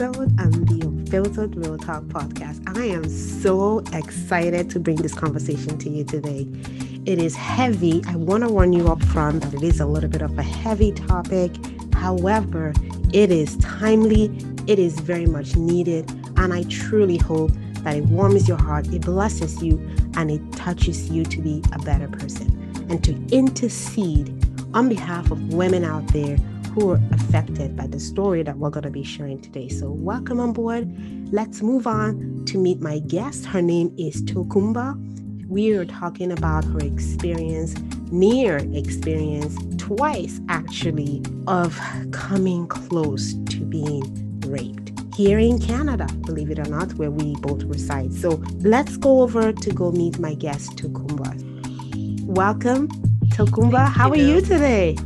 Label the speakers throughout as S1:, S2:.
S1: episode on the Unfiltered Real Talk podcast. I am so excited to bring this conversation to you today. It is heavy. I want to warn you up front that it is a little bit of a heavy topic. However, it is timely, it is very much needed, and I truly hope that it warms your heart, it blesses you, and it touches you to be a better person and to intercede on behalf of women out there who are affected by the story that we're going to be sharing today. So, welcome on board. Let's move on to meet my guest. Her name is Tokunbo. We are talking about her experience, near experience, twice actually, of coming close to being raped here in Canada, believe it or not, where we both reside. So, let's go over to go meet my guest, Tokunbo. Welcome Tokunbo, how are you today?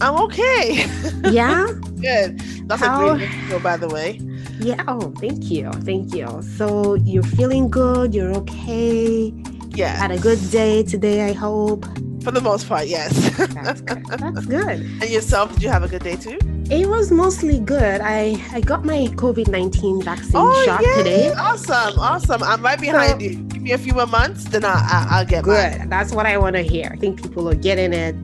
S2: I'm okay.
S1: Yeah?
S2: Good. That's how... a great intro, by the way.
S1: Yeah. Oh, thank you. Thank you. So you're feeling good. You're okay.
S2: Yeah.
S1: Had a good day today, I hope.
S2: For the most part, yes.
S1: That's good. That's good.
S2: And yourself, did you have a good day too?
S1: It was mostly good. I, I got my COVID 19 vaccine oh, shot yay. today.
S2: Awesome. Awesome. I'm right behind so, you. Give me a few more months, then I'll, I'll get
S1: Good. Mine. That's what I want to hear. I think people are getting it.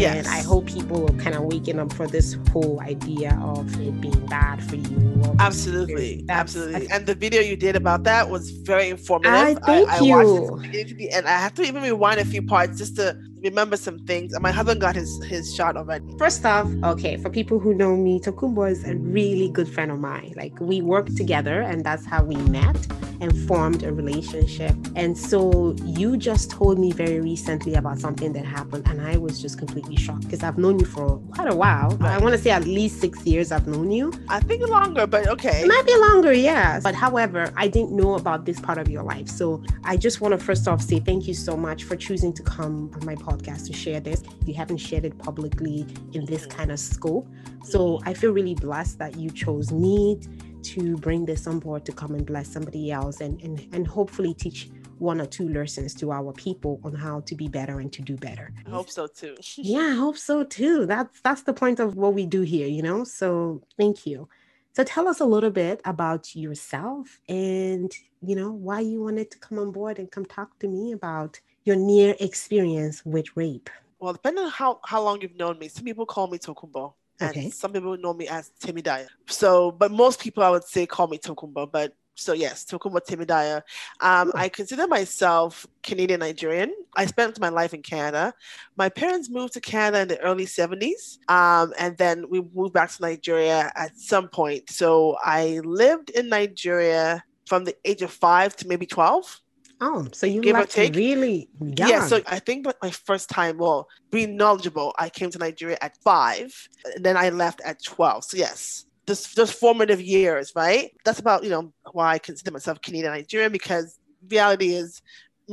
S1: Yes. And I hope people are kind of waking up for this whole idea of it being bad for you.
S2: Absolutely. Absolutely. and the video you did about that was very informative.
S1: I, thank
S2: I,
S1: you.
S2: I watched it and I have to even rewind a few parts just to remember some things. And my husband got his his shot already.
S1: First off, okay, for people who know me, Tokunbo is a really good friend of mine. Like we worked together, and that's how we met and formed a relationship. And so you just told me very recently about something that happened, and I was just completely shocked because I've known you for quite a while. Right. I want to say at least six years I've known you.
S2: I think longer, but okay.
S1: It might be longer, yeah. But however, I didn't know about this part of your life. So I just want to first off say thank you so much for choosing to come on my podcast to share this. You haven't shared it publicly in this mm-hmm. kind of scope. So I feel really blessed that you chose me to bring this on board to come and bless somebody else and, and, and hopefully teach one or two lessons to our people on how to be better and to do better.
S2: I hope so too.
S1: yeah, I hope so too. That's that's the point of what we do here, you know. So thank you. So tell us a little bit about yourself and you know why you wanted to come on board and come talk to me about your near experience with rape.
S2: Well, depending on how, how long you've known me, some people call me Tokunbo and okay. some people know me as Timidaya. So, but most people I would say call me Tokunbo. But so yes, Tokunbo Timidaya. Um, I consider myself Canadian Nigerian. I spent my life in Canada. My parents moved to Canada in the early 70s, um, and then we moved back to Nigeria at some point. So I lived in Nigeria from the age of five to maybe 12.
S1: Oh, so you give or take. really young.
S2: Yeah, so I think my first time, well, being knowledgeable, I came to Nigeria at five, and then I left at 12. So yes, just formative years, right? That's about, you know, why I consider myself Canadian Nigerian because reality is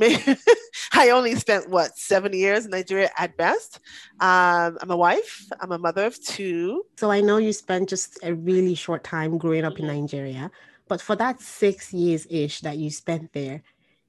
S2: I only spent what seven years in Nigeria at best. Um, I'm a wife. I'm a mother of two.
S1: So I know you spent just a really short time growing up in mm-hmm. Nigeria, but for that six years ish that you spent there,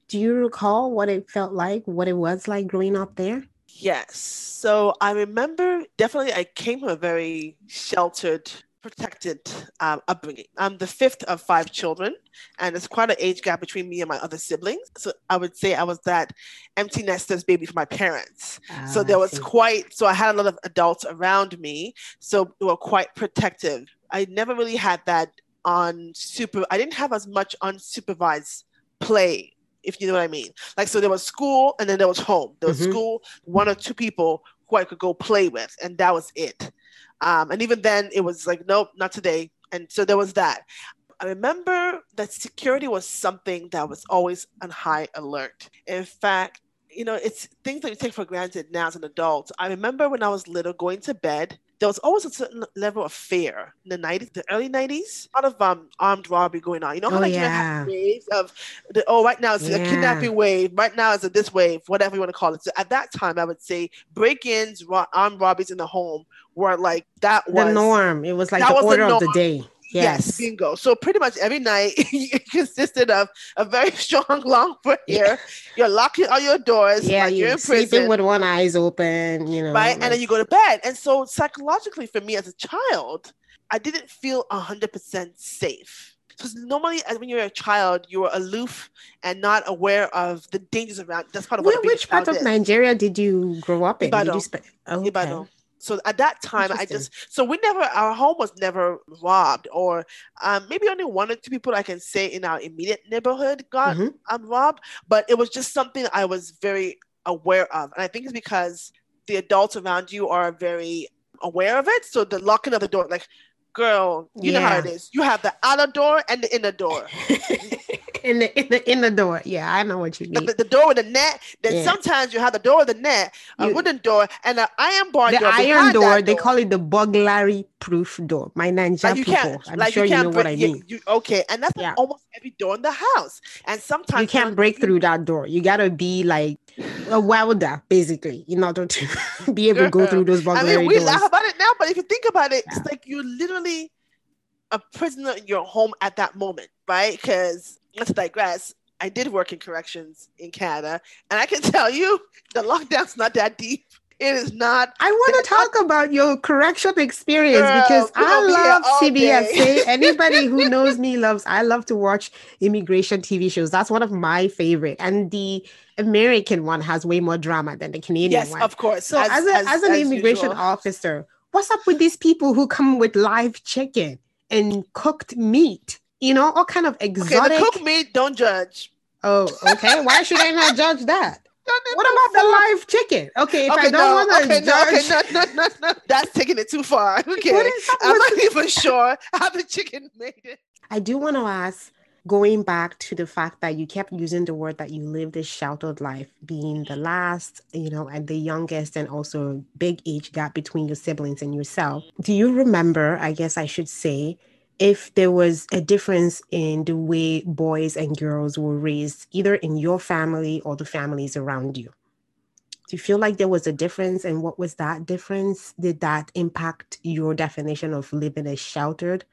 S1: do you recall what it felt like, what it was like growing up there?
S2: Yes. So I remember definitely I came from a very sheltered, protected um, upbringing. I'm the fifth of five children, and there's quite an age gap between me and my other siblings. So I would say I was that empty nesters baby for my parents. so ah, there was quite, so I had a lot of adults around me. So they were quite protective. I never really had that on super, I didn't have as much unsupervised play if you know what I mean. Like, so there was school and then there was home. There was mm-hmm. school, one or two people who I could go play with, and that was it. Um, and even then, it was like, nope, not today. And so there was that. I remember that security was something that was always on high alert. In fact, you know, it's things that you take for granted now as an adult. I remember when I was little going to bed there was always a certain level of fear in the 90s, the early 90s. A lot of um, armed robbery going on. You know how oh, like yeah. you have waves of, the, oh, right now it's yeah. a kidnapping wave. Right now it's a this wave, whatever you want to call it. So at that time, I would say break-ins, ro- armed robberies in the home were like, that was.
S1: The norm. It was like the order the of the day.
S2: Yes. bingo. So pretty much every night it consisted of a very strong long prayer. Yeah. You're locking all your doors.
S1: Yeah,
S2: like
S1: you're,
S2: you're in
S1: sleeping
S2: prison.
S1: with one eyes open, you know.
S2: right? And then you go to bed. And so psychologically for me as a child, I didn't feel hundred percent safe. Because normally when you're a child, you're aloof and not aware of the dangers around. That's part of what
S1: Where, which part of
S2: is.
S1: Nigeria did you grow up in?
S2: Ibadan.
S1: spe- oh, okay.
S2: Ibadan. So at that time, I just so we never our home was never robbed, or um, maybe only one or two people I can say in our immediate neighborhood got
S1: Mhm.
S2: um, robbed, but it was just something I was very aware of, and I think it's because the adults around you are very aware of it. So the locking of the door, like, girl, you know how it is. You have the outer door and the inner door.
S1: in the in the in the door. Yeah, I know what you mean.
S2: the, the door with the net. Then
S1: Yeah.
S2: sometimes you have the door with the net, a
S1: You-
S2: wooden door, and an iron bar
S1: The
S2: door.
S1: iron
S2: behind
S1: door, they call it the burglary proof door. My Ninja
S2: like
S1: people.
S2: can't,
S1: I'm
S2: like
S1: sure
S2: you
S1: you, know
S2: break,
S1: what I mean.
S2: you, okay, and that's
S1: Yeah.
S2: almost every door in the house. And sometimes
S1: You can't break
S2: you-
S1: through that door. You gotta be like a welder, basically, in order to be able to go through those
S2: I
S1: burglary
S2: mean, we
S1: doors.
S2: laugh about it now, but if you think about it,
S1: Yeah.
S2: it's like you're literally a prisoner in your home at that moment, right? Because let's digress. I did work in corrections in Canada, and I can tell you the lockdown's not that deep. It is not.
S1: I want to talk about your correction experience
S2: Girl,
S1: because I
S2: gonna be here
S1: love
S2: all
S1: CBS. anybody who knows me loves. I love to watch immigration TV shows. That's one of my favorite, and the American one has way more drama than the Canadian
S2: Yes,
S1: one.
S2: of course.
S1: So as, a, as, an immigration
S2: usual.
S1: officer, what's up with these people who come with live chicken and cooked meat? You know, all kind of
S2: okay,
S1: exotic.
S2: the cook meat, don't judge.
S1: oh, okay. Why should I not judge that? What about the live chicken? Okay, if I don't want to
S2: okay, okay,
S1: judge,
S2: no, no, no, no. That's taking it too far. Okay.
S1: what is up
S2: I'm not even sure how the chicken made it.
S1: I do want to ask, going back to the fact that you kept using the word that you lived a sheltered life, being the last, you know, and the youngest, and also big age gap between your siblings and yourself. Do you remember, I guess I should say, if there was a difference in the way boys and girls were raised, either in your family or the families around you? Do you feel like there was a difference? And what was that difference? Did that impact your definition of living a sheltered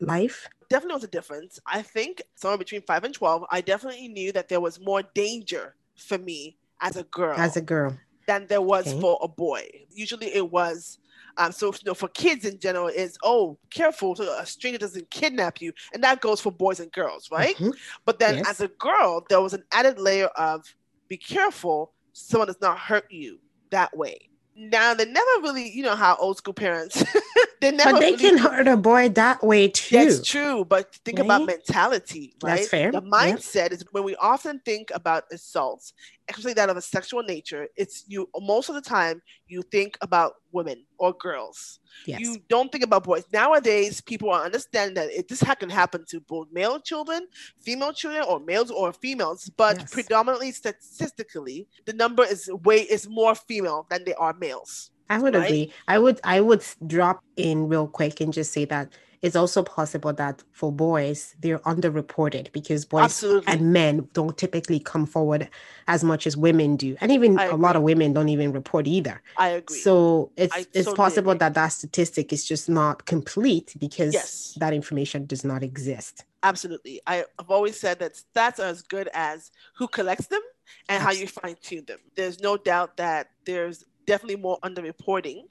S1: life?
S2: Definitely was a difference. I think somewhere between five and 12, I definitely knew that there was more danger for me as a girl
S1: As a girl.
S2: than there was
S1: Okay.
S2: for a boy. Usually it was. Um, so you know, for kids in general, is oh, careful so a stranger doesn't kidnap you, and that goes for boys and girls, right?
S1: Mhm.
S2: But then
S1: Yes.
S2: as a girl, there was an added layer of be careful someone does not hurt you that way. Now they never really, you know how old school parents they never
S1: But they
S2: really
S1: can hurt a boy that way too.
S2: that's true, but think about mentality, right?
S1: That's fair,
S2: The mindset is when we often think about assaults, especially that of a sexual nature, it's you most of the time you think about women or girls.
S1: Yes.
S2: You don't think about boys. Nowadays, people are understanding that it, this can happen to both male children, female children, or males or females, but
S1: Yes.
S2: predominantly statistically, the number is way is more female than they are males.
S1: I would
S2: right?
S1: agree. I would I would drop in real quick and just say that it's also possible that for boys they're underreported because boys
S2: Absolutely.
S1: and men don't typically come forward as much as women do. And even
S2: I
S1: a lot of women don't even report either.
S2: I agree.
S1: So it's
S2: I
S1: it's
S2: totally
S1: possible
S2: agree.
S1: that that statistic is just not complete because
S2: Yes.
S1: that information does not exist.
S2: Absolutely. I, I've always said that stats are as good as who collects them and how you fine tune them. There's no doubt that there's definitely more underreporting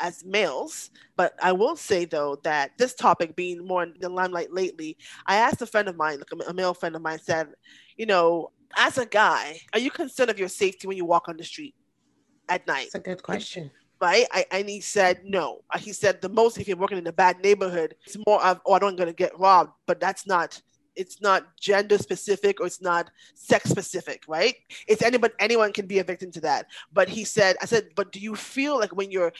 S2: as males. But I will say, though, that this topic being more in the limelight lately, I asked a friend of mine, like a, male friend of mine, said, you know, as a guy, are you concerned of your safety when you walk on the street at night?
S1: That's a good question.
S2: right? I, and he said no. Uh, He said the most if you're working in a bad neighborhood, it's more of oh I don't gonna get robbed, but that's not. It's not gender specific or it's not sex specific, right? It's anybody anyone can be a victim to that. But he said, I said, but do you feel like when you're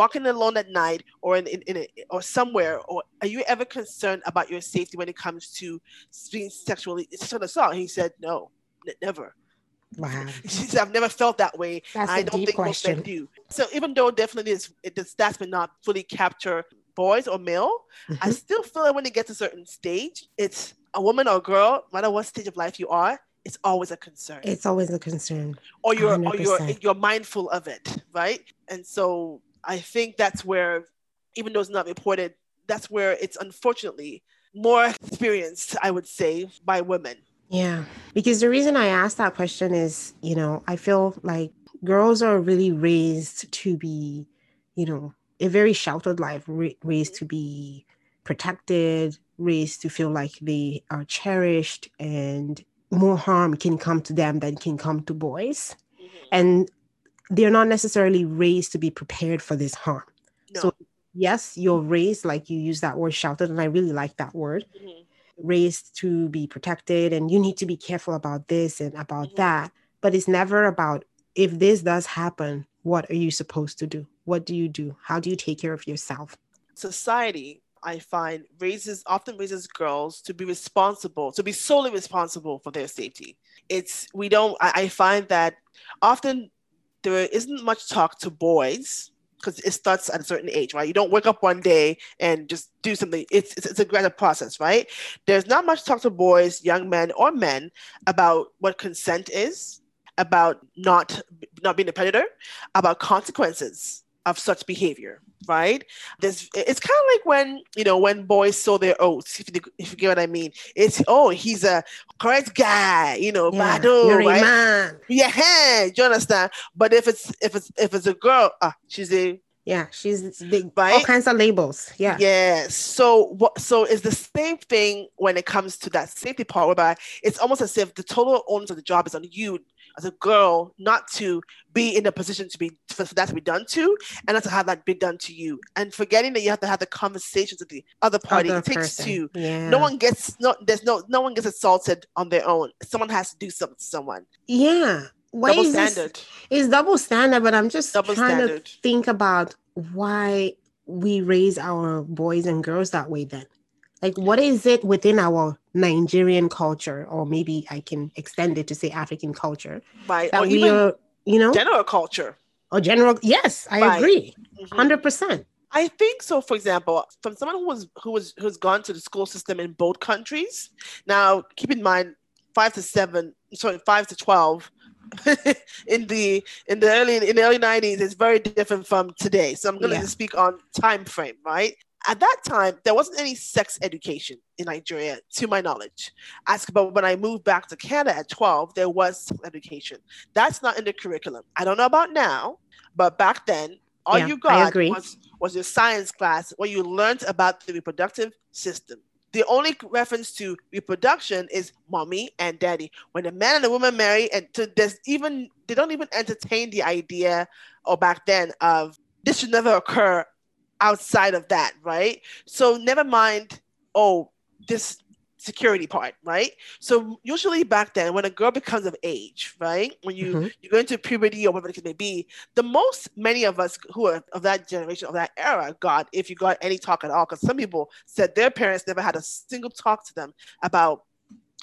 S2: walking alone at night or in, in, in a, or somewhere, or are you ever concerned about your safety when it comes to being sexually sexual assault? He said, no, n- never.
S1: Wow.
S2: Said, I've never felt that way.
S1: That's
S2: I
S1: a
S2: don't
S1: deep
S2: think most men
S1: question.
S2: do. So even though definitely is it, the stats may not fully capture boys or male, I
S1: Mhm.
S2: still feel like when it gets to a certain stage, it's a woman or a girl, no matter what stage of life you are, it's always a concern.
S1: It's always a concern.
S2: or you're or you're you're mindful of it, right? And so I think that's where even though it's not reported that's where it's unfortunately more experienced, I would say, by women.
S1: Yeah. Because the reason I asked that question is, you know, I feel like girls are really raised to be, you know, a very sheltered life, ra- raised to be protected, raised to feel like they are cherished and more harm can come to them than can come to boys. Mm-hmm. And they're not necessarily raised to be prepared for this harm. No. So yes, you're raised like you use that word sheltered, and I really like that word. Mm-hmm. Raised to be protected, and you need to be careful about this and about mm-hmm. that. But it's never about if this does happen, what are you supposed to do? What do you do? How do you take care of yourself?
S2: Society, I find, raises often raises girls to be responsible, to be solely responsible for their safety. It's we don't. I, I find that often there isn't much talk to boys because it starts at a certain age, right? You don't wake up one day and just do something. It's, it's, it's a gradual process, right? There's not much talk to boys, young men, or men about what consent is, about not not being a predator, about consequences of such behavior, right? this it's kind of like when you know when boys sow their oats, if you, if you get what I mean. It's oh he's a correct guy, you know, yeah, bado, right? Man. Yeah, do you understand? But if it's if it's if it's a girl, ah, she's a
S1: yeah, she's big, right? all kinds of labels. Yeah.
S2: Yes. So what? So it's the same thing when it comes to that safety part, whereby it's almost as if the total onus of the job is on you as a girl not to be in a position to be for, that to be done to and not to have that be done to you. And forgetting that you have to have the conversations with the other party other it takes person. two. Yeah. no one gets no there's no no one gets assaulted on their own. Someone has to do something to someone.
S1: Yeah.
S2: Why double is standard.
S1: This, it's double standard but i'm just double trying standard. to think about why we raise our boys and girls that way then like what is it within our nigerian culture or maybe i can extend it to say african culture
S2: right that or we are you know general culture
S1: or general yes i right. agree mm-hmm. 100%
S2: I think so. For example, from someone who was who was who's gone to the school system in both countries. Now, keep in mind, five to seven, sorry, five to twelve, in the in the early in the early nineties is very different from today. So I'm going to yeah. speak on time frame, right? At that time, there wasn't any sex education in Nigeria, to my knowledge. As but when I moved back to Canada at 12, there was education. That's not in the curriculum. I don't know about now, but back then, all yeah, you got was, was your science class where you learned about the reproductive system. The only reference to reproduction is mommy and daddy. When a man and a woman marry, and to, there's even they don't even entertain the idea, or back then of this should never occur outside of that, right? So never mind, oh, this security part, right? So usually back then, when a girl becomes of age, right, when you mm-hmm. you go into puberty or whatever it may be, the most many of us who are of that generation of that era got, if you got any talk at all, because some people said their parents never had a single talk to them about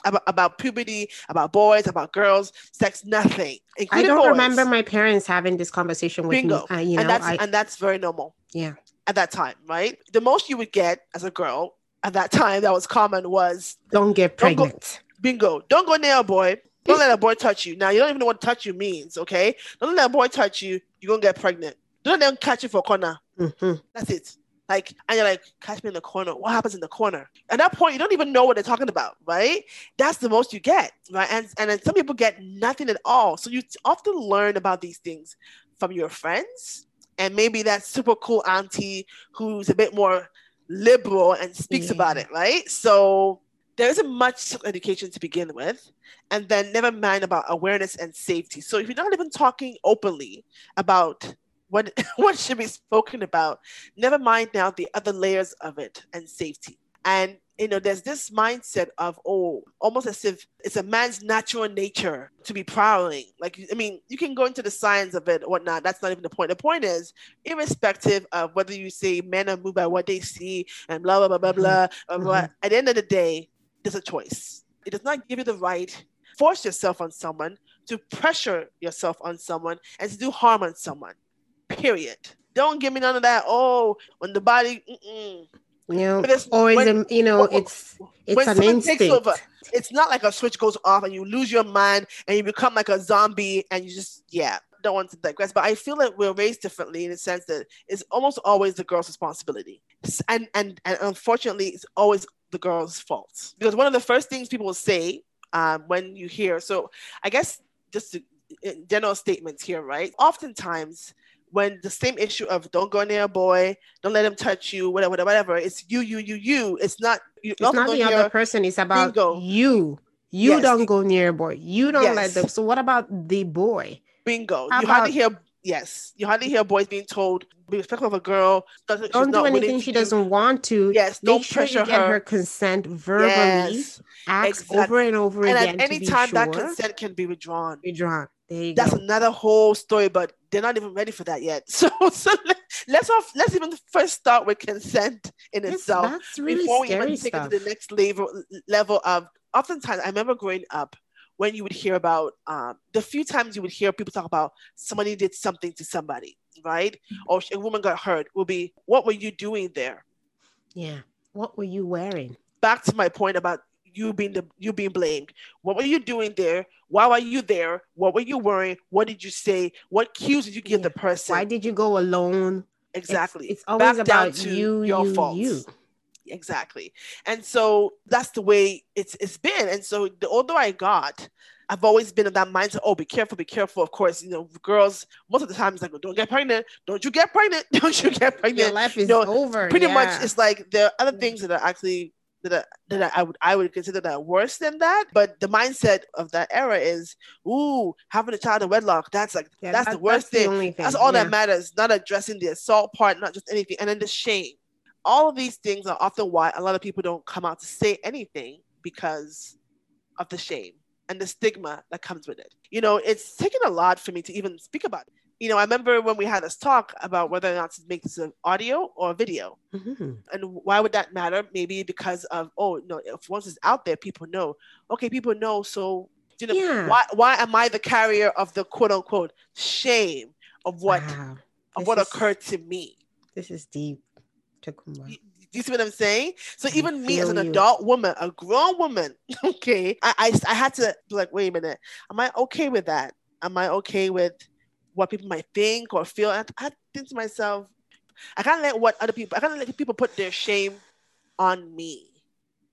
S2: about, about puberty, about boys, about girls, sex, nothing.
S1: I don't boys. remember my parents having this conversation with Bingo. me. Uh, you
S2: and
S1: know,
S2: that's
S1: I,
S2: and that's very normal.
S1: Yeah
S2: at that time, right? The most you would get as a girl at that time that was common was
S1: don't get pregnant.
S2: Don't go, bingo. Don't go near a boy. Don't let a boy touch you. Now you don't even know what touch you means, okay? Don't let a boy touch you, you're gonna get pregnant. Don't let them catch you for a corner. Mm-hmm. That's it. Like, and you're like, catch me in the corner. What happens in the corner? At that point, you don't even know what they're talking about, right? That's the most you get, right? And and then some people get nothing at all. So you often learn about these things from your friends, and maybe that super cool auntie who's a bit more liberal and speaks yeah. about it, right? So there isn't much education to begin with, and then never mind about awareness and safety. So if you're not even talking openly about what what should be spoken about, never mind now the other layers of it and safety. And you know, there's this mindset of, oh, almost as if it's a man's natural nature to be prowling. Like, I mean, you can go into the science of it or whatnot. That's not even the point. The point is, irrespective of whether you say men are moved by what they see and blah, blah, blah, blah, blah, mm-hmm. blah, at the end of the day, there's a choice. It does not give you the right, force yourself on someone, to pressure yourself on someone, and to do harm on someone. Period. Don't give me none of that. Oh, when the body, mm-mm
S1: you know, or when, you know, it's it's an instinct. Over,
S2: it's not like a switch goes off and you lose your mind and you become like a zombie and you just yeah. Don't want to digress, but I feel like we're raised differently in the sense that it's almost always the girl's responsibility. and and and unfortunately, it's always the girl's fault because one of the first things people will say um, when you hear. So I guess just to, general statements here, right? Oftentimes when the same issue of don't go near a boy, don't let him touch you, whatever, whatever, whatever. It's you, you, you, you. It's not. You,
S1: it's not the other person. It's about bingo. you. You yes. don't go near a boy. You don't yes. let them. So what about the boy?
S2: Bingo. How you about, hardly hear. Yes, you hardly hear boys being told, "Be respectful of a girl."
S1: Don't do anything she do. doesn't want to.
S2: Yes,
S1: don't Make sure you get her. her consent verbally. Yes, Ask exactly. over and over and again.
S2: And at any time, sure. that consent can be withdrawn.
S1: Withdrawn.
S2: That's go. another whole story, but they're not even ready for that yet. So, so let, us off, let's even first start with consent in
S1: yes,
S2: itself
S1: really
S2: before we
S1: even
S2: take it to the next level level of. Oftentimes, I remember growing up when you would hear about um, the few times you would hear people talk about somebody did something to somebody, right? Or a woman got hurt. Will be what were you doing there?
S1: Yeah, what were you wearing?
S2: Back to my point about you being the you being blamed. What were you doing there? Why were you there? What were you wearing? What did you say? What cues did you give yeah. the person?
S1: Why did you go alone?
S2: Exactly.
S1: It's, it's always Back about you, your you, fault. You.
S2: Exactly. And so that's the way it's it's been. And so the older I got, I've always been in that mindset. Oh, be careful, be careful. Of course, you know, girls most of the time it's like, don't get pregnant. Don't you get pregnant? Don't you get pregnant?
S1: Your life is know, over.
S2: Pretty
S1: yeah.
S2: much, it's like there are other things that are actually that I, that I would I would consider that worse than that. But the mindset of that era is, ooh, having a child in wedlock. That's like yeah, that's that, the worst that's thing. thing. That's all yeah. that matters. Not addressing the assault part, not just anything, and then the shame. All of these things are often why a lot of people don't come out to say anything because of the shame and the stigma that comes with it. You know, it's taken a lot for me to even speak about it you know, I remember when we had this talk about whether or not to make this an audio or a video. Mm-hmm. And why would that matter? Maybe because of, oh, no, if once it's out there, people know. Okay, people know. So, you know, yeah. why, why am I the carrier of the quote unquote shame of what, wow. of what is, occurred to me?
S1: This is deep. Tokunbo.
S2: You, you see what I'm saying? So I even me as an you. adult woman, a grown woman, okay, I, I, I had to be like, wait a minute, am I okay with that? Am I okay with what people might think or feel. And I think to myself, I can't let what other people, I can't let people put their shame on me.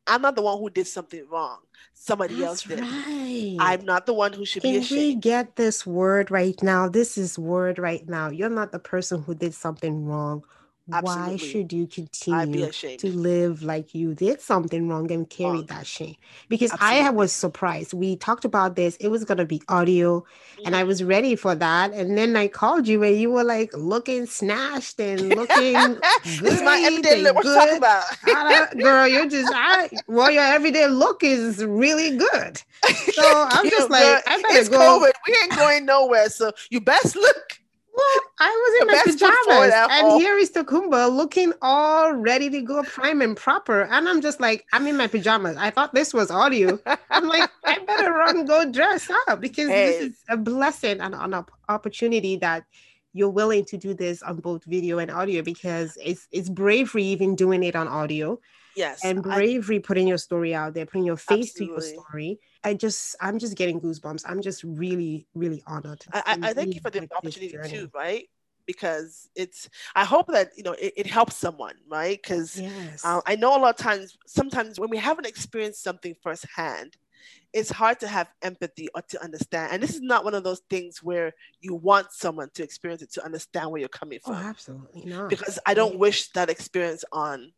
S2: I'm not the one who did something wrong. Somebody That's else did. Right. I'm not the one who should
S1: Can
S2: be ashamed.
S1: we get this word right now? This is word right now. You're not the person who did something wrong Absolutely. Why should you continue to live like you did something wrong and carry wrong. that shame? Because Absolutely. I was surprised. We talked about this. It was going to be audio, mm-hmm. and I mm-hmm. was ready for that. And then I called you, and you were like looking snatched and looking good.
S2: it's my everyday look. What you talking
S1: about? girl, you're just I, well, your everyday look is really good. So I'm just like, girl, I better
S2: it's
S1: go.
S2: COVID. We ain't going nowhere. So you best look
S1: well, I was in my pajamas, and here is Tokunbo looking all ready to go prime and proper. And I'm just like, I'm in my pajamas. I thought this was audio. I'm like, I better run go dress up because hey. this is a blessing and an opportunity that you're willing to do this on both video and audio because it's it's bravery even doing it on audio.
S2: Yes.
S1: And bravery I, putting your story out there, putting your face absolutely. to your story. I just, I'm just getting goosebumps. I'm just really, really honored.
S2: I, I, thank you for the opportunity too, right? Because it's, I hope that, you know, it, it helps someone, right? Because yes. uh, I know a lot of times, sometimes when we haven't experienced something firsthand, it's hard to have empathy or to understand. And this is not one of those things where you want someone to experience it to understand where you're coming oh, from.
S1: Oh, absolutely not.
S2: Because I don't wish that experience on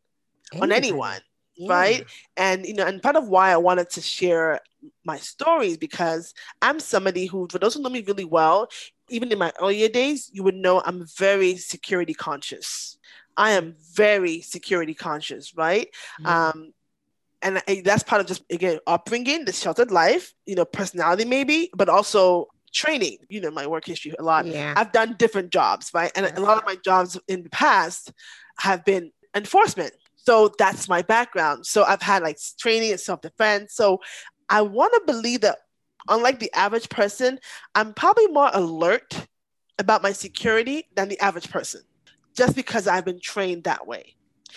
S2: on anyone yeah. right? And you know and part of why i wanted to share my stories because i'm somebody who for those who know me really well even in my earlier days you would know i'm very security conscious. I am very security conscious right? Mm-hmm. um and I, that's part of just again upbringing the sheltered life you know personality maybe but also training you know my work history a lot.
S1: Yeah.
S2: i've done different jobs right? And a lot of my jobs in the past have been enforcement so that's my background. So I've had like training and self defense. So I want to believe that, unlike the average person, I'm probably more alert about my security than the average person, just because I've been trained that way.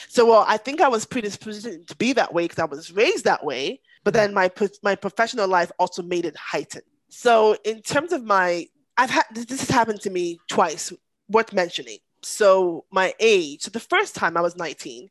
S2: So, well, I think I was predisposed to be that way because I was raised that way. But then my my professional life also made it heightened. So, in terms of my, I've had this has happened to me twice, worth mentioning. So my age, so the first time I was 19,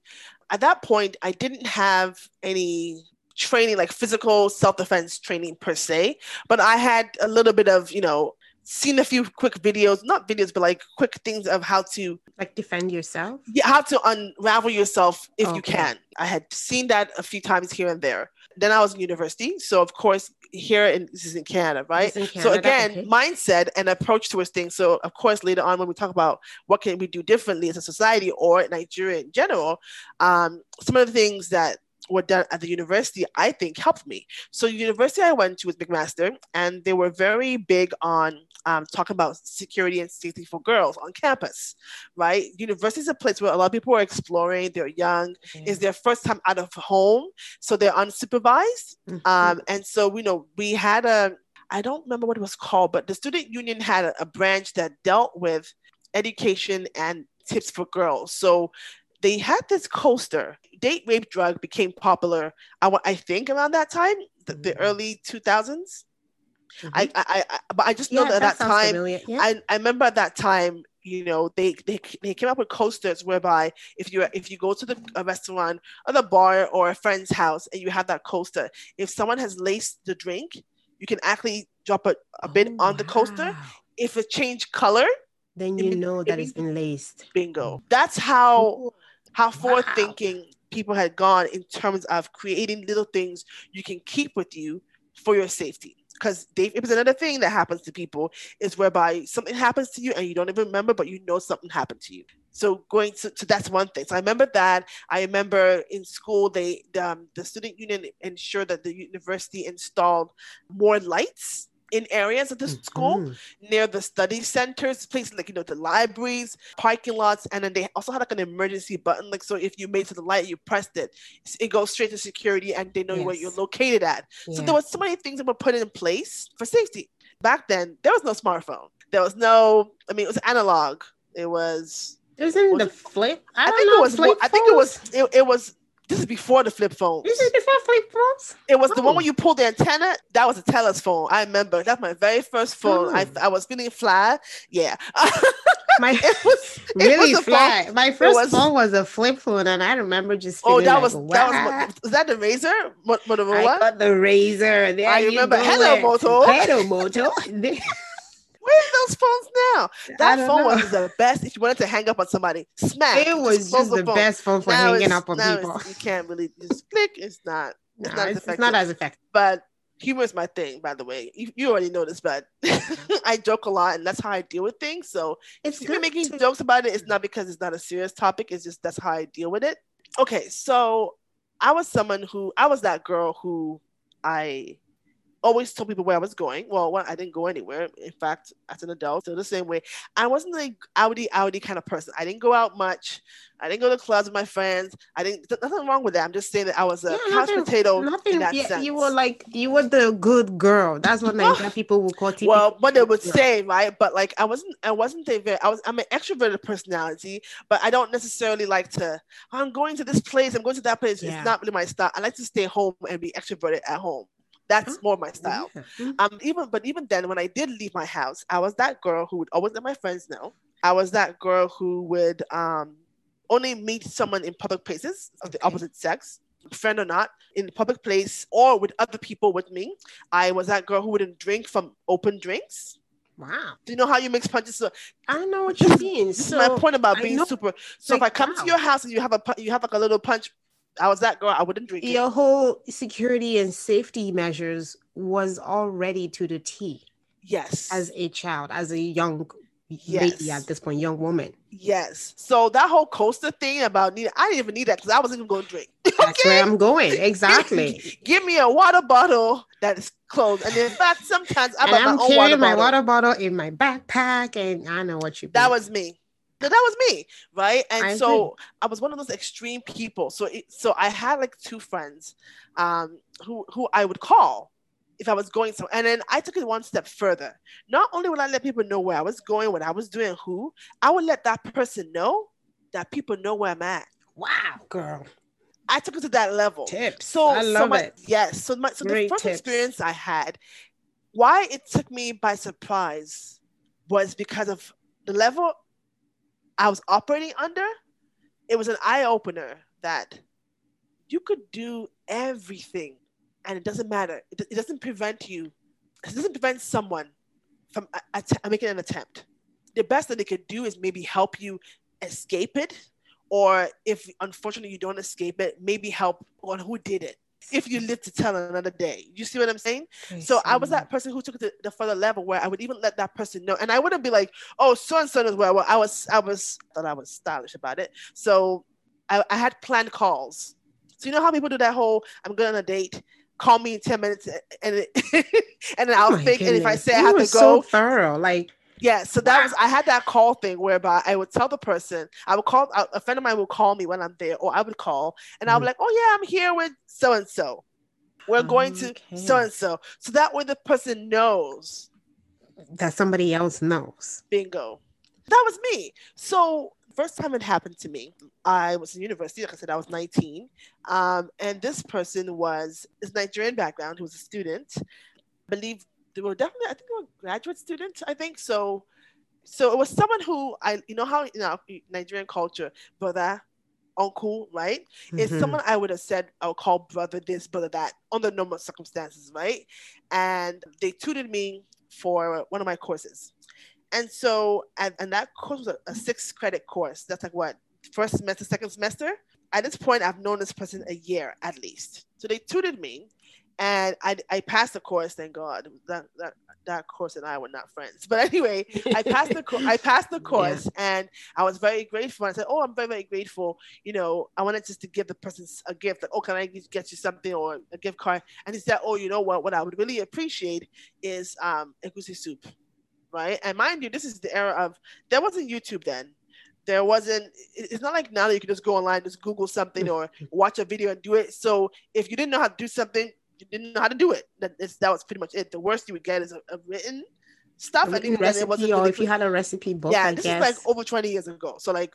S2: at that point, I didn't have any training, like physical self defense training per se, but I had a little bit of, you know, seen a few quick videos, not videos, but like quick things of how to
S1: like defend yourself.
S2: Yeah, how to unravel yourself if
S1: Okay.
S2: you can. I had seen that a few times here and there. Then I was in university, so of course here in this is in Canada, right?
S1: In
S2: so again,
S1: okay.
S2: mindset and approach towards things. So of course later on when we talk about what can we do differently as a society or Nigeria in general, um, some of the things that were done at the university, I think helped me. So the university I went to was McMaster, and they were very big on um, talking about security and safety for girls on campus, right? University is a place where a lot of people are exploring. They're young. It's their first time out of home, so they're unsupervised.
S1: Mhm.
S2: Um, and so, you know, we had a, I don't remember what it was called, but the student union had a, a branch that dealt with education and tips for girls. So they had this coaster. Date rape drug became popular. I, I think around that time, the, the
S1: Mhm.
S2: early 2000s.
S1: Mhm.
S2: I, I, I, but I just know
S1: yeah,
S2: that at that
S1: sounds
S2: time.
S1: Yeah.
S2: I, I remember at that time, you know, they, they they came up with coasters whereby if you if you go to the a restaurant or the bar or a friend's house and you have that coaster, if someone has laced the drink, you can actually drop a, a bit
S1: Oh,
S2: on the coaster.
S1: wow.
S2: If it changed color,
S1: then you
S2: mean-
S1: know
S2: it
S1: that it's
S2: means-
S1: been laced.
S2: bingo. That's how how forward thinking people had gone in terms of creating little things you can keep with you for your safety. Because Dave, it was another thing that happens to people is whereby something happens to you and you don't even remember, but you know something happened to you. So going to, to that's one thing. So I remember that. I remember in school they um, the student union ensured that the university installed more lights in areas of the school
S1: Mhm.
S2: near the study centers, places like you know the libraries, parking lots, and then they also had like an emergency button. Like so, if you made to the light, you pressed it, it goes straight to security, and they know where you're located at. So there was so many things that were put in place for safety. Back then, there was no smartphone. There was no. I mean, it was analog. It was.
S1: Isn't
S2: was
S1: the
S2: it-
S1: flip? I,
S2: I, think
S1: know,
S2: it was. I think it was. It, it was. This is before the flip phones.
S1: This is before flip phones.
S2: It was the one where you pull the antenna. That was a Telus phone. I remember. That's my very first phone. I,
S1: Oh.
S2: I was feeling fly. Yeah.
S1: My
S2: it was it
S1: really
S2: was a phone.
S1: fly. My first
S2: was-
S1: phone was a flip phone, and I remember just.
S2: Oh, that
S1: like,
S2: was that was was that the Razr Mo-
S1: I
S2: Motorola?
S1: got the razor. There
S2: I remember. Hello. Moto.
S1: Hello, Moto.
S2: Where are those phones now? That phone
S1: know.
S2: was the best. If you wanted to hang up on somebody, smack.
S1: It was
S2: close
S1: just the
S2: phone.
S1: best phone for
S2: Now
S1: hanging up on people.
S2: You can't really just click. It's not.
S1: No,
S2: not as
S1: it's, it's not as effective.
S2: But humor is my thing, by the way. You, you already know this, but I joke a lot, and that's how I deal with things. So
S1: It's
S2: if you're making
S1: to-
S2: jokes about it, it's not because it's not a serious topic. It's just that's how I deal with it. Okay, so I was someone who I was that girl who I always told people where I was going. Well, one, I didn't go anywhere. In fact, as an adult, still the same way. I wasn't like outy outy kind of person. I didn't go out much. I didn't go to clubs with my friends. I didn't. th- Nothing wrong with that. I'm just saying that I was a
S1: Yeah,
S2: couch
S1: nothing-
S2: potato
S1: Nothing.
S2: in that
S1: yeah,
S2: sense.
S1: you were like you were the good girl. That's what Nigerian people will call TP.
S2: well what they would say right but like i wasn't i wasn't a very i was i'm an extroverted personality but i don't necessarily like to i'm going to this place i'm going to that place
S1: Yeah.
S2: it's not really my style i like to stay home and be extroverted at home that's
S1: Oh,
S2: more my style
S1: Yeah. Mm.
S2: um even but even then when i did leave my house i was that girl who would always let my friends know i was that girl who would um only meet someone in public places of the
S1: Okay.
S2: opposite sex friend or not in the public place or with other people with me i was that girl who wouldn't drink from open drinks
S1: Wow.
S2: do you know how you mix punches so
S1: I know what you mean.
S2: this
S1: So
S2: is my point about being super so if i come
S1: wow.
S2: to your house and you have a you have like a little punch i was that girl i wouldn't drink it
S1: your whole security and safety measures was already to the T
S2: yes
S1: as a child, as a young lady
S2: Yes.
S1: at this point, young woman.
S2: yes so that whole coaster thing about need i didn't even need that because i wasn't even going to drink
S1: That's where I'm going. Exactly.
S2: give me a water bottle that is closed and in fact sometimes i
S1: and
S2: bought my
S1: I'm
S2: own
S1: carrying
S2: water
S1: my
S2: bottle
S1: water bottle in my backpack, and I know what you.
S2: that
S1: mean.
S2: was me that was me right and
S1: I
S2: so i was one of those extreme people so it, so i had like two friends um who who i would call if i was going somewhere and then i took it one step further not only would i let people know where i was going what i was doing who i would let that person know that people know where i'm at
S1: wow, girl.
S2: i took it to that level
S1: Tips.
S2: so
S1: I
S2: so
S1: love
S2: my,
S1: it.
S2: yes so my so
S1: Great
S2: the first
S1: tips.
S2: experience i had why it took me by surprise was because of the level I was operating under, it was an eye opener that you could do everything and it doesn't matter. It, it doesn't prevent you, it doesn't prevent someone from making an attempt. The best that they could do is maybe help you escape it, or if unfortunately you don't escape it, maybe help on who did it if you live to tell another day. You see what I'm saying? I so I was that person who took it to the further level where I would even let that person know. And I wouldn't be like, oh, so and so as well. well. I was, I was, thought I was stylish about it. So I, I had planned calls. So you know how people do that whole, I'm going on a date, call me in 10 minutes and it, and then I'll oh think, goodness. and if I say you I have to go.
S1: so thorough. Like,
S2: yeah, so that was I had that call thing whereby I would tell the person I would call a friend of mine would call me when I'm there, or I would call and I would be like, "Oh yeah, I'm here with so and so. We're going to so and so." So that way the person knows
S1: that somebody else knows.
S2: Bingo, that was me. So first time it happened to me, I was in university. Like I said, I was 19, um, and this person was is Nigerian background. Who was a student. I believe they were definitely, I think they were graduate students, I think. So so it was someone who I you know how you know Nigerian culture, brother, uncle, right? Mm-hmm. It's someone I would have said I'll call brother this, brother that under normal circumstances, right? And they tutored me for one of my courses. And so and, and that course was a, a six credit course. That's like what first semester, second semester. At this point, I've known this person a year at least. So they tutored me and I, I passed the course. Thank God that, that that course and I were not friends. But anyway, I passed the co- I passed the course, yeah. and I was very grateful. I said, "Oh, I'm very very grateful. You know, I wanted just to give the person a gift. Like, oh, can I get you something or a gift card?" And he said, "Oh, you know what? What I would really appreciate is um egusi soup, right? And mind you, this is the era of there wasn't YouTube then." there wasn't it's not like now that you can just go online just google something or watch a video and do it so if you didn't know how to do something you didn't know how to do it. That, that was pretty much it. The worst you would get is a, a written stuff.
S1: A written recipe, it wasn't or really if you had a recipe book.
S2: Yeah,
S1: I
S2: this
S1: guess.
S2: is like over 20 years ago. So like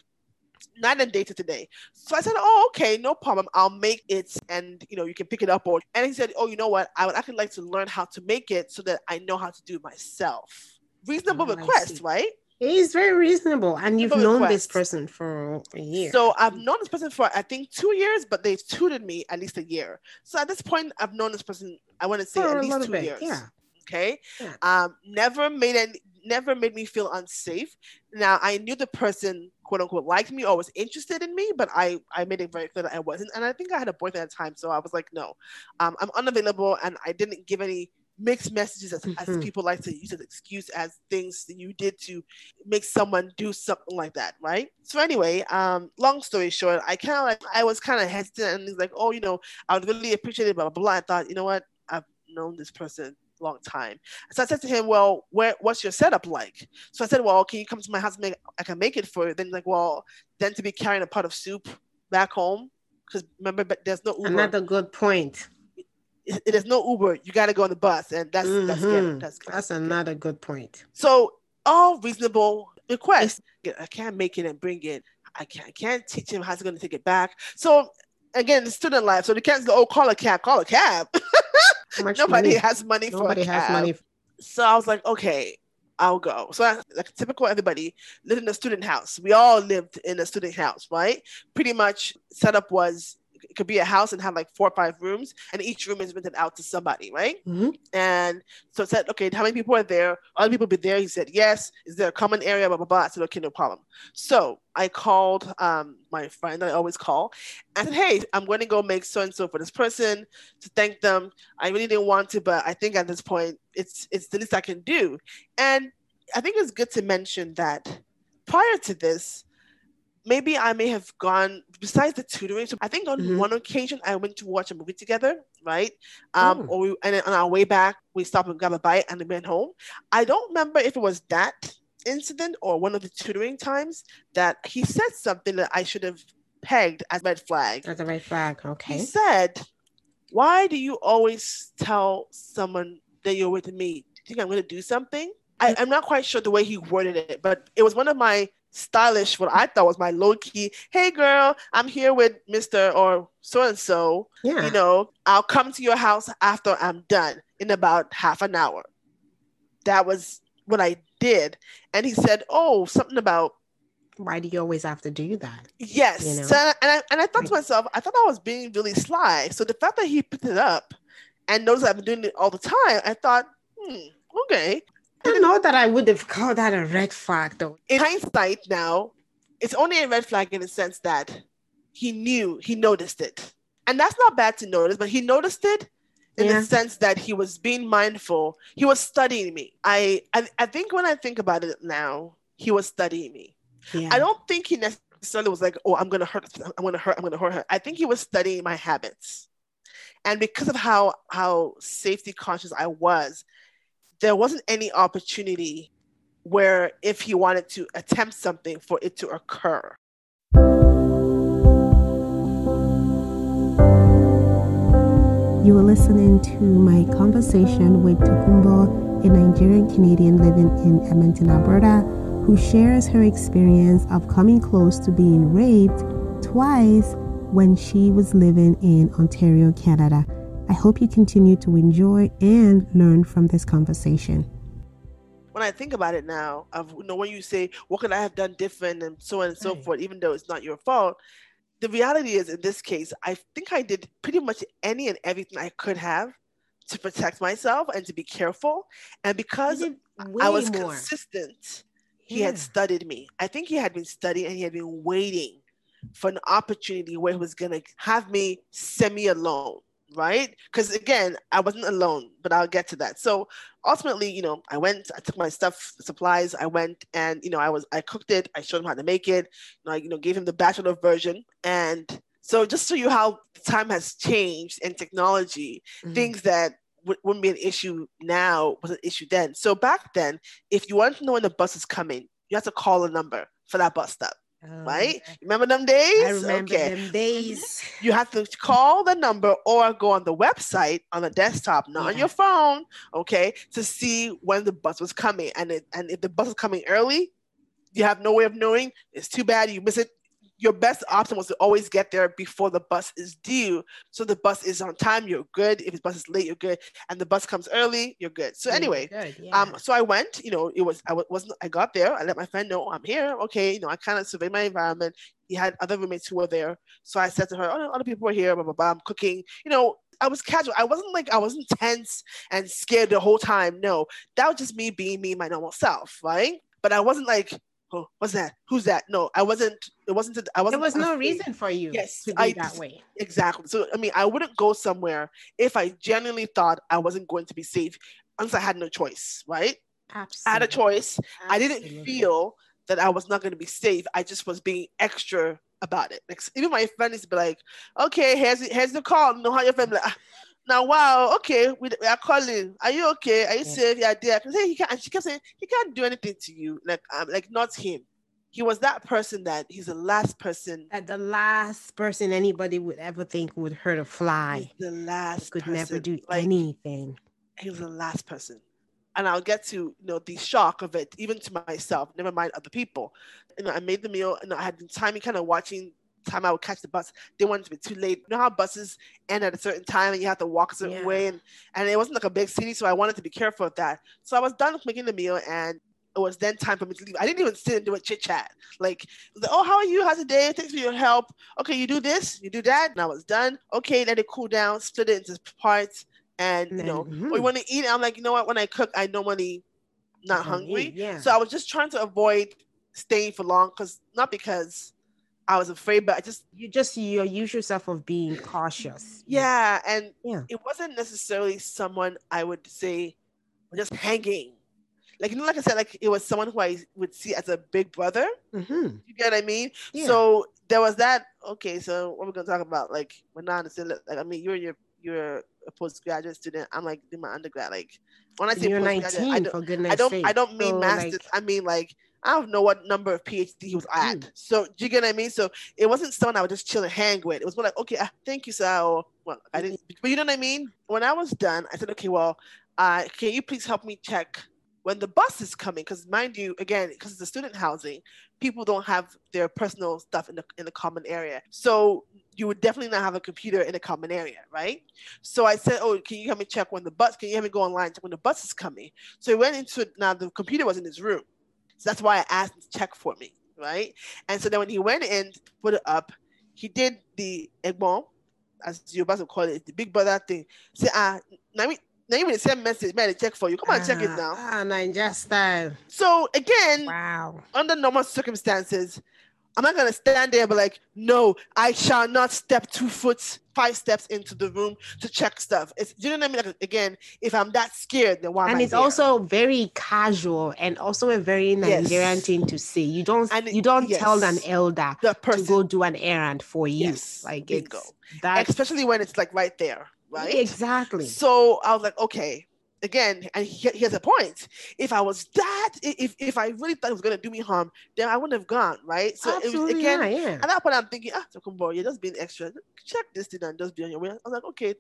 S2: not in data today. So I said, Oh, okay, no problem. I'll make it and you know you can pick it up or and he said, Oh, you know what? I would actually like to learn how to make it so that I know how to do it myself. Reasonable oh, request, right?
S1: He's very reasonable, and you've known this person for a year.
S2: So I've known this person for I think two years, but they've tutored me at least a year. So at this point, I've known this person. I want to say for at least two bit, years.
S1: Yeah.
S2: Okay. Yeah. Um, never made any, never made me feel unsafe. Now I knew the person quote unquote liked me or was interested in me, but I I made it very clear that I wasn't. And I think I had a boyfriend at the time, so I was like, no, um, I'm unavailable, and I didn't give any mixed messages as, mm-hmm. as people like to use as excuse as things that you did to make someone do something like that, right? So anyway, um, long story short, I kind of like I was kind of hesitant and he's like, oh, you know, I would really appreciate it, blah, blah blah. I thought, you know what, I've known this person a long time. So I said to him, well, where what's your setup like? So I said, well, can you come to my house? Make, I can make it for you. Then like, well, then to be carrying a pot of soup back home because remember, but there's no Uber.
S1: Another good point
S2: it is no Uber. You got to go on the bus, and that's mm-hmm. that's
S1: scary. That's, that's another good point.
S2: So all reasonable requests. I can't make it and bring it. I can't, I can't teach him how he's going to take it back. So again, the student life. So the can't go, oh, call a cab, call a cab. Nobody money? has money Nobody for a has cab. money. So I was like, okay, I'll go. So I, like typical everybody lived in a student house. We all lived in a student house, right? Pretty much setup was it could be a house and have like four or five rooms, and each room is rented out to somebody, right?
S1: Mm-hmm.
S2: And so I said, okay, how many people are there? Other people be there. He said, yes. Is there a common area? Blah blah blah. I said, okay, no problem. So I called um, my friend I always call and said, hey, I'm going to go make so and so for this person to thank them. I really didn't want to, but I think at this point it's it's the least I can do. And I think it's good to mention that prior to this, maybe I may have gone besides the tutoring. So I think on mm-hmm. one occasion I went to watch a movie together, right? Um, oh. or we, and on our way back we stopped and grabbed a bite and went home. I don't remember if it was that incident or one of the tutoring times that he said something that I should have pegged as red flag.
S1: As a red flag, okay.
S2: He said, "Why do you always tell someone that you're with me? Do you think I'm going to do something?" I, I'm not quite sure the way he worded it, but it was one of my stylish, what I thought was my low key, hey girl, I'm here with Mr. or so and so.
S1: Yeah.
S2: You know, I'll come to your house after I'm done in about half an hour. That was what I did. And he said, Oh, something about
S1: why do you always have to do that?
S2: Yes.
S1: You know?
S2: So, and I and I thought to myself, I thought I was being really sly. So the fact that he picked it up and knows I've been doing it all the time, I thought, hmm, okay.
S1: I don't know that I would have called that a red flag though.
S2: In hindsight now, it's only a red flag in the sense that he knew, he noticed it. And that's not bad to notice, but he noticed it in
S1: Yeah.
S2: the sense that he was being mindful. He was studying me. I, I I think when I think about it now, he was studying me.
S1: Yeah.
S2: I don't think he necessarily was like, oh, I'm gonna hurt, I'm gonna hurt, I'm gonna hurt her. I think he was studying my habits. And because of how how safety conscious I was, there wasn't any opportunity where if he wanted to attempt something for it to occur.
S1: You were listening to my conversation with Tokunbo, a Nigerian Canadian living in Edmonton, Alberta, who shares her experience of coming close to being raped twice when she was living in Ontario, Canada. I hope you continue to enjoy and learn from this conversation.
S2: When I think about it now, of you know when you say what could I have done different and so on and so
S1: Right.
S2: forth, even though it's not your fault, the reality is in this case, I think I did pretty much any and everything I could have to protect myself and to be careful. And because I was consistent. He had studied me. I think he had been studying and he had been waiting for an opportunity where he was going to have me semi alone, right? Because again, I wasn't alone, but I'll get to that. So ultimately, you know, I went, I took my stuff, supplies, I went and, you know, I was, I cooked it, I showed him how to make it, you know, I, you know, gave him the bachelor version. And so just to you how time has changed and technology,
S1: Mhm.
S2: things that w- wouldn't be an issue now was an issue then. So back then, if you wanted to know when the bus is coming, you have to call a number for that bus stop,
S1: Oh,
S2: right?
S1: okay.
S2: Remember them days?
S1: I remember
S2: okay.
S1: them days.
S2: You have to call the number or go on the website on the desktop, not on your phone, okay, to see when the bus was coming. And it, and if the bus is coming early, you have no way of knowing. It's too bad you miss it. Your best option was to always get there before the bus is due. So the bus is on time, you're good. If the bus is late, you're good. And the bus comes early, you're good. So anyway,
S1: good, yeah.
S2: um, so I went, you know, it was, I wasn't, I got there, I let my friend know I'm here. Okay. You know, I kind of surveyed my environment. He had other roommates who were there. So I said to her, oh, other people are here, blah, blah, blah. I'm cooking. You know, I was casual. I wasn't like, I wasn't tense and scared the whole time. No, that was just me being me, my normal self. Right. But I wasn't like, oh, what's that? Who's that? No, I wasn't, it wasn't, I wasn't.
S1: There was no reason for you
S2: Yes,
S1: to be
S2: I
S1: that way.
S2: Exactly. So I mean, I wouldn't go somewhere if I genuinely thought I wasn't going to be safe unless I had no choice, right? Absolutely. I had a
S1: Absolutely.
S2: choice. I didn't feel that I was not going to be safe. I just was being extra about it. Like even my friends be like, "Okay, here's here's the call. You know how your family." like." "Ah, Now, wow, okay, we, we are calling. Are you okay? Are you
S1: Yeah.
S2: safe? Yeah, dear. I say he can't. And she kept saying he can't do anything to you. Like, um, like not him. He was that person that he's the last person.
S1: That the last person anybody would ever think would hurt a
S2: He's
S1: fly.
S2: the
S1: He
S2: last.
S1: could never do
S2: Like,
S1: anything.
S2: he was the last person. And I'll get to you know the shock of it, even to myself. Never mind other people. You know, I made the meal, and I had been timing, kind of watching time I would catch the bus. They wanted to be too late. You know how buses end at a certain time, and you have to walk a certain
S1: Yeah.
S2: way, and and it wasn't like a big city, so I wanted to be careful of that. So I was done with making the meal, and it was then time for me to leave. I didn't even sit and do a chit chat. Like, it was like, oh, how are you? How's the day? Thanks for your help. Okay, you do this, you do that, and I was done. Okay, let it cool down. Split it into parts, and you know,
S1: then,
S2: we want to eat. I'm like, you know what? When I cook, I normally not hungry.
S1: yeah.
S2: So I was just trying to avoid staying for long because not because I was afraid, but I just
S1: You just you use yourself of being cautious.
S2: yeah, and
S1: Yeah.
S2: it wasn't necessarily someone I would say just hanging. Like you know, like I said, like it was someone who I would see as a big brother.
S1: Mm-hmm.
S2: You get what I mean?
S1: Yeah.
S2: So there was that. Okay, so what we're gonna talk about? Like when I understand, like I mean, you're your you're a postgraduate student. I'm like in my undergrad. Like when I say
S1: you're
S2: postgraduate,
S1: 19
S2: I don't,
S1: for goodness
S2: I don't,
S1: sake.
S2: I don't mean
S1: So,
S2: masters.
S1: like,
S2: I mean like I don't know what number of PhD he was at.
S1: Mm.
S2: So do you get what I mean? So it wasn't someone I would just chill and hang with. It was more like, okay, uh, thank you, sir. Or, well, I didn't, but you know what I mean? When I was done, I said, okay, well, uh, can you please help me check when the bus is coming? Because mind you, again, because it's a student housing, people don't have their personal stuff in the in the common area. So you would definitely not have a computer in a common area, right? So I said, oh, can you help me check when the bus? Can you help me go online check when the bus is coming? So he went into it. Now the computer was in his room. So that's why I asked to check for me, right? And so then when he went in, put it up, he did the egbon, as you about to call it, the big brother thing. Say, ah, now me, now even the same message, man, check for you. Come on, check it now.
S1: Ah, Ninja style.
S2: So again,
S1: Wow.
S2: under normal circumstances, I'm not gonna stand there and be like, no, I shall not step two foot, five steps into the room to check stuff. It's you know what I mean? Like, again, if I'm that scared, then why
S1: and it's
S2: there?
S1: also very casual and also a very Nigerian
S2: Yes.
S1: thing to say. You don't
S2: And
S1: you don't tell an elder
S2: the
S1: to
S2: person,
S1: go do an errand for you.
S2: Yes,
S1: Like it's that
S2: especially when it's like right there, right?
S1: exactly.
S2: So I was like, okay. Again, and he, he has a point. If I was that, if if I really thought it was gonna do me harm, then I wouldn't have gone, right? So it was again,
S1: not, yeah.
S2: At that point, I'm thinking, ah, Tokunbo, you're just being extra. Check this thing and just be on your way. I was like, okay.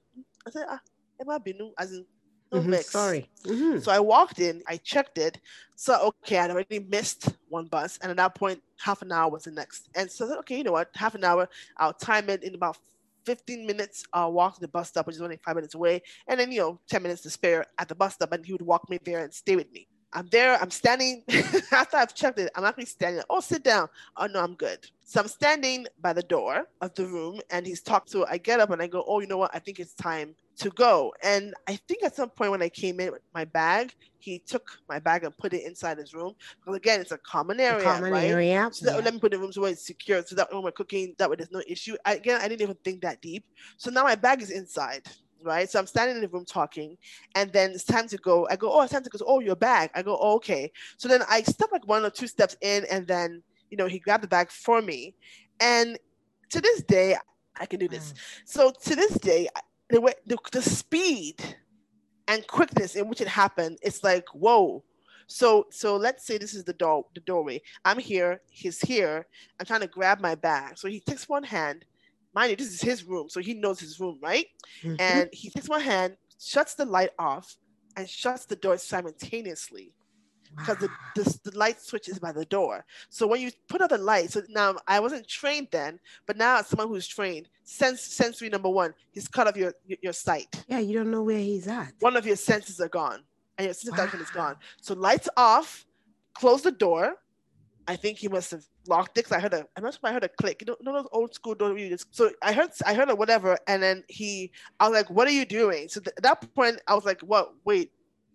S2: I said, ah, Emma Binu, as in, no
S1: Mhm,
S2: vex.
S1: Sorry. Mhm.
S2: So I walked in, I checked it. So, okay, I'd already missed one bus. And at that point, half an hour was the next. And so I said, okay, you know what? Half an hour, I'll time it in about 15 minutes. I'll walk to the bus stop, which is only five minutes away. And then, you know, 10 minutes to spare at the bus stop. And he would walk me there and stay with me. I'm there, I'm standing. After I've checked it, I'm actually standing. Oh, sit down. Oh, no, I'm good. So I'm standing by the door of the room and he's talking. So I get up and I go, oh, you know what? I think it's time to go. And I think at some point when I came in with my bag, he took my bag and put it inside his room. Because again, it's a common
S1: The
S2: area,
S1: common
S2: right?
S1: area.
S2: So that,
S1: yeah.
S2: let me put it in rooms where it's secure, so that when we're cooking, that way there's no issue. I, again, I didn't even think that deep. So now my bag is inside, right? So I'm standing in the room talking, and then it's time to go. I go, oh, it's time to go. Oh, your bag. I go, oh, okay. So then I step like one or two steps in, and then you know he grabbed the bag for me, and to this day I can do this. Mm. So to this day, the way the, the speed and quickness in which it happened, it's like whoa. So so let's say this is the door the doorway. I'm here, he's here. I'm trying to grab my bag. So he takes one hand. Mind you, this is his room, so he knows his room, right?
S1: Mhm.
S2: And he takes one hand, shuts the light off, and shuts the door simultaneously because the, the, the light switch is by the door. So when you put out the light, so now I wasn't trained then, but now as someone who's trained, sense sensory number one, he's cut off your your, your sight.
S1: yeah, you don't know where he's at.
S2: One of your senses are gone, and your sense of direction is gone. So lights off, close the door. I think he must have locked it. 'cause I heard a, I'm not sure I heard a click. You know, those old school just. So I heard, I heard a whatever, and then he, I was like, "What are you doing?" So th- at that point, I was like, "What? Wait,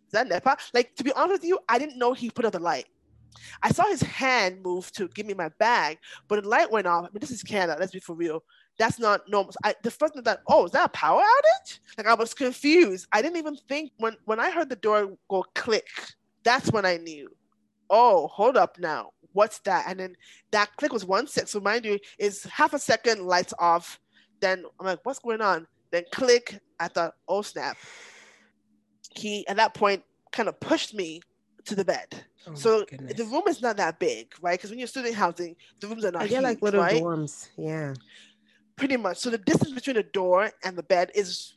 S2: is that NEPA?" Like to be honest with you, I didn't know he put out the light. I saw his hand move to give me my bag, but the light went off. I mean, this is Canada. Let's be for real. That's not normal. I, the first thing that, oh, is that a power outage? Like I was confused. I didn't even think when when I heard the door go click. That's when I knew. Oh, hold up now. What's that? And then that click was one sec. So mind you, is half a second lights off. Then I'm like, what's going on? Then click. I thought, oh snap. He at that point kind of pushed me to the bed.
S1: Oh
S2: so the room is not that big, right? Because when you're student housing, the rooms are not
S1: I get
S2: huge,
S1: like little
S2: right?
S1: dorms. Yeah.
S2: Pretty much. So the distance between the door and the bed is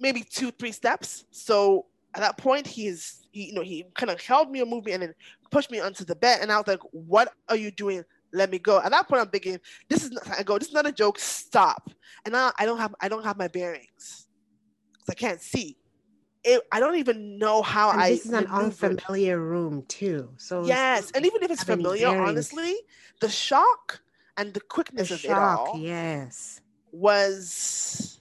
S2: maybe two, three steps. So at that point, he's he, you know, he kind of held me or moved me and then pushed me onto the bed. And I was like, "What are you doing? Let me go." At that point, I'm thinking, "This is not." I go, "This is not a joke. Stop!" And now I don't have I don't have my bearings because I can't see. It, I don't even know how
S1: And
S2: I.
S1: this is an unfamiliar room too. So
S2: Yes, and even if it's familiar, honestly, the shock and the
S1: the
S2: quickness of it
S1: shock.
S2: all
S1: Yes.
S2: was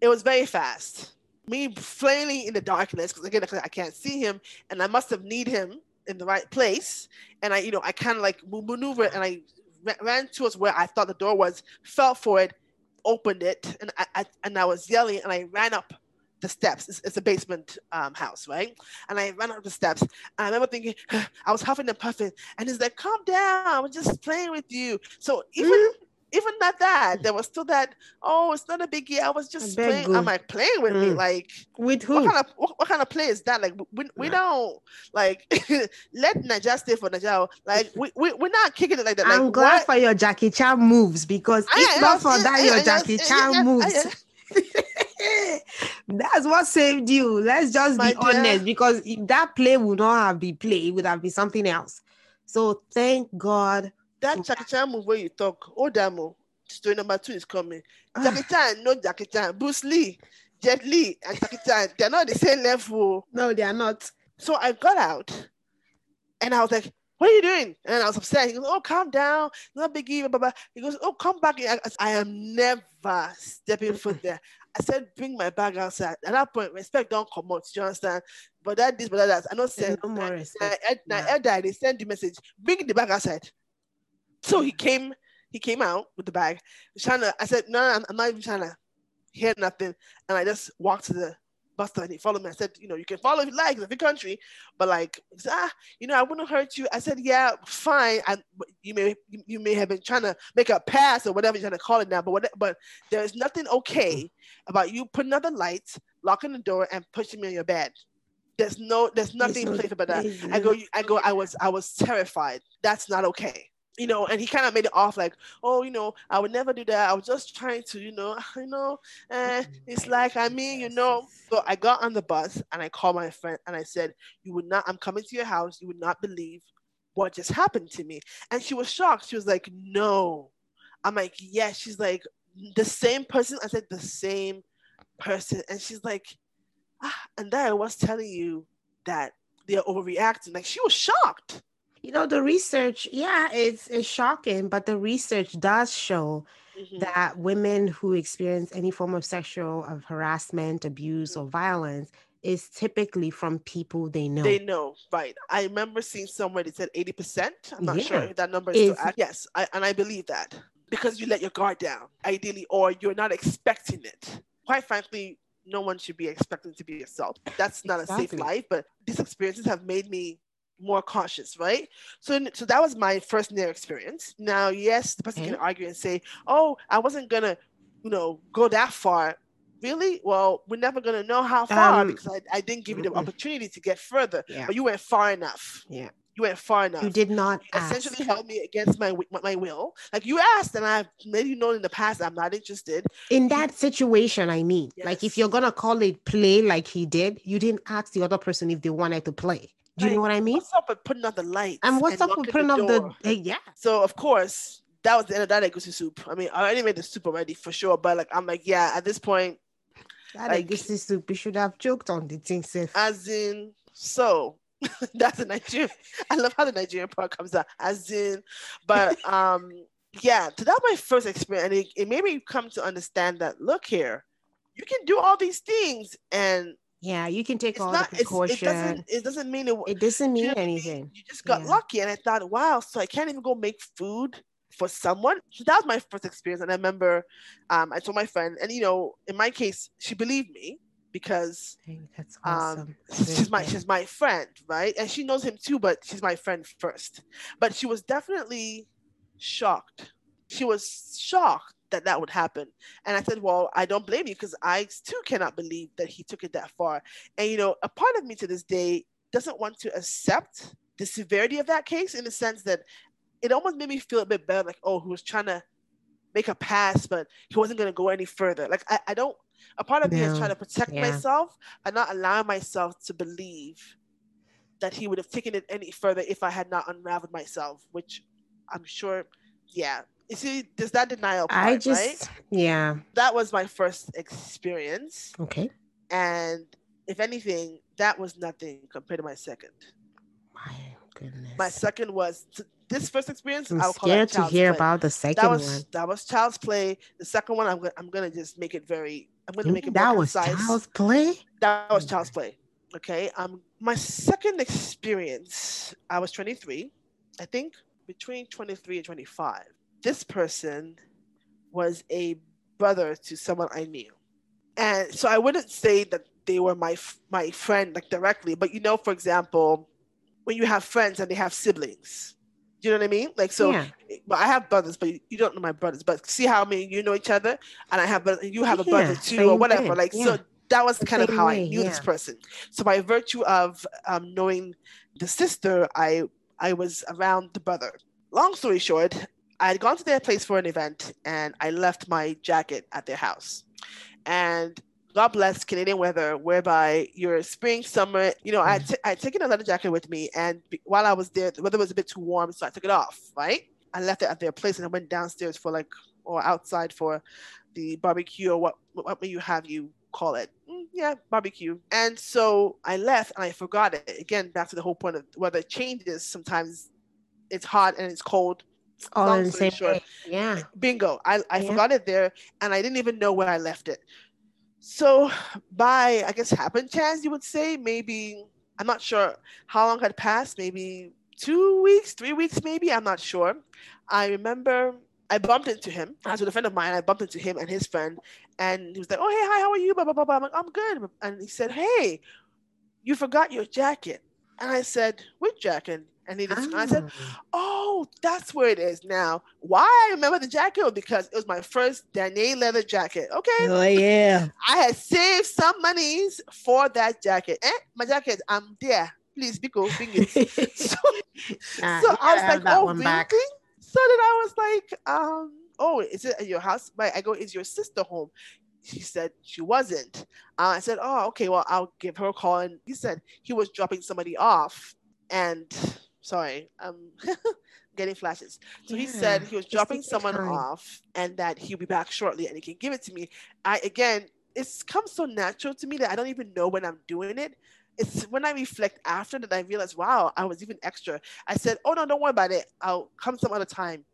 S2: it was very fast. Me flailing in the darkness because again I can't see him, and I must have need him in the right place. And I, you know, I kind of like maneuvered and I ra- ran towards where I thought the door was, felt for it, opened it, and I, I and I was yelling and I ran up the steps. It's, it's a basement um, house, right? And I ran up the steps. And I remember thinking, I was huffing and puffing, and he's like, "Calm down, I was just playing with you." So even
S1: Mhm.
S2: Even not that, there was still that. Oh, it's not a biggie. I was just
S1: beg
S2: playing. I'm like playing with me.
S1: Mm.
S2: Like
S1: With who?
S2: what kind of what, what kind of play is that? Like we, we
S1: Nah.
S2: don't like let Naja stay for Naja. Like we, we we're not kicking it like that. Like
S1: I'm glad
S2: what?
S1: for your Jackie Chan moves because
S2: I-
S1: if
S2: I
S1: not for that,
S2: I-
S1: your
S2: I- I-
S1: Jackie
S2: I-
S1: Chan
S2: I- I-
S1: moves. That's what saved you. Let's just
S2: My
S1: be honest because if that play would not have been play, it would have been something else. So thank God.
S2: That Jackie Chan move where you talk. Oh damo. Story number two is coming.
S1: Ah.
S2: Jackie Chan, no Jackie Chan. Bruce Lee, Jet Li, and Jackie Chan. They're not the same level.
S1: No, they are not.
S2: So I got out and I was like, what are you doing? And I was upset. He goes, oh, calm down. Not biggie. Blah, blah, blah. He goes, oh, come back. I, I am never stepping foot there. I said, bring my bag outside. At that point, respect don't come out. Do you understand? But that this, but that, that. I know said,
S1: no more
S2: now,
S1: respect.
S2: now,
S1: Yeah.
S2: now, they send the message, bring the bag outside. So he came, he came out with the bag. Trying to, I said, no, I'm, I'm not even trying to hear nothing. And I just walked to the bus stop and he followed me. I said, you know, you can follow if you like, it's a country. But like, said, ah, you know, I wouldn't hurt you. I said, yeah, fine. And you may you, may have been trying to make a pass or whatever you're trying to call it now, but what, but there is nothing okay about you putting out the lights, locking the door, and pushing me on your bed. There's no, there's nothing
S1: no-
S2: safe about that.
S1: there's
S2: I go, I go, I was, I was terrified. That's not okay. You know, and he kind of made it off like, oh, you know, I would never do that. I was just trying to, you know, you know, eh, it's like, I mean, you know. So I got on the bus and I called my friend and I said, you would not, I'm coming to your house. You would not believe what just happened to me. And she was shocked. She was like, no. I'm like, yes. She's like, the same person. I said, the same person. And she's like, ah, and then I was telling you that they're overreacting. Like she was shocked.
S1: You know, the research, yeah, it's it's shocking, but the research does show
S2: Mhm.
S1: that women who experience any form of sexual of harassment, abuse, or violence is typically from people they know.
S2: They know, right? I remember seeing somewhere they said eighty percent. I'm not sure if that number is still Yes, I, and I believe that because you let your guard down, ideally, or you're not expecting it. Quite frankly, no one should be expecting to be assaulted. That's not a safe life. But these experiences have made me more cautious, right? So, so that was my first near experience. Now, yes, the person
S1: Okay.
S2: can argue and say, "Oh, I wasn't gonna, you know, go that far." Really? Well, we're never gonna know how far
S1: Um,
S2: because I, I didn't give you the
S1: mm-mm.
S2: opportunity to get further.
S1: Yeah.
S2: But you went far enough.
S1: Yeah.
S2: You went far enough.
S1: You did not
S2: You
S1: ask.
S2: essentially held me against my my will. Like you asked, and I've made you know in the past I'm not interested.
S1: In that situation, I mean, like if you're gonna call it play like he did, you didn't ask the other person if they wanted to play. Do you know what I mean?
S2: What's up with putting out the lights?
S1: And what's up with putting up the eh, yeah?
S2: So of course that was the end of that egusi soup. I mean, I already made the soup already for sure, but like I'm like, yeah, at this point,
S1: That
S2: Like-
S1: egusi soup, you should have joked on the thing, sef.
S2: as in, so that's the Nigerian. I love how the Nigerian part comes out, as in, but um, yeah. So that was my first experience, and it, it made me come to understand that look here, you can do all these things, and
S1: Yeah, you can take
S2: it's
S1: all
S2: not.
S1: the
S2: precautions. it doesn't. It doesn't mean it.
S1: It doesn't
S2: you
S1: mean
S2: know what I mean?
S1: anything.
S2: You just got
S1: Yeah.
S2: lucky, and I thought, wow, so I can't even go make food for someone. So that was my first experience, and I remember um, I told my friend, and you know, in my case, she believed me because
S1: I think
S2: um, she's my she's my friend, right? And she knows him too, but she's my friend first. But she was definitely shocked. She was shocked that that would happen. And I said, well, I don't blame you because I too cannot believe that he took it that far. And you know, a part of me to this day doesn't want to accept the severity of that case in the sense that it almost made me feel a bit better, like, oh, he was trying to make a pass, but he wasn't going to go any further. Like, I, I don't, a part of me is trying to protect
S1: yeah.
S2: myself and not allow myself to believe that he would have taken it any further if I had not unraveled myself, which I'm sure, yeah. You see, there's that denial part,
S1: I just
S2: right?
S1: yeah.
S2: That was my first experience.
S1: Okay.
S2: And if anything, that was nothing compared to my second.
S1: My goodness.
S2: My second was this first experience.
S1: I'm
S2: I'll call
S1: scared to hear
S2: play.
S1: about the
S2: that
S1: second
S2: was
S1: one.
S2: that was child's play. The second one, I'm gonna I'm gonna just make it very. I'm gonna
S1: You
S2: make it
S1: that was
S2: concise.
S1: child's play.
S2: That was
S1: Okay.
S2: child's play. Okay. Um, my second experience, I was 23, I think between 23 and 25. This person was a brother to someone I knew, and so I wouldn't say that they were my my friend like directly, but you know, for example, when you have friends and they have siblings, you know what I mean? Like so,
S1: yeah.
S2: well, I have brothers, but you, you don't know my brothers. But see how me and you know each other, and I have brother- you have a brother too, or whatever.
S1: way,
S2: Like
S1: yeah.
S2: so, that was
S1: The
S2: kind of how I
S1: way,
S2: knew this person. So by virtue of um, knowing the sister, I I was around the brother. Long story short, I had gone to their place for an event, and I left my jacket at their house, and. God bless Canadian weather, whereby your spring, summer, you know, I had, t- I had taken a leather jacket with me, and be- while I was there, the weather was a bit too warm, so I took it off, right? I left it at their place and I went downstairs for like, or outside for the barbecue or what, what may you have you call it. Mm, yeah, barbecue. And so I left and I forgot it. Again, back to the whole point of weather changes sometimes it's hot and it's cold.
S1: All
S2: long
S1: in the same
S2: short,
S1: day. Yeah.
S2: Bingo. I, I
S1: Yeah.
S2: forgot it there and I didn't even know where I left it. So by I guess happen chance you would say, maybe I'm not sure how long had passed, maybe two weeks, three weeks, maybe. I'm not sure. I remember I bumped into him. I was with a friend of mine. I bumped into him and his friend, and he was like, "Oh, hey, hi, how are you?" Blah blah blah. blah. I'm like, "I'm good." And he said, "Hey, you forgot your jacket." And I said, "Which jacket?" And he just, I said. "Oh, that's where it is now." Why I remember the jacket because it was my first Danier leather jacket. Okay,
S1: Oh yeah.
S2: I had saved some monies for that jacket. Eh, my jacket, I'm there. Please, Biko, bring it. So,
S1: Nah,
S2: so I was like, oh,
S1: oh,
S2: really?
S1: back.
S2: So then I was like, um, oh, is it at your house? Right. I go, is your sister home? She said she wasn't. Uh, I said, oh, okay, well, I'll give her a call. And he said he was dropping somebody off. And sorry, I'm getting flashes. So he said he was dropping someone
S1: time.
S2: off and that he'll be back shortly and he can give it to me. I, again, it's come so natural to me that I don't even know when I'm doing it. It's when I reflect after that I realize, wow, I was even extra. I said, oh, no, don't worry about it. I'll come some other time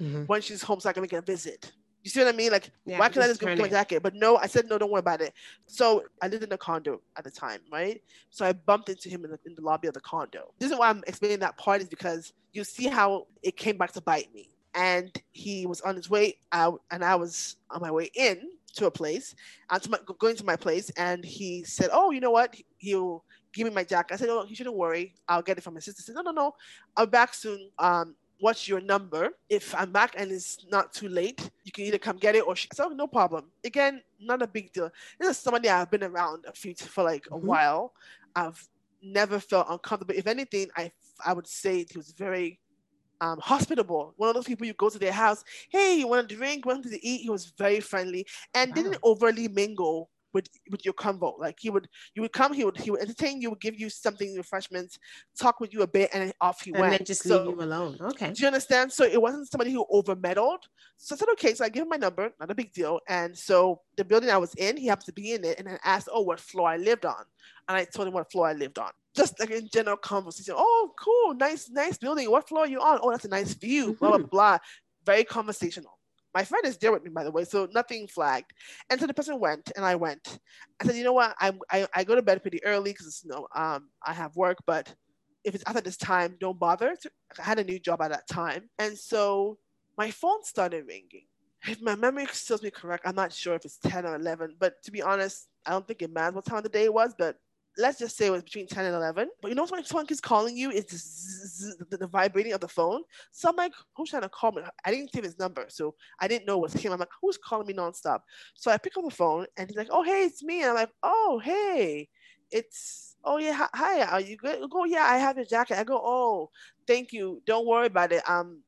S1: Mhm.
S2: when she's home so I can make a visit. You see what I mean? Like,
S1: Yeah,
S2: why can't I
S1: just
S2: go get my jacket? But no, I said, no, don't worry about it. So I lived in a condo at the time, right? So I bumped into him in the, in the lobby of the condo. This is why I'm explaining that part is because you see how it came back to bite me. And he was on his way out, and I was on my way in to a place, uh, to my, going to my place, and he said, "Oh, you know what? He'll give me my jacket." I said, "Oh, he shouldn't worry. I'll get it from my sister." He said, "No, no, no. I'll be back soon. Um, what's your number? If I'm back and it's not too late, you can either come get it or she so no problem. Again, not a big deal. This is somebody I've been around a few for like a
S1: Mhm.
S2: while. I've never felt uncomfortable. If anything, I I would say he was very um, hospitable. One of those people you go to their house, hey, you want a drink, want to eat? He was very friendly and didn't overly mingle with with your convo. Like he would, you would come, he would he would entertain you, would give you something, refreshments, talk with you a bit, and off he
S1: And
S2: went.
S1: And then just
S2: So-
S1: leave you alone. Okay.
S2: do you understand? So it wasn't somebody who over meddled. So I said, okay, so I give him my number, not a big deal. And so the building I was in, he happened to be in it, and I asked, oh, what floor I lived on. And I told him what floor I lived on. Just like in general conversation. Oh, cool, nice, nice building. What floor are you on? Oh, that's a nice view. Blah, blah,
S1: Mhm.
S2: blah. Very conversational. My friend is there with me, by the way, so nothing flagged. And so the person went, and I went. I said, you know what? I'm, I, I go to bed pretty early because you know um, I have work, but if it's after this time, don't bother. I had a new job at that time. And so my phone started ringing. If my memory serves me correct, I'm not sure if it's 10 or 11, but to be honest, I don't think it matters what time of the day it was, but let's just say it was between 10 and 11. But you know when someone keeps calling you, it's the, zzz, the, the vibrating of the phone. So I'm like, who's trying to call me? I didn't see his number, so I didn't know it was him. I'm like, who's calling me nonstop? So I pick up the phone and he's like, oh, hey, it's me. And I'm like, oh, hey, it's, oh, yeah, hi- are you good? Go, yeah, I have your jacket. I go, oh, thank you. Don't worry about it. Um,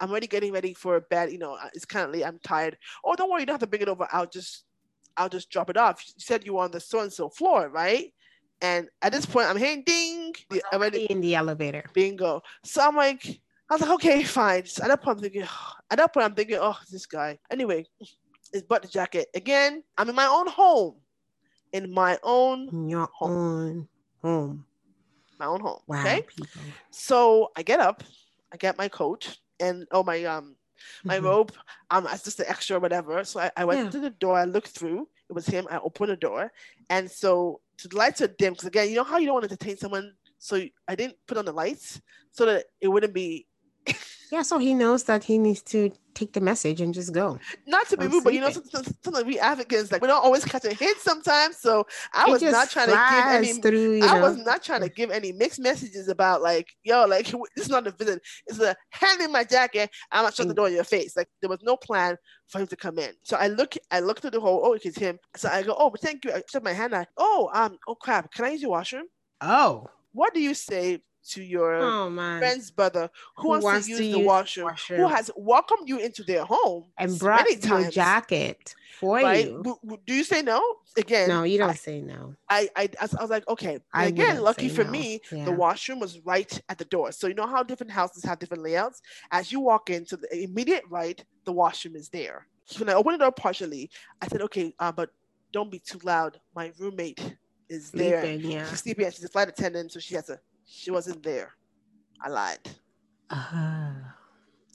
S2: I'm already getting ready for bed. You know, it's kind of late. I'm tired. Oh, don't worry. You don't have to bring it over. I'll just, I'll just drop it off. You said you were on the so and so floor, right? And at this point, I'm hearing ding. Already
S1: in the elevator.
S2: bingo. So I'm like, I was like, okay, fine. So at that point, I'm thinking, at that point, I'm thinking, oh, this guy. Anyway, it's but the jacket again. I'm in my own home, in my own
S1: In your
S2: Home.
S1: own home.
S2: my own home.
S1: Wow.
S2: Okay.
S1: People.
S2: So I get up, I get my coat and oh my um my
S1: Mhm.
S2: robe. Um, it's just an extra whatever. So I, I went
S1: Yeah.
S2: to the door. I looked through. It was him. I opened the door, and so the lights are dim because again, you know how you don't want to entertain someone. So I didn't put on the lights so that it wouldn't be
S1: Yeah, so he knows that he needs to take the message and just go.
S2: not to be rude, but you know, sometimes, sometimes we Africans like we don't always catch a hit sometimes. So I
S1: It
S2: was not trying to give any.
S1: through,
S2: I
S1: know.
S2: was not trying to give any mixed messages about like, yo, like this is not a visit. It's a hand in my jacket. I'm not shut the
S1: Mm.
S2: door in your face. Like there was no plan for him to come in. So I look, I look through the hole. Oh, it's him. So I go, oh, but thank you. I shut my hand out. Oh, um, oh crap. Can I use your washroom?
S1: Oh,
S2: What do you say to your
S1: oh
S2: friend's brother who, wants, to use the
S1: use
S2: washroom, who has welcomed you into their home
S1: and brought
S2: many
S1: your jacket for
S2: right?
S1: you.
S2: Do you say no? Again,
S1: No, you don't
S2: I,
S1: say no.
S2: I, I, I was like, okay. Again, lucky for
S1: no.
S2: me,
S1: Yeah.
S2: the washroom was right at the door. So you know how different houses have different layouts. As you walk into the immediate right, the washroom is there. So when I opened the door partially, I said, okay, uh, but don't be too loud. My roommate is there.
S1: Sleeping, yeah.
S2: She's sleeping and she's a flight attendant, so she has a. She wasn't there. I lied.
S1: Uh-huh.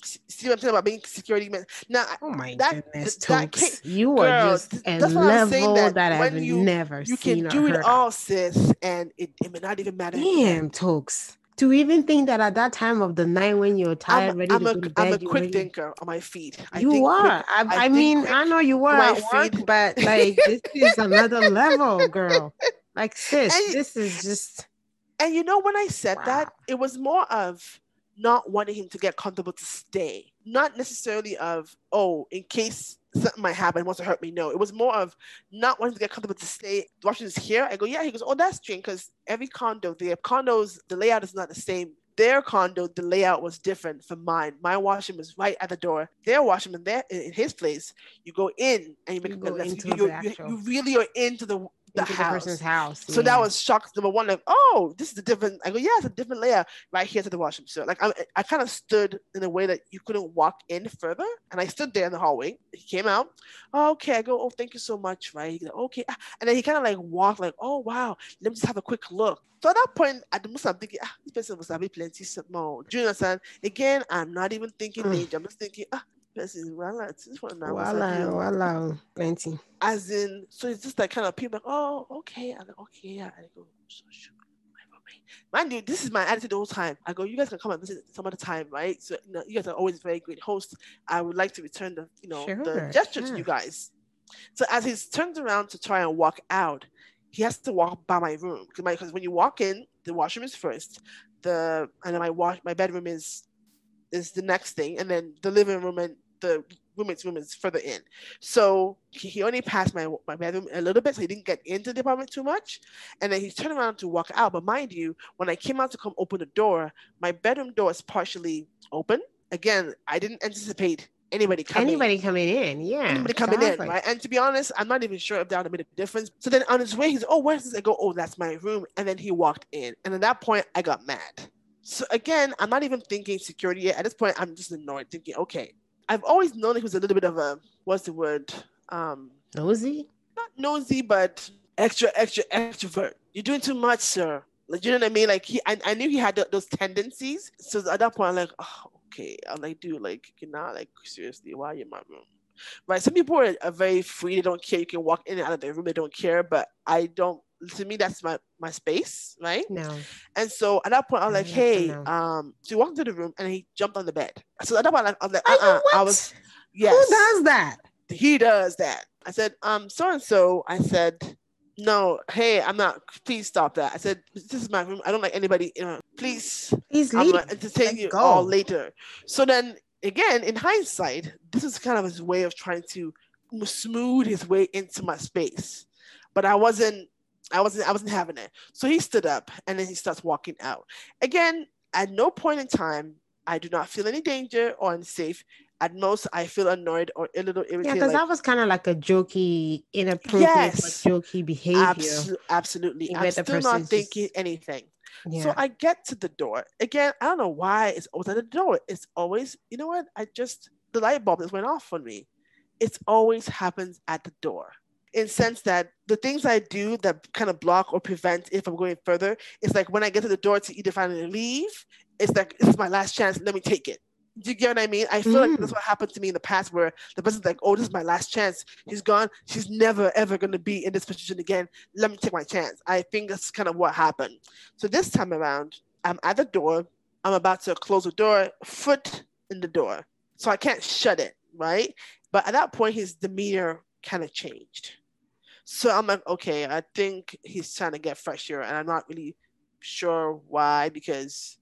S2: See what I'm saying about being security man? Now,
S1: oh my
S2: That-
S1: goodness,
S2: that ca-
S1: you
S2: girl,
S1: are just
S2: th-
S1: a
S2: that's what I'm saying,
S1: level
S2: that
S1: that, I've
S2: you-
S1: never
S2: you
S1: seen
S2: can
S1: or
S2: do it
S1: of.
S2: all, sis, and it, it may not even matter.
S1: Damn, Tokes. To even think that at that time of the night when you're tired,
S2: I'm,
S1: ready
S2: I'm
S1: to
S2: a,
S1: go to
S2: I'm a quick
S1: ready-
S2: thinker on my feet. I
S1: you
S2: think
S1: are.
S2: quick-
S1: I,
S2: I
S1: I, mean,
S2: quick
S1: I know you were
S2: my
S1: at work,
S2: feet.
S1: but like this is another level, girl. Like sis,
S2: And-
S1: this is just
S2: And you know, when I said that, it was more of not wanting him to get comfortable to stay, not necessarily of, oh, in case something might happen, wants to hurt me. No, it was more of not wanting to get comfortable to stay. Washington's here. I go, yeah. He goes, oh, that's strange because every condo, their condos, the layout is not the same. Their condo, the layout was different from mine. My washroom was right at the door. Their washroom in there, in his place, you go in and you make
S1: You
S2: a
S1: go
S2: left.
S1: into
S2: You,
S1: the
S2: you, you really are into the the house.
S1: person's house.
S2: So
S1: yeah.
S2: that was shock number one. Like, oh, this is a different. I go, yeah, it's a different layout right here to the washroom. So like, I, I kind of stood in a way that you couldn't walk in further, and I stood there in the hallway. He came out. Oh, okay, I go. Oh, thank you so much. Right? Like, okay, Ah. and then he kind of like walked, like, oh wow, let me just have a quick look. So at that point, at the most, I'm thinking, ah, this person must have been plenty more. Do you understand? Again, I'm not even thinking
S1: Mm.
S2: danger. I'm just thinking, ah, this person, well, this one now. ideal?
S1: voila, plenty.
S2: as in, so it's just like kind of people like, oh, okay, I'm like, okay, yeah. I go, so sure. Mind you, this is my attitude the whole time. I go, you guys can come and visit some other time, right? So you, know, you guys are always very great hosts. I would like to return the, you know, the
S1: Sure,
S2: gesture to you guys. So as he's turned around to try and walk out, he has to walk by my room because when you walk in, the washroom is first. The and then my wash my bedroom is is the next thing, and then the living room and the roommate's room is further in. So he, he only passed my my bedroom a little bit, so he didn't get into the apartment too much. And then he turned around to walk out. But mind you, when I came out to come open the door, my bedroom door is partially open. Again, I didn't anticipate anybody coming.
S1: Anybody coming in, yeah.
S2: Anybody coming in, right? And to be honest, I'm not even sure if that would have made a difference. So then on his way, he's, oh, where's this? I go, oh, that's my room. And then he walked in. And at that point, I got mad. So again, I'm not even thinking security yet. At this point, I'm just annoyed, thinking, okay, I've always known he was a little bit of a, what's the word? Um,
S1: Nosy?
S2: not nosy, but extra, extra, extrovert. You're doing too much, sir. Like, you know what I mean? Like, he, I, I knew he had th- those tendencies. So at that point, I'm like, oh, okay. I'm like, dude, like, you cannot, like, seriously, why are you in my room? Right? Some people are, are very free. They don't care. You can walk in and out of their room. They don't care. But I don't, to me, that's my, my space, right?
S1: No.
S2: And so at that point, I was like, hey,
S1: no.
S2: um, so he walked into the room and he jumped on the bed. So at that point, I was like, uh-uh. I
S1: what?
S2: was, yes
S1: Who does that?
S2: he does that. I said, um, so and so. I said, no, hey, I'm not. Please stop that. I said, this is my room. I don't like anybody. You know, please,
S1: Please
S2: I'm gonna entertain
S1: Let's
S2: you
S1: go.
S2: all later. So then, again, in hindsight, this is kind of his way of trying to smooth his way into my space, but I wasn't. I wasn't. I wasn't having it. So he stood up and then he starts walking out. Again, at no point in time, I do not feel any danger or unsafe. At most, I feel annoyed or a little irritated.
S1: Yeah, because
S2: like,
S1: that was kind of like a jokey, inappropriate,
S2: Yes.
S1: jokey behavior.
S2: Abso- absolutely. I'm still not
S1: just-
S2: thinking anything.
S1: yeah.
S2: So I get to the door. Again, I don't know why it's always at the door. It's always, you know what? I just, the light bulb just went off on me. It always happens at the door. In sense that the things I do that kind of block or prevent if I'm going further, it's like when I get to the door to either finally leave, it's like, this is my last chance. Let me take it. Do you get what I mean? I feel like
S1: Mm.
S2: that's what happened to me in the past where the person's like, oh, this is my last chance. He's gone. She's never, ever going to be in this position again. Let me take my chance. I think that's kind of what happened. So this time around, I'm at the door. I'm about to close the door, foot in the door. So I can't shut it, right? But at that point, his demeanor kind of changed. So I'm like, okay, I think he's trying to get fresh air, and I'm not really sure why because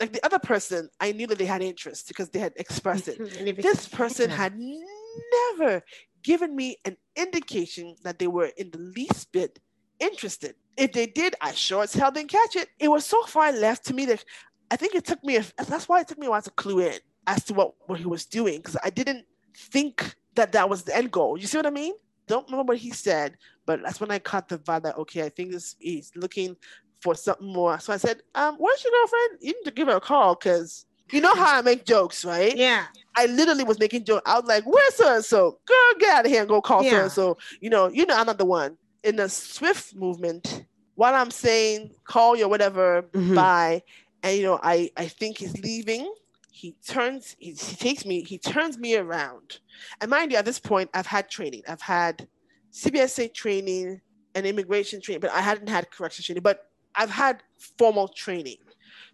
S2: like the other person, I knew that they had interest because they had expressed it. This person had never given me an indication that they were in the least bit interested. If they did, I sure as hell didn't catch it. It was so far left to me that I think it took me, a, that's why it took me a while to clue in as to what, what he was doing because I didn't think that that was the end goal. You see what I mean? Don't remember what he said, but that's when I caught the vibe that, okay, I think this, he's looking for something more. So I said, um, where's your girlfriend? You need to give her a call because you know how I make jokes, right?
S1: Yeah.
S2: I literally was making jokes. I was like, "Where's so and so? Girl, get out of here and go call so and so." You know, you know, I'm not the one. In the swift movement, while I'm saying call you or whatever,
S1: Mhm.
S2: bye, and you know, I I think he's leaving. He turns, he, he takes me, he turns me around. And mind you, at this point, I've had training. I've had CBSA training and immigration training, but I hadn't had corrections training. But I've had formal training.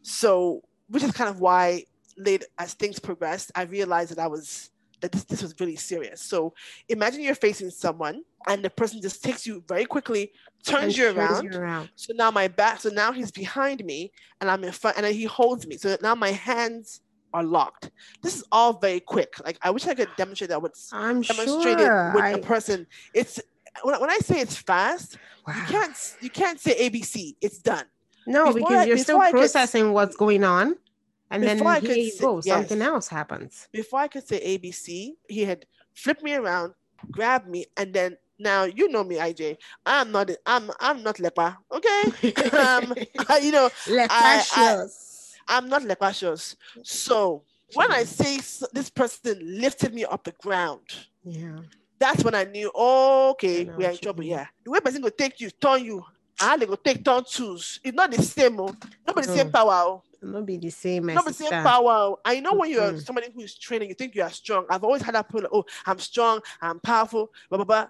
S2: So, which is kind of why later, as things progressed, I realized that I was that this, this was really serious. So imagine you're facing someone and the person just takes you very quickly, turns, you around. you around. So now my back, so now he's behind me and I'm in front and then he holds me. So now my hands are locked. This is all very quick. Like I wish I could demonstrate that with
S1: I'm demonstrated sure.
S2: with
S1: I...
S2: a person. It's when, when I say it's fast, wow. you can't you can't say ABC. It's done.
S1: No, before because you're still processing could, what's going on. And then I here you go, yes. something else happens.
S2: Before I could say ABC, he had flipped me around, grabbed me, and then now you know me, IJ. I'm not I'm I'm not leper, okay? um, you know, lepasios. I, am not lepasios. So when I say this person lifted me up the ground,
S1: yeah,
S2: that's when I knew, oh, okay, I we are in trouble. Yeah, the way person will take you, turn you, and they go take turn twos. It's not the same. Oh. Not the same power. Oh.
S1: Not be the same.
S2: Not the same power. I know when you're mm-hmm. somebody who is training, you think you are strong. I've always had that pull. Oh, I'm strong. I'm powerful. Blah blah blah.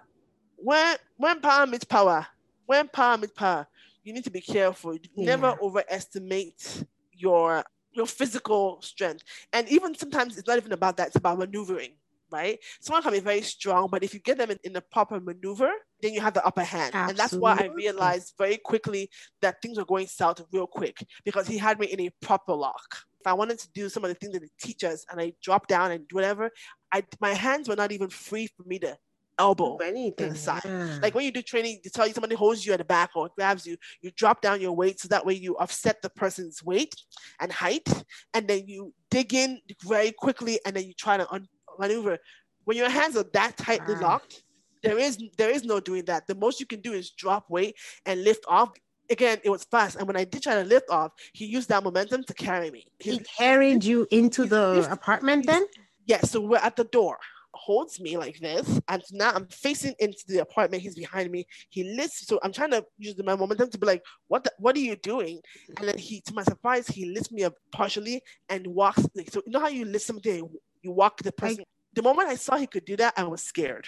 S2: When when power meets power, when power meets power, you need to be careful. Yeah. Never overestimate your your physical strength. And even sometimes it's not even about that. It's about maneuvering right? Someone can be very strong, but if you get them in, in a proper maneuver, then you have the upper hand. Absolutely. And that's why I realized very quickly that things were going south real quick because he had me in a proper lock. If I wanted to do some of the things that they teach us and I drop down and do whatever, I my hands were not even free for me to elbow
S1: anything, to the side.
S2: Yeah. Like when you do training, they tell you somebody holds you at the back or grabs you, you drop down your weight so that way you offset the person's weight and height, and then you dig in very quickly and then you try to un- maneuver. When your hands are that tightly locked, there is there is no doing that. The most you can do is drop weight and lift off. Again, it was fast, and when I did try to lift off, he used that momentum to carry me.
S1: He, he carried you into the apartment then?
S2: Yes. Yeah, so we're at the door holds me like this, and now I'm facing into the apartment. He's behind me. He lifts, so I'm trying to use the momentum to be like, "What? The, what are you doing?" And then he, to my surprise, he lifts me up partially and walks. Like, so you know how you lift something, you walk the person. The moment I saw he could do that, I was scared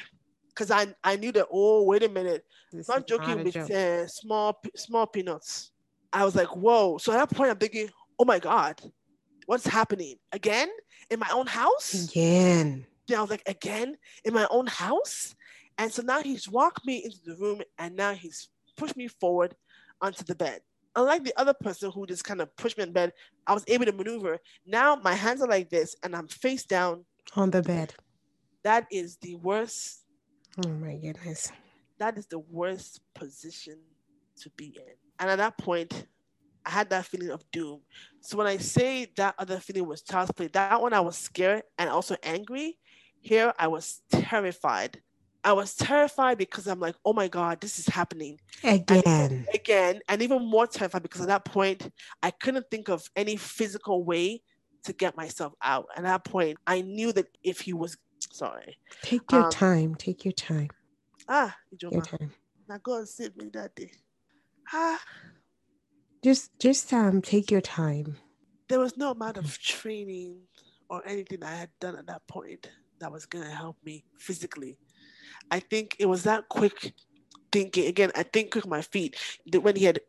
S2: because I I knew that. Oh, wait a minute, not joking with uh, small small peanuts. I was like, whoa. So at that point, I'm thinking, oh my god, what's happening again in my own house?
S1: Again.
S2: Then I was like, again in my own house. And so now he's walked me into the room, and now he's pushed me forward onto the bed unlike the other person who just kind of pushed me in bed, I was able to maneuver. Now my hands are like this and I'm face down
S1: on the bed.
S2: That is the worst.
S1: Oh my goodness.
S2: That is the worst position to be in. And at that point, I had that feeling of doom. So when I say that other feeling was child's play, that one I was scared and also angry. Here I was terrified I was terrified because I'm like, oh my God, this is happening
S1: again.
S2: And, again. And even more terrified because at that point, I couldn't think of any physical way to get myself out. At that point, I knew that if he was sorry.
S1: Take your um, time. Take your time.
S2: Ah, Ijoma. your time. Now go and save me that day. Ah.
S1: Just just um take your time.
S2: There was no amount of training or anything I had done at that point that was gonna help me physically I think it was that quick thinking. Again, I think quick my feet. When he had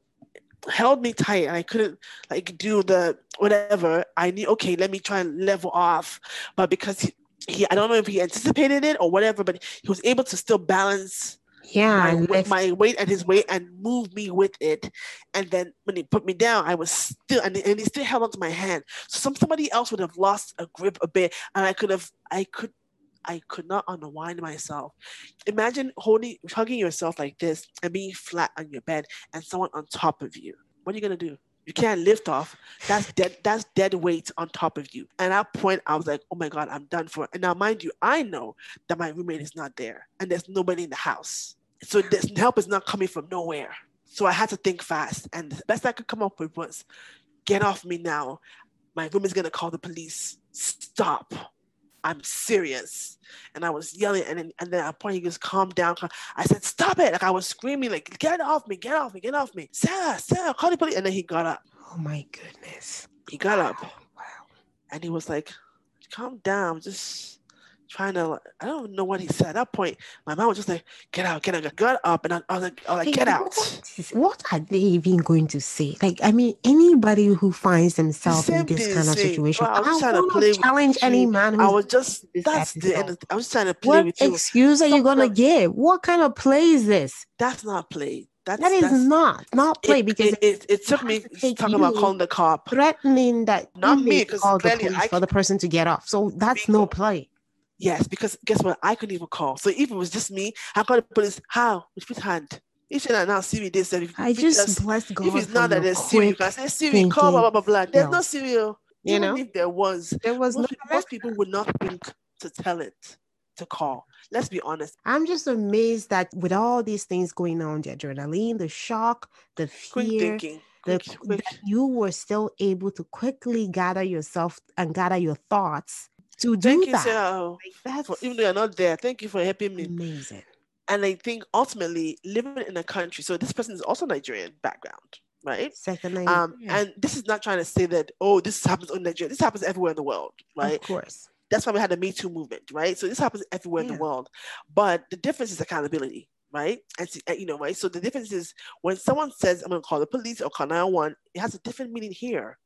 S2: held me tight and I couldn't like do the whatever, I knew okay, let me try and level off. But because he, he I don't know if he anticipated it or whatever, but he was able to still balance
S1: yeah
S2: my, my weight and his weight and move me with it and then when he put me down i was still and, and he still held onto my hand so some, somebody else would have lost a grip a bit and i could have i could I could not unwind myself. Imagine holding, hugging yourself like this and being flat on your bed and someone on top of you. What are you gonna do? You can't lift off. That's dead. That's dead weight on top of you. And at that point, I was like, "Oh my god, I'm done for." And now, mind you, I know that my roommate is not there, and there's nobody in the house. So this help is not coming from nowhere. So I had to think fast, and the best I could come up with was, "Get off me now. My room is gonna call the police. Stop." I'm serious. And I was yelling, and then, and then at a point he just calm down. I said, Stop it. Like I was screaming, like, get off me, get off me, get off me. Sarah, Sarah, call the police. And then he got up.
S1: Oh my goodness.
S2: He got wow. up.
S1: Wow.
S2: And he was like, calm down, just trying to, I don't know what he said. At that point, my mom was just like, get out, get out, got up. And I, I was like, I was like, get out.
S1: What, what are they even going to say? Like, I mean, anybody who finds themselves in this kind of situation,
S2: Well, I was
S1: I
S2: trying to play
S1: challenge any
S2: you.
S1: man
S2: I was just, that's the end. Of, I was trying to play
S1: what
S2: with you.
S1: excuse are you gonna give? What kind of play is this?
S2: That's not play. That's,
S1: That is
S2: that's,
S1: not not play
S2: it,
S1: because
S2: it, it, it took me
S1: to
S2: talking about calling the cop.
S1: threatening that
S2: Not
S1: me
S2: me, 'cause
S1: call the police
S2: I
S1: for the person to get off. So that's no play.
S2: Yes, because guess what? I couldn't even call. So if it was just me, I called the police. How? With which hand? If you now see me this, if,
S1: I
S2: it
S1: just bless God
S2: if it's not that there's Siri, you can say Siri, call blah blah blah blah. There's no
S1: no.
S2: Siri. Oh.
S1: You
S2: Even
S1: know?
S2: if there was,
S1: There was
S2: most, people, most people would not think to tell it to call. Let's be honest.
S1: I'm just amazed that with all these things going on, the adrenaline, the shock, the fear, the
S2: Quick, quick.
S1: that you were still able to quickly gather yourself and gather your thoughts to do
S2: Thank you,
S1: that.
S2: sir.
S1: Like, that's
S2: For, even though you're not there, thank you for helping me.
S1: amazing.
S2: And I think ultimately living in a country, so this person is also Nigerian background, right?
S1: Second
S2: Um,
S1: Nigerian,
S2: and this is not trying to say that, oh, this happens in Nigeria. This happens everywhere in the world, right?
S1: of course.
S2: That's why we had the Me Too movement, right? So this happens everywhere in the world. But the difference is accountability, right? And and, you know, right? So the difference is when someone says, I'm going to call the police or call 911, it has a different meaning here.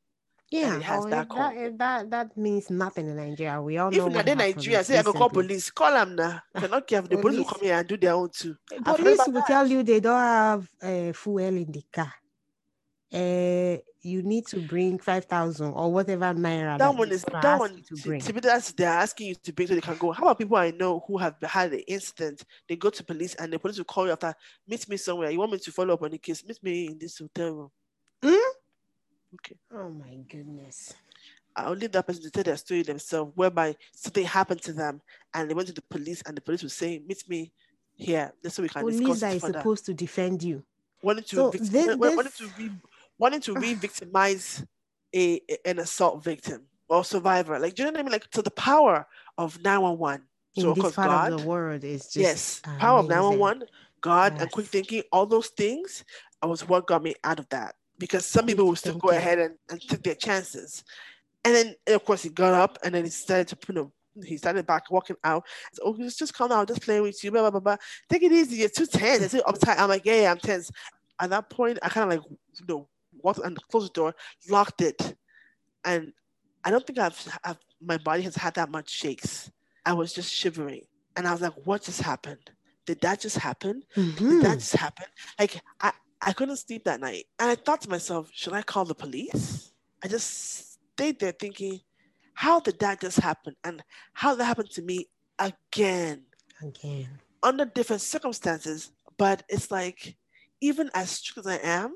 S1: Yeah,
S2: it has
S1: oh, that, that, that that means nothing in Nigeria. We all know
S2: Even
S1: what
S2: in
S1: happened
S2: Nigeria, say I go call police, call them now. If you're not careful, the police will come here and do their own too. I've heard
S1: Police will
S2: that.
S1: tell you they don't have uh, fuel in the car. Uh, you need to bring five thousand or whatever naira.
S2: That one is that one.
S1: you to
S2: To,
S1: bring.
S2: to be that's they're asking you to bring so they can go. How about people I know who have had an incident? They go to police and the police will call you after. Meet me somewhere. You want me to follow up on the case? Meet me in this hotel room. Okay.
S1: Oh my goodness.
S2: I'll leave that person to tell their story themselves, whereby something happened to them and they went to the police and the police was saying, Meet me here. That's so we can
S1: Police
S2: discuss
S1: is
S2: further.
S1: supposed to defend you.
S2: Wanting to,
S1: So
S2: victim-
S1: this-
S2: wa- wa- wanting to re- wanting to re-victimize a, a- an assault victim or survivor. Like, do you know what I mean? Like, to the power of 911.
S1: In
S2: So,
S1: this part
S2: God,
S1: of the world is just
S2: yes, power of
S1: amazing.
S2: 911, God, and quick thinking, all those things was what got me out of that. Because some people will still go ahead and, and take their chances. And then, and of course, he got up and then he started to, you know, he started back walking out. So, oh, just, just calm down, just playing with you, blah, blah, blah, blah. Take it easy, you're too tense, you're too uptight. I'm like, yeah, yeah, I'm tense. At that point, I kind of like, you know, walked and closed the door, locked it. And I don't think I've, I've, my body has had that much shakes. I was just shivering. And I was like, what just happened? Did that just happen? Did
S1: Mhm.
S2: that just happen? Like I, I couldn't sleep that night. And I thought to myself, should I call the police? I just stayed there thinking, how did that just happen? And how did that happen to me again
S1: Again.
S2: under different circumstances? But it's like, even as strict as I am,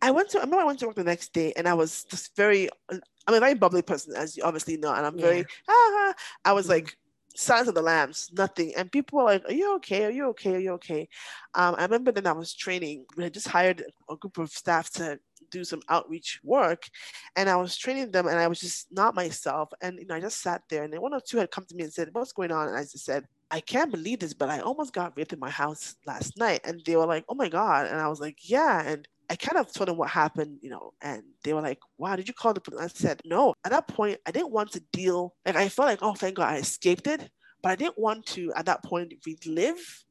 S2: I went to I remember I went to work the next day and I was just very I'm a very bubbly person, as you obviously know, and I'm very ah, I was
S1: Mhm.
S2: like silence of the lambs, nothing. And people were like, Are you okay? Are you okay? Are you okay? Um, I remember then I was training. We had just hired a group of staff to do some outreach work, and I was training them, and I was just not myself. And you know, I just sat there, and then one or two had come to me and said, "What's going on?" And I just said, "I can't believe this, but I almost got raped in my house last night." And they were like, "Oh my god!" And I was like, "Yeah." And I kind of told them what happened, you know, and they were like, "Wow, did you call the police?" I said, "No." At that point, I didn't want to deal. Like I felt like, "Oh, thank God, I escaped it," but I didn't want to at that point relive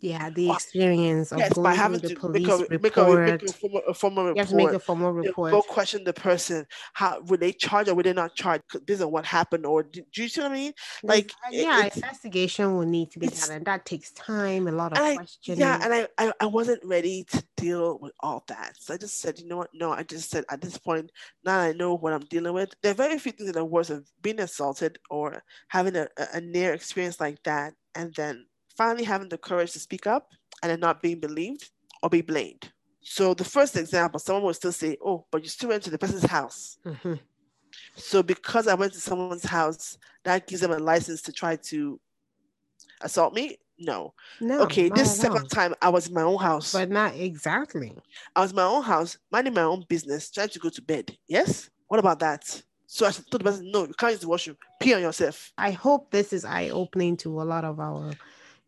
S1: Yeah, the experience of
S2: yes,
S1: going
S2: by having
S1: the
S2: to
S1: police
S2: make a, make a,
S1: report.
S2: make a, formal, a formal
S1: you have to make a formal report.
S2: Go question the person. How would they charge or would they not charge based on what happened? Or do, do you see what I mean? Like,
S1: uh,
S2: it-
S1: yeah, investigation will need to be done, and that takes time, a lot of
S2: I-
S1: questioning.
S2: Yeah, and I, I I wasn't ready to deal with all that. So I just said, you know what? No, I just said at this point, now I know what I'm dealing with. There are very few things that are worse of being assaulted or having a, a, a near experience like that, and then finally having the courage to speak up and then not being believed or be blamed. So the first example, someone will still say, "Oh, but you still went to the person's house."
S1: Mhm.
S2: So because I went to someone's house, that gives them a license to try to assault me? No.
S1: No,
S2: okay, this second time I was in my own house.
S1: but not exactly.
S2: I was in my own house, minding my own business, trying to go to bed. Yes? What about that? So I told the person, no, you can't use the washroom. Pee on yourself.
S1: I hope this is eye opening to a lot of our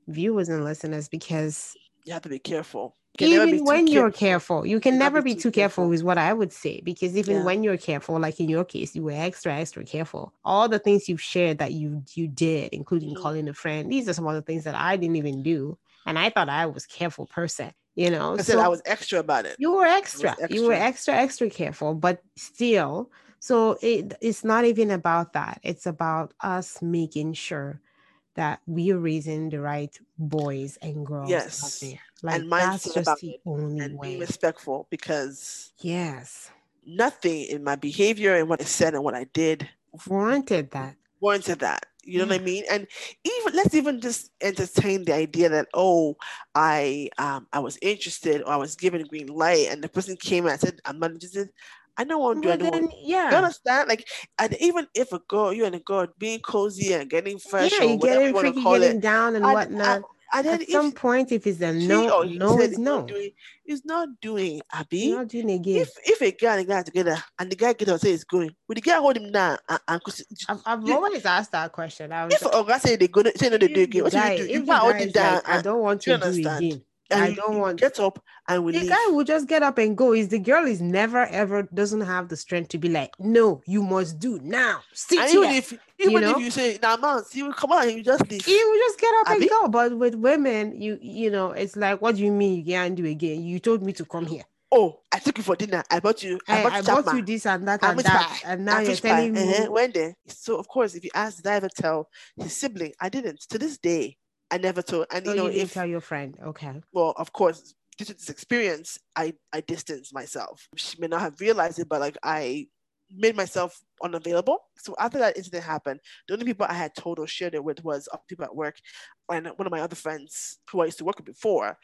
S1: viewers and listeners because
S2: you have to be careful.
S1: Even when you're careful, you can you never be, be too careful, careful, is what I would say. Because even yeah. when you're careful, like in your case, you were extra, extra careful. All the things you've shared that you you did, including mm-hmm. calling a friend, these are some of the things that I didn't even do. And I thought I was careful person, you know.
S2: I so said I was extra about it.
S1: You were extra. extra. You were extra, extra careful, but still. So it, it's not even about that. It's about us making sure that we are raising the right boys and girls.
S2: Yes. Like and that's just the only and way. Be respectful because
S1: yes,
S2: nothing in my behavior and what I said and what I did
S1: warranted that.
S2: Warranted that. You know yeah. what I mean? And even let's even just entertain the idea that oh, I um I was interested or I was given green light and the person came and said I'm not interested. I don't want to do anyone. Yeah. You understand? Like, and even if a girl, you and a girl being cozy and getting fresh, yeah,
S1: or getting freaky, getting it, down and I, uh, whatnot. I, I, then At some point, if it's a no, no, it's no.
S2: Doing, it's not doing, Abby.
S1: Not doing again.
S2: If if a guy and a guy together and the guy get up say it's going, would the guy hold him down? Uh, uh, and, and
S1: I've, I've you, always asked that question. I
S2: was if a guy say they go, say no, they do again. What do you do? You hold him down.
S1: Like, I don't want to do again
S2: and I don't want get up and we
S1: the
S2: leave.
S1: guy will just get up and go. Is the girl is never ever doesn't have the strength to be like, no, you must do now. Sit
S2: and
S1: here.
S2: Even if even you know? if you say now man, he will come on and you just leave.
S1: He will just get up and go. But with women, you you know, it's like, what do you mean you can't do again? You told me to come here.
S2: Oh, I took you for dinner. I bought you. I,
S1: bought, I, I bought you this and that and, and that, and now you're telling pie. me
S2: uh-huh. when there. So of course, if you ask, did I ever tell his sibling? I didn't. To this day, I never told. And
S1: so
S2: you know,
S1: you
S2: if
S1: tell your friend, okay.
S2: Well, of course, due to this experience, I I distanced myself. She may not have realized it, but like I made myself unavailable. So after that incident happened, the only people I had told or shared it with was people at work and one of my other friends who I used to work with before.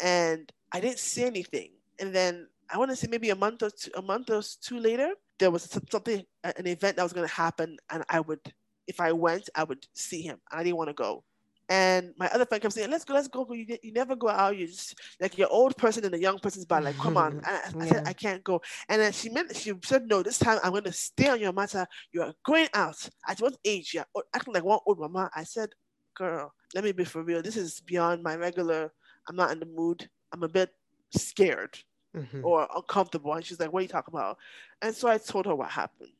S2: And I didn't say anything. And then I want to say maybe a month or two, a month or two later, there was something, an event that was going to happen, and I would, if I went, I would see him. I didn't want to go. And my other friend kept saying, "Let's go, let's go." You, you never go out. You just like your old person and the young person's body. Like, come on. I, I yeah. said, "I can't go." And then she meant she said, "No, this time I'm going to stay on your matter. You are going out at what age? You're acting like one old mama." I said, "Girl, let me be for real. This is beyond my regular. I'm not in the mood. I'm a bit scared mm-hmm. or uncomfortable." And she's like, "What are you talking about?" And so I told her what happened.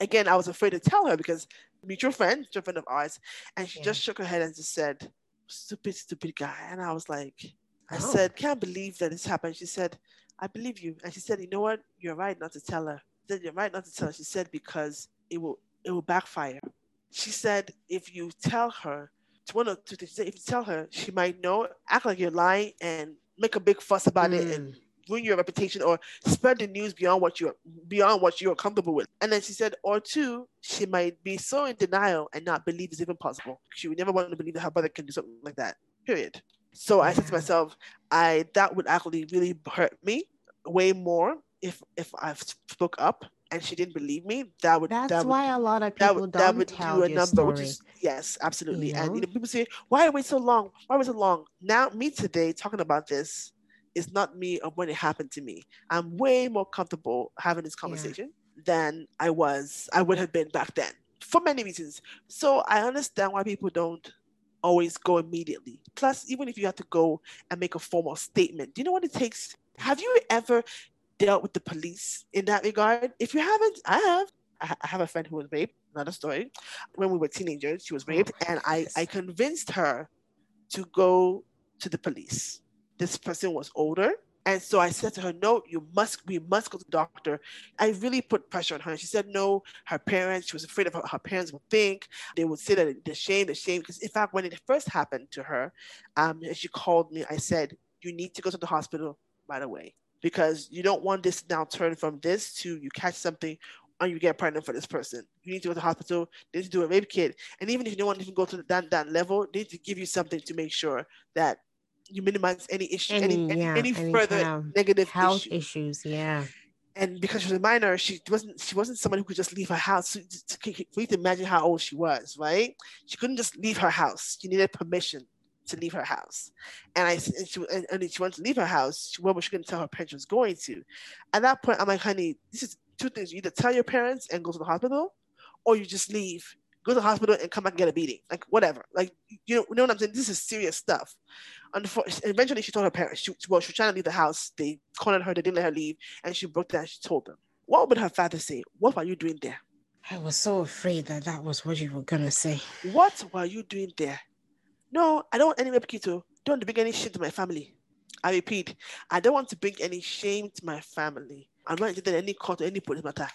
S2: Again, I was afraid to tell her because mutual friend, mutual friend of ours, and she yeah. just shook her head and just said, "Stupid, stupid guy." And I was like, I oh. said, "Can't believe that this happened." She said, "I believe you," and she said, "You know what? You're right not to tell her." She said, "You're right not to tell her." She said, "Because it will, it will backfire." She said, "If you tell her." To one or two things. If you tell her, she might know, act like you're lying, and make a big fuss about mm. it, and mm ruin your reputation or spread the news beyond what you're beyond what you're comfortable with. And then she said, or two, she might be so in denial and not believe it's even possible. She would never want to believe that her brother can do something like that. Period. So I said to myself, I that would actually really hurt me way more if if I spoke up and she didn't believe me. That would
S1: that's
S2: that
S1: why
S2: would,
S1: a lot of people that would, don't that would tell do a number, story.
S2: Is, yes, absolutely. You know? And you know, people say, "Why wait so long? Why wait so long?" Now, me today talking about this is not me of when it happened to me. I'm way more comfortable having this conversation yeah. than I was, I would have been back then for many reasons. So I understand why people don't always go immediately. Plus, even if you have to go and make a formal statement, do you know what it takes? Have you ever dealt with the police in that regard? If you haven't, I have. I have a friend who was raped, another story. When we were teenagers, she was raped, oh, and I, I convinced her to go to the police this person was older. And so I said to her, No, you must, we must go to the doctor. I really put pressure on her. She said, No, her parents, she was afraid of what her parents would think. They would say that the shame, the shame. Because in fact, when it first happened to her, um, and she called me, I said, You need to go to the hospital right away because you don't want this now turn from this to you catch something and you get pregnant for this person. You need to go to the hospital, they need to do a rape kit. And even if you don't want to even go to that, that level, they need to give you something to make sure that you minimize any issue, any any, yeah, any, any further kind of negative
S1: health
S2: issue.
S1: issues. Yeah.
S2: And because she was a minor, she wasn't she wasn't someone who could just leave her house. For you to imagine how old she was, right? She couldn't just leave her house. She needed permission to leave her house. And I and she and, and she wanted to leave her house. Where was she going to tell her parents she was going to? At that point, I'm like, honey, this is two things. You either tell your parents and go to the hospital, or you just leave go to the hospital and come back and get a beating, like whatever. Like you know, you know what I'm saying? This is serious stuff. Unfortunately, eventually she told her parents, she, well, she was trying to leave the house. They cornered her, they didn't let her leave, and she broke down. She told them, What would her father say? What were you doing there?
S1: I was so afraid that that was what you were going to say.
S2: What were you doing there? No, I don't want any repetitive. Don't bring any shit to my family. I repeat, I don't want to bring any shame to my family. I'm not interested in any court or any police matter.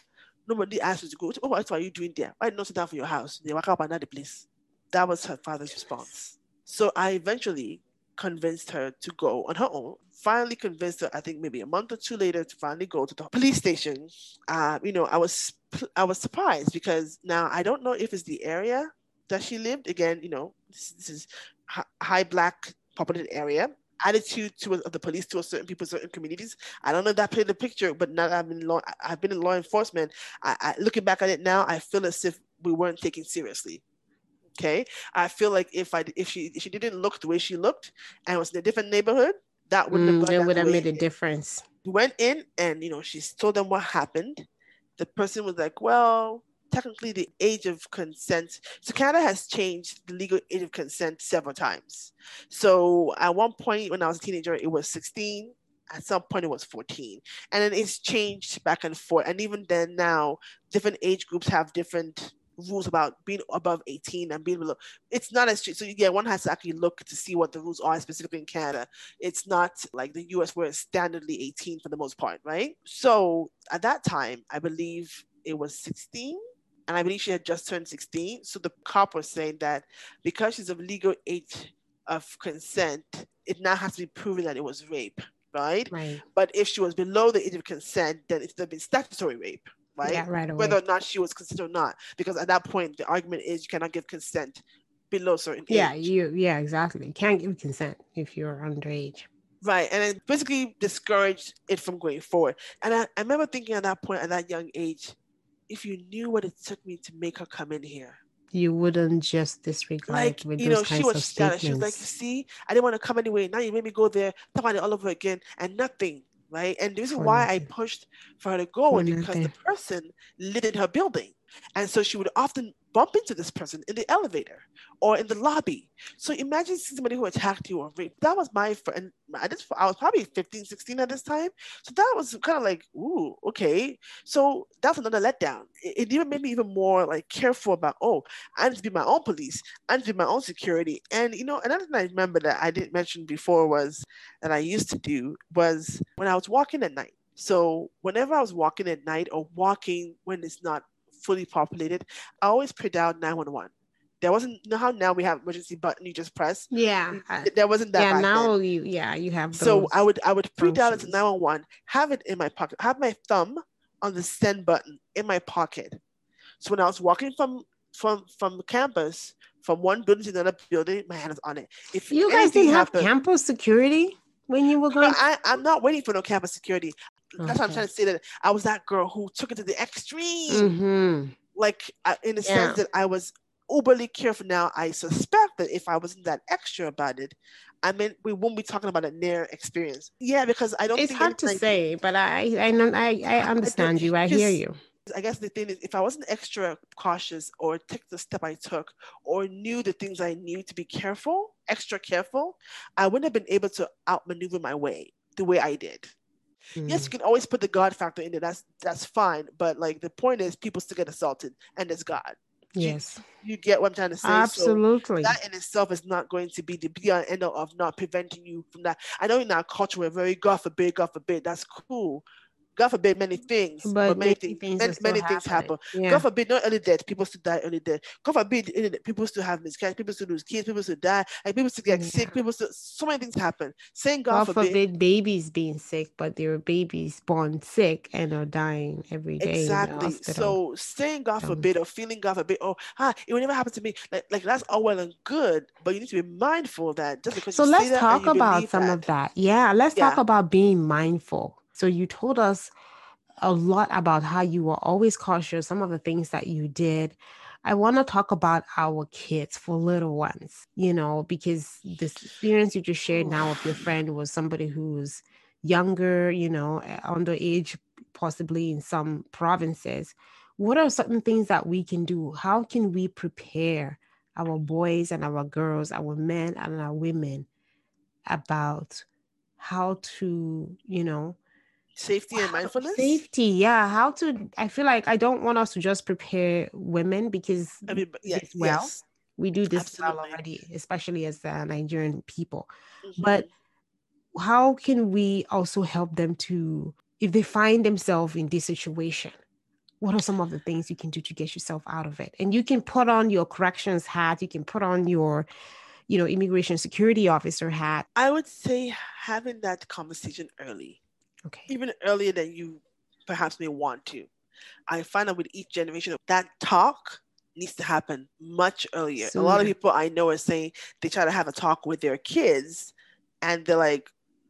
S2: Nobody asked you to go. Oh, what are you doing there? Why not sit down for your house? They walk up another place. That was her father's response. So I eventually convinced her to go on her own. Finally convinced her, I think maybe a month or two later, to finally go to the police station. Uh, you know, I was I was surprised because now I don't know if it's the area that she lived. Again, you know, this, this is high black populated area attitude to the police to certain people, certain communities. I don't know if that played the picture, but now I've been law, I've been in law enforcement. I, I, looking back at it now, I feel as if we weren't taken seriously. Okay, I feel like if I if she if she didn't look the way she looked and was in a different neighborhood, that wouldn't
S1: mm,
S2: have it
S1: would have made a difference.
S2: Went in and you know she told them what happened. The person was like, "Well, technically the age of consent. So Canada has changed the legal age of consent several times. So at one point when I was a teenager, it was 16. At some point it was 14. And then it's changed back and forth. And even then now, different age groups have different rules about being above 18 and being below. It's not as strict. So yeah, one has to actually look to see what the rules are specifically in Canada. It's not like the US where it's standardly 18 for the most part, right? So at that time, I believe it was 16 and I believe she had just turned 16. So the cop was saying that because she's of legal age of consent, it now has to be proven that it was rape, right?
S1: Right.
S2: But if she was below the age of consent, then it's been statutory rape, right?
S1: Yeah, right away.
S2: Whether or not she was consented or not, because at that point the argument is you cannot give consent below certain
S1: yeah,
S2: age.
S1: you yeah, exactly. You can't give consent if you're underage.
S2: Right. And it basically discouraged it from going forward. And I, I remember thinking at that point, at that young age, if you knew what it took me to make her come in here,
S1: you wouldn't just disregard like with you know she was
S2: she was like see i didn't want to come anyway now you made me go there talk about it all over again and nothing right? And this is why i pushed for her to go for because the person lived in her building and so she would often bump into this person in the elevator or in the lobby. So imagine somebody who attacked you or raped. That was my friend. I just I was probably 15, 16 at this time. So that was kind of like, ooh, okay. So that's another letdown. It, it, even made me even more like careful about, oh, I need to be my own police. I need to be my own security. And you know, another thing I remember that I didn't mention before was that I used to do was when I was walking at night. So whenever I was walking at night or walking when it's not fully populated, I always pre-dialed 911. There wasn't you know how now we have emergency button you just press.
S1: Yeah,
S2: there wasn't that.
S1: Yeah, now then. you yeah you have.
S2: So I would I would pre-dial it to 911, have it in my pocket, have my thumb on the send button in my pocket. So when I was walking from from from campus from one building to another building, my hand is on it.
S1: If you guys didn't happened, have campus security when you were going,
S2: I, I'm not waiting for no campus security. That's okay. what I'm trying to say that I was that girl who took it to the extreme.
S1: Mm-hmm.
S2: Like in the yeah. sense that I was overly careful. Now I suspect that if I wasn't that extra about it, I mean we won't be talking about a near experience. Yeah, because I don't.
S1: It's hard to like, say, but I I know I I understand I, you. I hear you.
S2: I guess the thing is, if I wasn't extra cautious or took the step I took or knew the things I knew to be careful, extra careful, I wouldn't have been able to outmaneuver my way the way I did. Mm. Yes, you can always put the God factor in there. That's that's fine. But like the point is, people still get assaulted, and it's God.
S1: Yes,
S2: you, you, get what I'm trying to say.
S1: Absolutely.
S2: So that in itself is not going to be the be end of not preventing you from that. I know in our culture we're very God forbid, God forbid. That's cool. God forbid many things, but, but many, things, things many, many things happen. Yeah. God forbid not early death, people still die early death. God forbid people still have miscarriage, people still lose kids, people still die, like people still get yeah. sick, people still so many things happen. Saying God,
S1: God forbid, forbid, babies being sick, but there are babies born sick and are dying every day.
S2: Exactly. So saying God forbid or feeling God forbid, oh ah, it will never happen to me. Like like that's all well and good, but you need to be mindful that just because
S1: so let's talk about some that, of that. Yeah, let's yeah. talk about being mindful so you told us a lot about how you were always cautious, some of the things that you did. I want to talk about our kids for little ones, you know, because this experience you just shared now with your friend was somebody who's younger, you know, underage, possibly in some provinces. What are certain things that we can do? How can we prepare our boys and our girls, our men and our women about how to, you know,
S2: safety and mindfulness.
S1: Safety, yeah. How to? I feel like I don't want us to just prepare women because
S2: I mean, yeah,
S1: well,
S2: yes.
S1: we do this
S2: Absolutely.
S1: well already, especially as uh, Nigerian people.
S2: Mhm.
S1: But how can we also help them to, if they find themselves in this situation? What are some of the things you can do to get yourself out of it? And you can put on your corrections hat. You can put on your, you know, immigration security officer hat.
S2: I would say having that conversation early,
S1: Okay.
S2: even earlier than you perhaps may want to. I find that with each generation, that talk needs to happen much earlier. A lot of people I know are saying they try to have a talk with their kids, and they're like,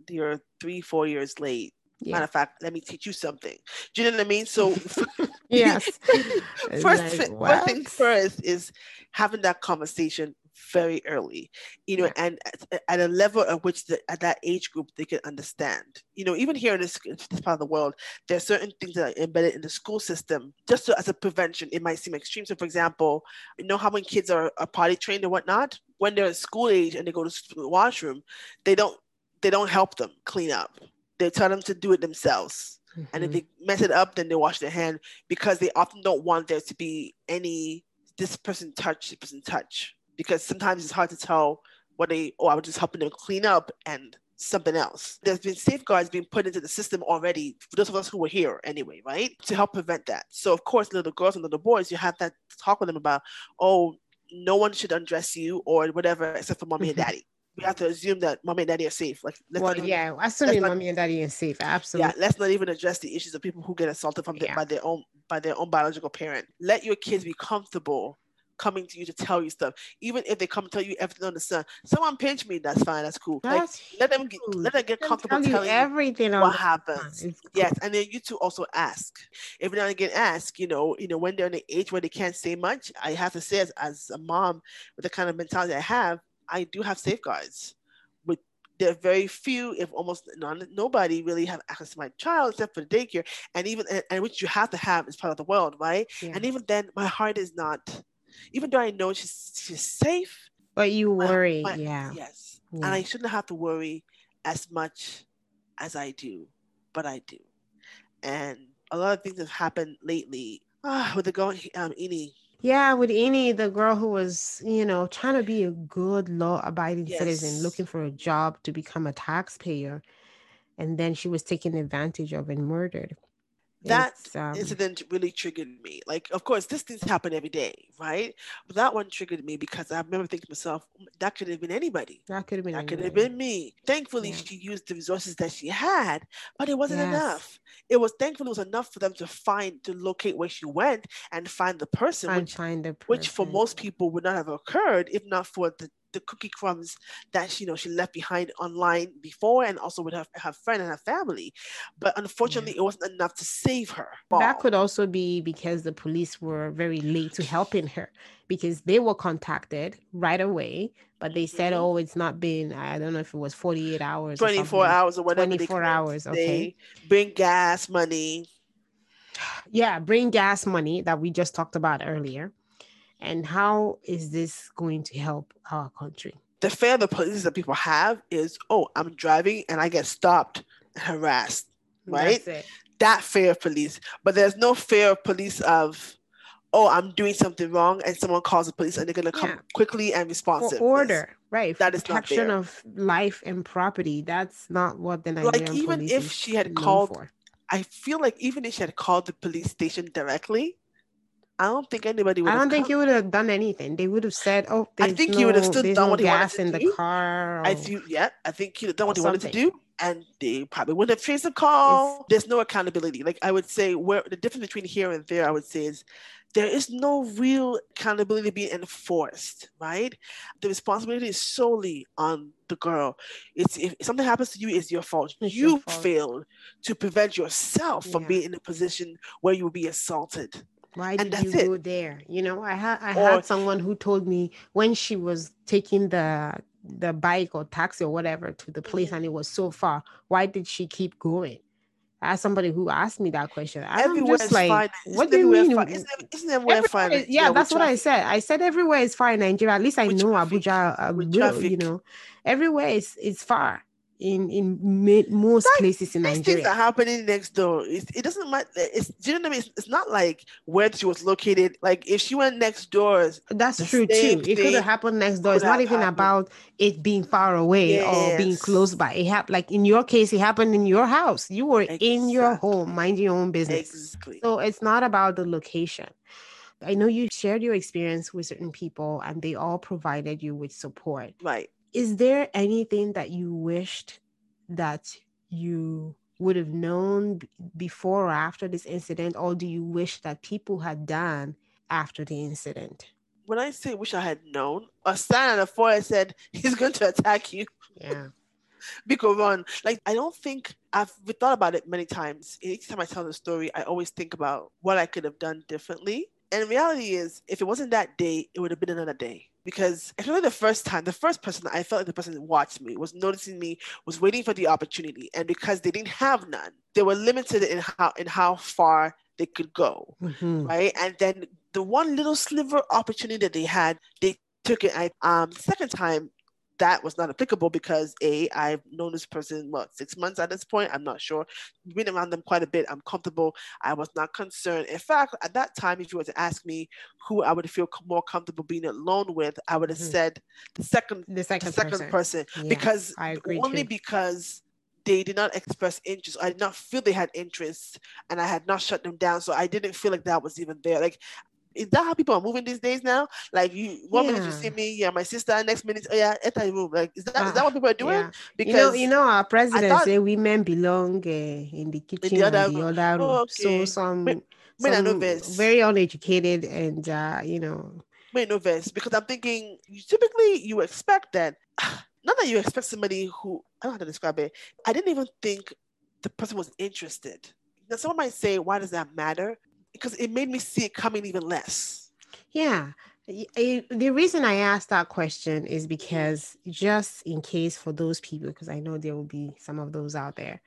S2: "You're three, four years late." Matter of fact, let me teach you something. Do you know what I mean? So
S1: Yes.
S2: First,
S1: like,
S2: first
S1: what?
S2: things first is having that conversation very early you know
S1: Yeah.
S2: and at, at a level at which the, at that age group they can understand. You know even here in this, this part of the world there are certain things that are embedded in the school system just so as a prevention. It might seem extreme. So for example you know how when kids are, are potty trained and whatnot? When they're at school age and they go to the washroom they don't they don't help them clean up. They tell them to do it themselves. And if
S1: Mhm.
S2: they mess it up then they wash their hand because they often don't want there to be any this person touch this person touch because sometimes it's hard to tell what they oh i was just helping them clean up and something else there's been safeguards being put into the system already for those of us who were here anyway right to help prevent that so of course little girls and little boys you have that talk with them about oh no one should undress you or whatever except for mommy and
S1: Mhm.
S2: daddy we have to assume that mommy and daddy are safe like let's
S1: well,
S2: not even-
S1: yeah, assuming
S2: not-
S1: mommy and daddy is safe. Absolutely.
S2: yeah, let's not even address the issues of people who get assaulted from
S1: Yeah.
S2: by their own by their own biological parent. Let your kids be comfortable coming to you to tell you stuff, even if they come tell you everything on the sun. Someone pinch me, that's fine, that's cool. Like, let them get let them get
S1: Let
S2: comfortable
S1: tell
S2: telling you
S1: everything
S2: what happens.
S1: It's
S2: Yes, and then you two also ask. Every now and again, ask. You know, you know when they're in an age where they can't say much. I have to say, as, as a mom with the kind of mentality I have, I do have safeguards. There are very few, if almost none, nobody really have access to my child except for the daycare, and even and, and which you have to have as part of the world, right?
S1: Yeah.
S2: And even then, my heart is not. Even though I know she's she's safe,
S1: but you worry,
S2: my-
S1: yeah.
S2: yes,
S1: yeah.
S2: and I shouldn't have to worry as much as I do, but I do. And a lot of things have happened lately. Ah, with the girl um, Ini,
S1: Yeah, with Eni, the girl who was, you know, trying to be a good law-abiding citizen, looking for a job to become a taxpayer, and then she was taken advantage of and murdered.
S2: That
S1: um,
S2: incident really triggered me. Like, of course, these things happen every day, right? But that one triggered me because I remember thinking to myself, "Mm, that could have been anybody.
S1: that could have been.
S2: That could have been me. Thankfully,
S1: Yeah.
S2: she used the resources that she had, but it wasn't
S1: Yes.
S2: enough. It was thankfully it was enough for them to find to locate where she went and find the person,
S1: And
S2: which
S1: find the person.
S2: which for most people would not have occurred if not for the, the cookie crumbs that she, you know she left behind online before and also with her, her friend and her family but unfortunately it wasn't enough to save her
S1: That could also be because the police were very late to helping her because they were contacted right away, but they said,
S2: Mhm.
S1: "Oh, it's not been. I don't know if it was forty-eight hours,
S2: 24
S1: something.
S2: hours or whatever
S1: 24
S2: claim.
S1: hours, okay.
S2: they bring gas money
S1: Yeah, bring gas money that we just talked about earlier, and how is this going to help our country?
S2: the fear of the police that people have is oh i'm driving and i get stopped and harassed Right?
S1: That's it.
S2: that fear of police but there's no fear of police of oh i'm doing something wrong and someone calls the police and they're going to come
S1: Yeah.
S2: quickly and
S1: For order, right?
S2: That is
S1: for
S2: is not
S1: protection of life and property. That's not what the
S2: Like,
S1: Nigerian
S2: even
S1: police
S2: if she had called
S1: for.
S2: I feel like even if she had called the police station directly, I don't think anybody would.
S1: I
S2: have
S1: don't think
S2: come.
S1: you would have done anything. They would have said, "Oh,
S2: I think
S1: no,
S2: he would have still done
S1: no
S2: what he wanted
S1: gas
S2: to
S1: in the
S2: do.
S1: car."
S2: I
S1: or-
S2: feel yeah. I think he'd have done what he wanted to do, and they probably wouldn't have traced the call. There's no accountability. Like I would say, where the difference between here and there, I would say is there is no real accountability being enforced. Right, the responsibility is solely on the girl. It's if something happens to you, it's your fault.
S1: It's your
S2: you
S1: fault.
S2: failed to prevent yourself from
S1: Yeah.
S2: being in a position where you will be assaulted.
S1: Why did you
S2: it.
S1: go there? You know, I had I
S2: Or-
S1: had someone who told me when she was taking the the bike or taxi or whatever to the place
S2: Mhm.
S1: and it was so far, why did she keep going? as somebody who asked me that question. I'm
S2: Everywhere
S1: just like,
S2: fine.
S1: what
S2: Isn't
S1: do you mean?
S2: fine? Isn't, isn't everywhere fine?
S1: Everywhere- yeah,
S2: with
S1: that's what I said. I said everywhere is far in Nigeria. At least I
S2: With
S1: know
S2: traffic.
S1: Abuja. Uh, will, you know, everywhere is is far in in ma- most
S2: That-
S1: places in
S2: These things are happening next door. It, it doesn't matter. It's do you know what I mean? It's, it's not like where she was located. Like if she went next door,
S1: That's true too. It could have happened next door. It's not even
S2: happened.
S1: about it being far away or being close by. It happened like in your case, it happened in your house. You were in your home, mind your own business.
S2: exactly.
S1: So it's not about the location. I know you shared your experience with certain people and they all provided you with support.
S2: Right.
S1: Is there anything that you wished that you would have known b- before or after this incident, or do you wish that people had done after the incident?
S2: When I say wish I had known, a sign on the forehead said he's going to attack you.
S1: Yeah.
S2: Biko run. Like I don't think I've thought about it many times. Each time I tell the story, I always think about what I could have done differently. And the reality is, if it wasn't that day, it would have been another day. Because especially the first time, the first person I felt like the person that watched me was noticing me, was waiting for the opportunity, and because they didn't have none, they were limited in how in how far they could go
S1: Mhm.
S2: right? And then the one little sliver opportunity that they had, they took it. I um second time that was not applicable because a I've known this person what six months at this point. I'm not sure. Been around them quite a bit. I'm comfortable. I was not concerned. In fact, at that time, if you were to ask me who I would feel more comfortable being alone with, I would have
S1: Mhm.
S2: said the second
S1: The
S2: the
S1: second,
S2: second
S1: person.
S2: person,
S1: Yeah,
S2: because only
S1: too.
S2: because they did not express interest. I did not feel they had interest, and I had not shut them down. So I didn't feel like that was even there. Like, is that how people are moving these days now? Like, you one minute you see me, yeah, my sister. Next minute, oh yeah, enter the room. Like, is that is that what people are doing?
S1: Yeah.
S2: Because
S1: you know, you know, our president
S2: thought-
S1: say women belong uh, in the kitchen
S2: other
S1: and the other room.
S2: Oh,
S1: So
S2: okay.
S1: some,
S2: Men- men are
S1: some very uneducated and uh, you know,
S2: wait, no verse. Because I'm thinking, typically you expect that. Not that you expect somebody who I don't know how to describe it. I didn't even think the person was interested. Now, someone might say, "Why does that matter?" Because it made me see it coming even less.
S1: Yeah. Eh, the reason I asked that question is because just in case for those people, because I know there will be some of those out there.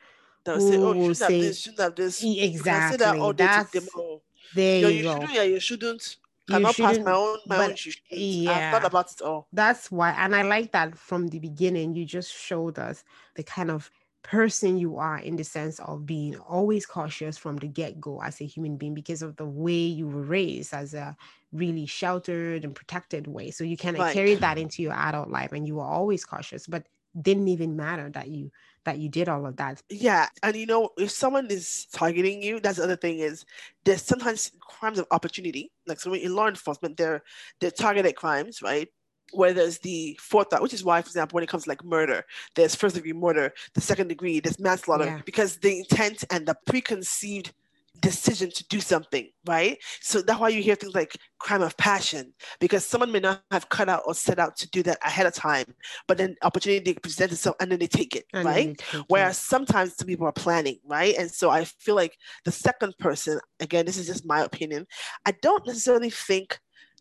S2: They'll say, "Oh, you shouldn't have
S1: say-
S2: this, shouldn't have this."
S1: E-
S2: You can say
S1: Exactly.
S2: that all day to
S1: That's
S2: them. Oh,
S1: there you
S2: you
S1: go.
S2: shouldn't. Yeah, you shouldn't.
S1: You
S2: Cannot pass
S1: shouldn't,
S2: my own my own.
S1: but
S2: You shouldn't. I've
S1: yeah.
S2: thought about it all.
S1: That's why, and I like that from the beginning. You just showed us the kind of person you are in the sense of being always cautious from the get go as a human being because of the way you were raised as a really sheltered and protected way. So you kind of
S2: Right.
S1: carried that into your adult life and you were always cautious, but didn't even matter that you that you did all of that.
S2: Yeah, and you know, if someone is targeting you, that's the other thing is there's sometimes crimes of opportunity. Like so in law enforcement, they're they're targeted crimes, right? Where there's the forethought, which is why, for example, when it comes to like murder, there's first degree murder, the second degree, there's manslaughter,
S1: Yeah.
S2: because the intent and the preconceived decision to do something, right? So that's why you hear things like crime of passion, because someone may not have cut out or set out to do that ahead of time, but then opportunity presents itself and then they take it,
S1: And
S2: right?
S1: take it.
S2: Whereas sometimes some people are planning, right? And so I feel like the second person, again, this is just my opinion, I don't necessarily think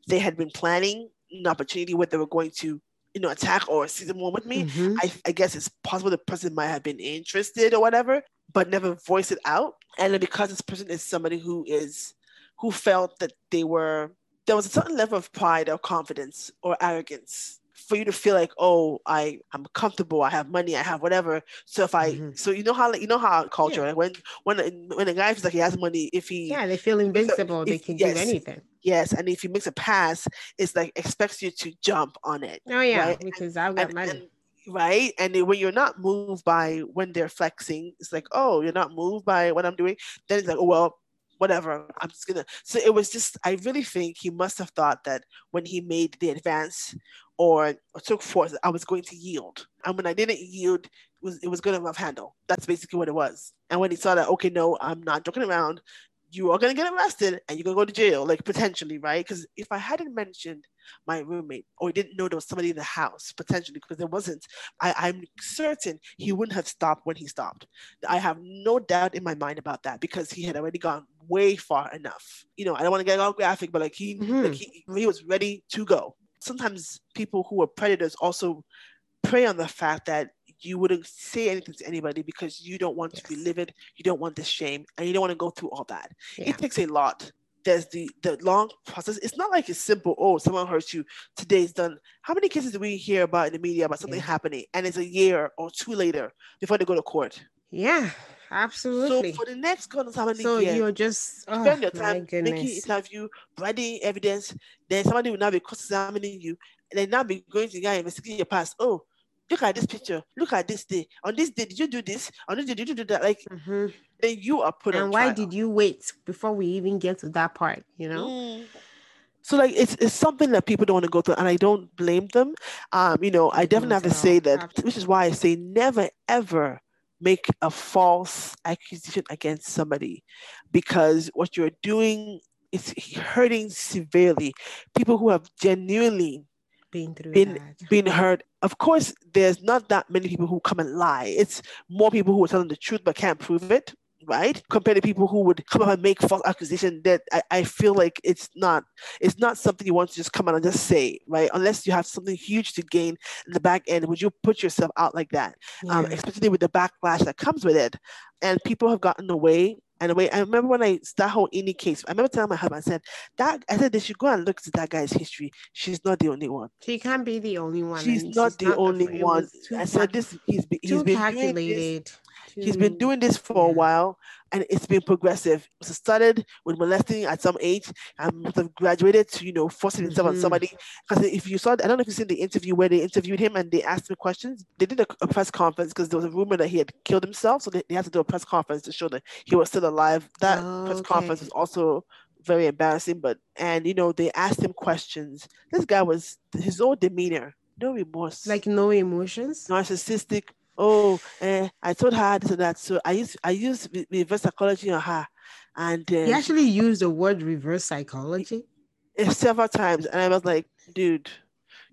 S2: they had been planning an opportunity where they were going to, you know, attack or see someone with me.
S1: Mhm.
S2: I, I guess it's possible the person might have been interested or whatever, but never voice it out. And then because this person is somebody who is, who felt that they were, there was a certain level of pride or confidence or arrogance for you to feel like, oh, I, I'm comfortable, I have money, I have whatever. So if I,
S1: Mhm.
S2: so you know how, like, you know how culture,
S1: Yeah.
S2: like when, when, a- when a guy feels like he has money, if he,
S1: yeah, they feel invincible. They
S2: if-
S1: can
S2: yes.
S1: do anything.
S2: Yes, and if he makes a pass, it's like expects you to jump on it
S1: Oh yeah,
S2: Right,
S1: because I've got
S2: and,
S1: money.
S2: and- right? And when you're not moved by when they're flexing it's like oh you're not moved by what i'm doing? Then it's like oh well whatever i'm just gonna so it was just i really think he must have thought that when he made the advance or, or took force i was going to yield and when i didn't yield it was it was gonna rough handle. That's basically what it was. And when he saw that okay no i'm not joking around you are going to get arrested and you're going to go to jail like potentially right? Because if i hadn't mentioned my roommate or didn't know there was somebody in the house potentially because there wasn't I, i'm certain he wouldn't have stopped when he stopped. I have no doubt in my mind about that because he had already gone way far enough. You know i don't want to get all graphic but like he
S1: Mhm.
S2: like he, he was ready to go. Sometimes people who are predators also prey on the fact that you wouldn't say anything to anybody because you don't want yes. to be livid, you don't want the shame, and you don't want to go through all that. Yeah. It takes a lot. There's the the long process. It's not like it's simple. Oh, someone hurts you. Today's done. How many cases do we hear about in the media about something yeah. happening, and it's a year or two later before they go to court?
S1: Yeah, absolutely.
S2: So for the next God how many
S1: so
S2: years,
S1: you're just
S2: oh, spend your time making interview, writing evidence. Then somebody will now be cross-examining you, and then now be going to guy investigating your past. Oh, look at this picture. Look at this day. On this day, did you do this? On this day, did you do that? Like, mm-hmm. then you are put
S1: and
S2: on.
S1: why
S2: trial.
S1: did you wait before we even get to that part? You know.
S2: Mm. So like it's, it's something that people don't want to go through, and I don't blame them. Um, you know, I definitely have to say that, which is why I say never ever make a false accusation against somebody because what you're doing is hurting severely people who have genuinely
S1: been through
S2: been
S1: that.
S2: been hurt of course there's not that many people who come and lie it's more people who are telling the truth but can't prove it right? Compared to people who would come up and make false accusation that I, I feel like it's not it's not something you want to just come out and just say, right? Unless you have something huge to gain in the back end, would you put yourself out like that? Um, yeah. Um, especially with the backlash that comes with it. And people have gotten away and. I remember when I that whole Ini case, I remember telling my husband, I said, that I said they should go and look at that guy's history. She's not the only one.
S1: She can't be the only one.
S2: She's not she's the not only one. I said this he's, he's been calculated. He's been doing this for a while and it's been progressive. So started with molesting at some age and must have graduated to, you know, forcing himself mm-hmm. on somebody. Because if you saw, I don't know if you've seen the interview where they interviewed him and they asked him questions. They did a, a press conference because there was a rumor that he had killed himself. So they, they, had to do a press conference to show that he was still alive. That oh, press okay. conference was also very embarrassing. But, and, you know, they asked him questions. This guy was, his own demeanor, no remorse.
S1: Like no emotions?
S2: Narcissistic, oh, uh, I told her this and that. So I used I used reverse psychology on her, and
S1: uh, he actually used the word reverse psychology
S2: eh, several times, and I was like, dude.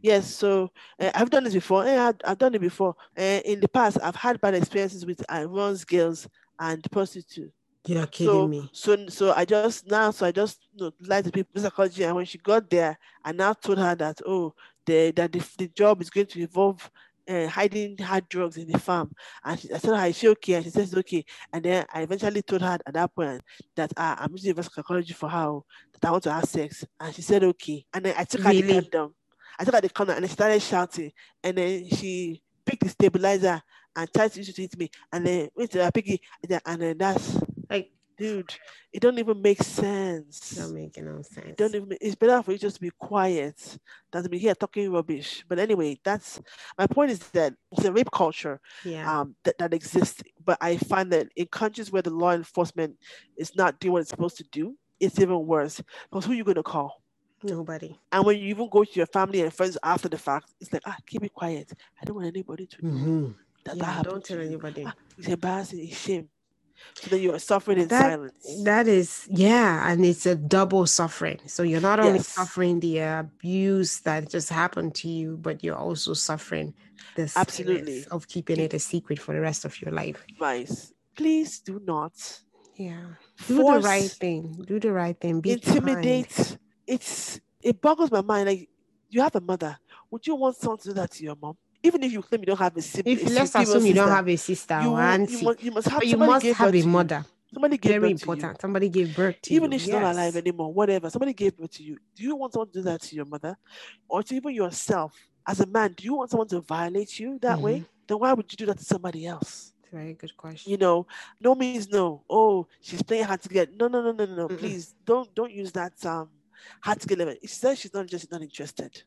S2: Yes, so uh, I've done this before. Yeah, I've, I've done it before. Uh, in the past, I've had bad experiences with runs girls and prostitutes.
S1: You're kidding
S2: so,
S1: me.
S2: So, so I just now, so I just you know, lied to people psychology, and when she got there, I now told her that oh, the that the, the job is going to involve uh, hiding hard drugs in the farm. And she, I told her, is she okay? And she says, okay. And then I eventually told her at that point that uh, I'm using reverse psychology for her, that I want to have sex. And she said, okay. And then I took really? her the condom. I took her the condom and I started shouting. And then she picked the stabilizer and tried to use it to hit me. And then went to her piggy. And then that's
S1: like
S2: dude, it don't even make sense.
S1: Don't make no sense.
S2: It don't even. It's better for you just to be quiet than to be here talking rubbish. But anyway, that's my point. Is that it's a rape culture,
S1: yeah.
S2: um, that that exists. But I find that in countries where the law enforcement is not doing what it's supposed to do, it's even worse. Because who are you going to call?
S1: Nobody.
S2: And when you even go to your family and friends after the fact, it's like, ah, keep it quiet. I don't want anybody to know
S1: mm-hmm. that yeah, that Don't tell anybody. Ah,
S2: it's embarrassing. It's shame. So then you are suffering in
S1: that,
S2: silence.
S1: That is, yeah, and it's a double suffering. So you're not only yes. suffering the abuse that just happened to you, but you're also suffering the
S2: absolutely
S1: of keeping it a secret for the rest of your life.
S2: Right. Please do not.
S1: Yeah. Do the right thing. Do the right thing. Be intimidate. Kind.
S2: It's it boggles my mind. Like you have a mother. Would you want someone to do that to your mom? Even if you claim you don't have a sibling,
S1: if let's assume you sister, don't have a sister you, or auntie, you must, you must have, you must have a mother.
S2: Somebody gave
S1: Very
S2: birth
S1: important.
S2: To
S1: somebody gave birth to you.
S2: even
S1: you.
S2: if she's
S1: yes.
S2: not alive anymore, whatever. Somebody gave birth to you. Do you want someone to do that to your mother, or to even yourself as a man? Do you want someone to violate you that mm-hmm. way? Then why would you do that to somebody else?
S1: Very good question.
S2: You know, no means no. Oh, she's playing hard to get. No, no, no, no, no. Mm-mm. Please don't don't use that um hard to get level. She says she's not just not interested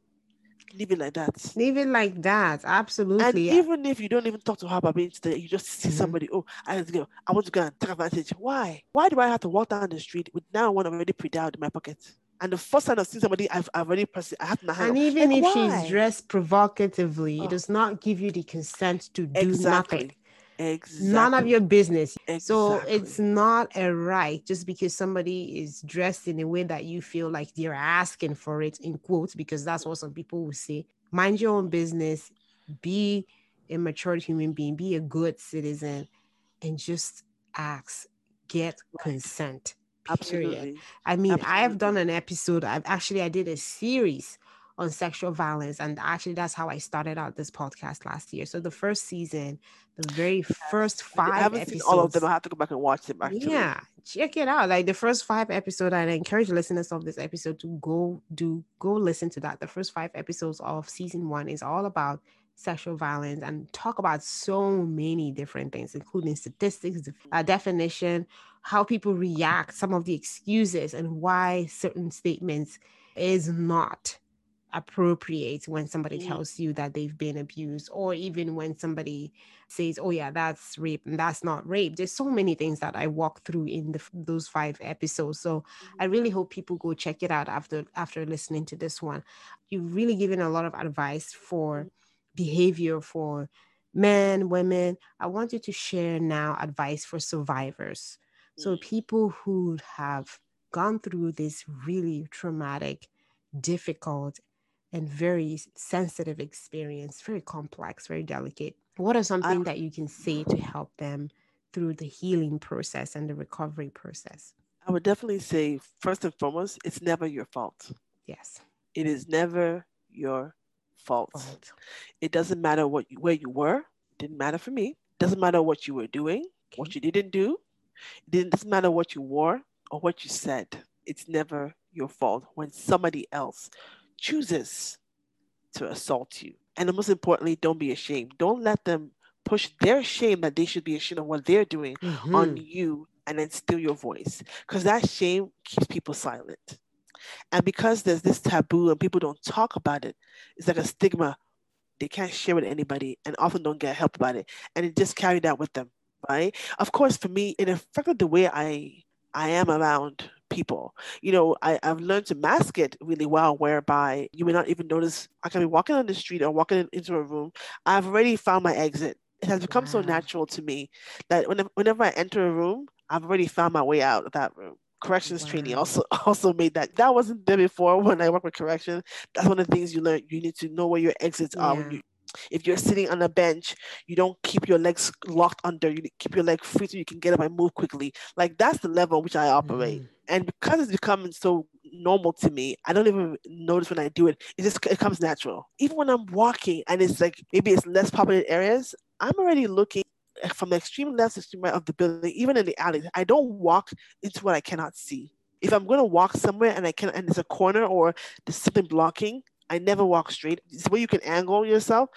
S2: leave it like that.
S1: Leave it like that. Absolutely.
S2: And even if you don't even talk to her about being today, you just see mm-hmm. somebody, oh, I to go. I want to go and take advantage. Why? Why do I have to walk down the street with now one already pre-dialed in my pocket? And the first time I've seen somebody, I've, I've already pressed it. I have my hand.
S1: And even like, if why? she's dressed provocatively, oh. it does not give you the consent to do exactly. nothing.
S2: Exactly.
S1: None of your business. Exactly. So it's not a right just because somebody is dressed in a way that you feel like they're asking for it, in quotes, because that's what some people will say. Mind your own business, be a mature human being, be a good citizen, and just ask, get consent.
S2: Period. Absolutely.
S1: I mean,
S2: Absolutely.
S1: I have done an episode. I've actually I did a series on sexual violence. And actually, that's how I started out this podcast last year. So the first season, the very first five I haven't episodes,
S2: seen all of them. I have to go back and watch them. Actually.
S1: Yeah, check it out. Like the first five episodes, I encourage listeners of this episode to go do go listen to that. The first five episodes of season one is all about sexual violence and talk about so many different things, including statistics, uh, definition, how people react, some of the excuses, and why certain statements is not appropriate when somebody mm. tells you that they've been abused or even when somebody says oh yeah that's rape and that's not rape there's so many things that i walk through in the, those five episodes so i mm-hmm. really hope people go check it out after after listening to this one you've really given a lot of advice for mm behavior for men, women. I want you to share now advice for survivors. So, mm. people who have gone through this really traumatic, difficult, and very sensitive experience, very complex, very delicate. What are something that you can say to help them through the healing process and the recovery process?
S2: I would definitely say, first and foremost, it's never your fault.
S1: Yes.
S2: It is never your fault. fault. It doesn't matter what you, where you were. It didn't matter for me. It doesn't matter what you were doing, okay. what you didn't do. It doesn't matter what you wore or what you said. It's never your fault when somebody else chooses to assault you. And most importantly, don't be ashamed. Don't let them push their shame that they should be ashamed of what they're doing mm-hmm. on you and then steal your voice. Because that shame keeps people silent. And because there's this taboo and people don't talk about it, it's like a stigma. They can't share with anybody and often don't get help about it. And it just carried that with them, right? Of course, for me, it affected the way I I am around people. You know, I, I've learned to mask it really well, whereby you may not even notice I can be walking on the street or walking into a room. I've already found my exit. It has become wow. so natural to me that whenever, whenever I enter a room, I've already found my way out of that room corrections wow. training also also made that that wasn't there before when i work with correction that's one of the things you learn you need to know where your exits yeah. are you if you're sitting on a bench you don't keep your legs locked under you keep your leg free so you can get up and move quickly like that's the level which i operate mm. And because it's becoming so normal to me i don't even notice when i do it it just it comes natural even when i'm walking and it's like maybe it's less populated areas i'm already looking from the extreme left to extreme right of the building, even in the alley, I don't walk into what I cannot see. If I'm going to walk somewhere and I can, and there's a corner or there's something blocking, I never walk straight. It's where you can angle yourself.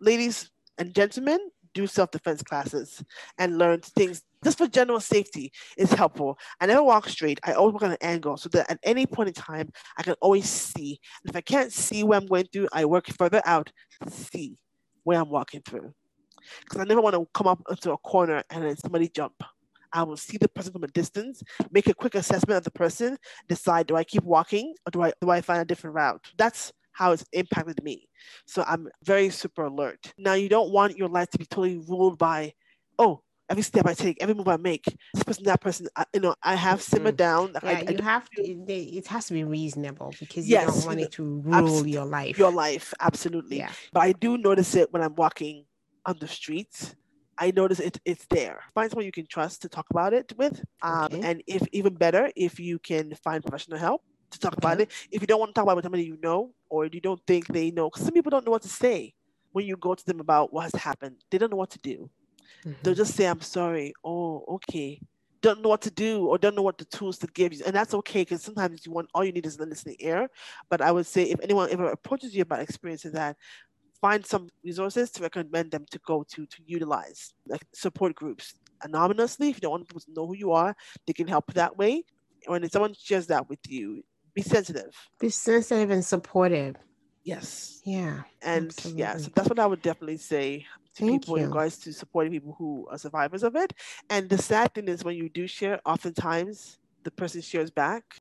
S2: Ladies and gentlemen, do self-defense classes and learn things just for general safety is helpful. I never walk straight. I always walk on an angle so that at any point in time, I can always see. And if I can't see where I'm going through, I work further out to see where I'm walking through because I never want to come up into a corner and then somebody jump. I will see the person from a distance, make a quick assessment of the person, decide do I keep walking or do I do I find a different route? That's how it's impacted me. So I'm very super alert. Now you don't want your life to be totally ruled by, oh, every step I take, every move I make, this person, that person, I, you know, I have simmered mm-hmm. down.
S1: Yeah,
S2: I,
S1: you I have to. It, has to be reasonable because you don't want it to rule your life.
S2: Your life, absolutely. Yeah. But I do notice it when I'm walking on the streets, I notice it, it's there. Find someone you can trust to talk about it with. Um, okay. And if even better, if you can find professional help to talk okay. about it. If you don't want to talk about it with somebody you know, or you don't think they know, because some people don't know what to say when you go to them about what has happened. They don't know what to do. Mm-hmm. They'll just say, I'm sorry. Oh, okay. Don't know what to do or don't know what the tools to give you. And that's okay because sometimes you want all you need is a listening ear. But I would say if anyone ever approaches you about experiencing that, find some resources to recommend them to go to to utilize like support groups anonymously if you don't want people to know who you are they can help that way when someone shares that with you be sensitive
S1: be sensitive and supportive
S2: yes
S1: yeah
S2: and absolutely. yeah so that's what i would definitely say to Thank people you. in regards to supporting people who are survivors of it and the sad thing is when you do share oftentimes the person shares back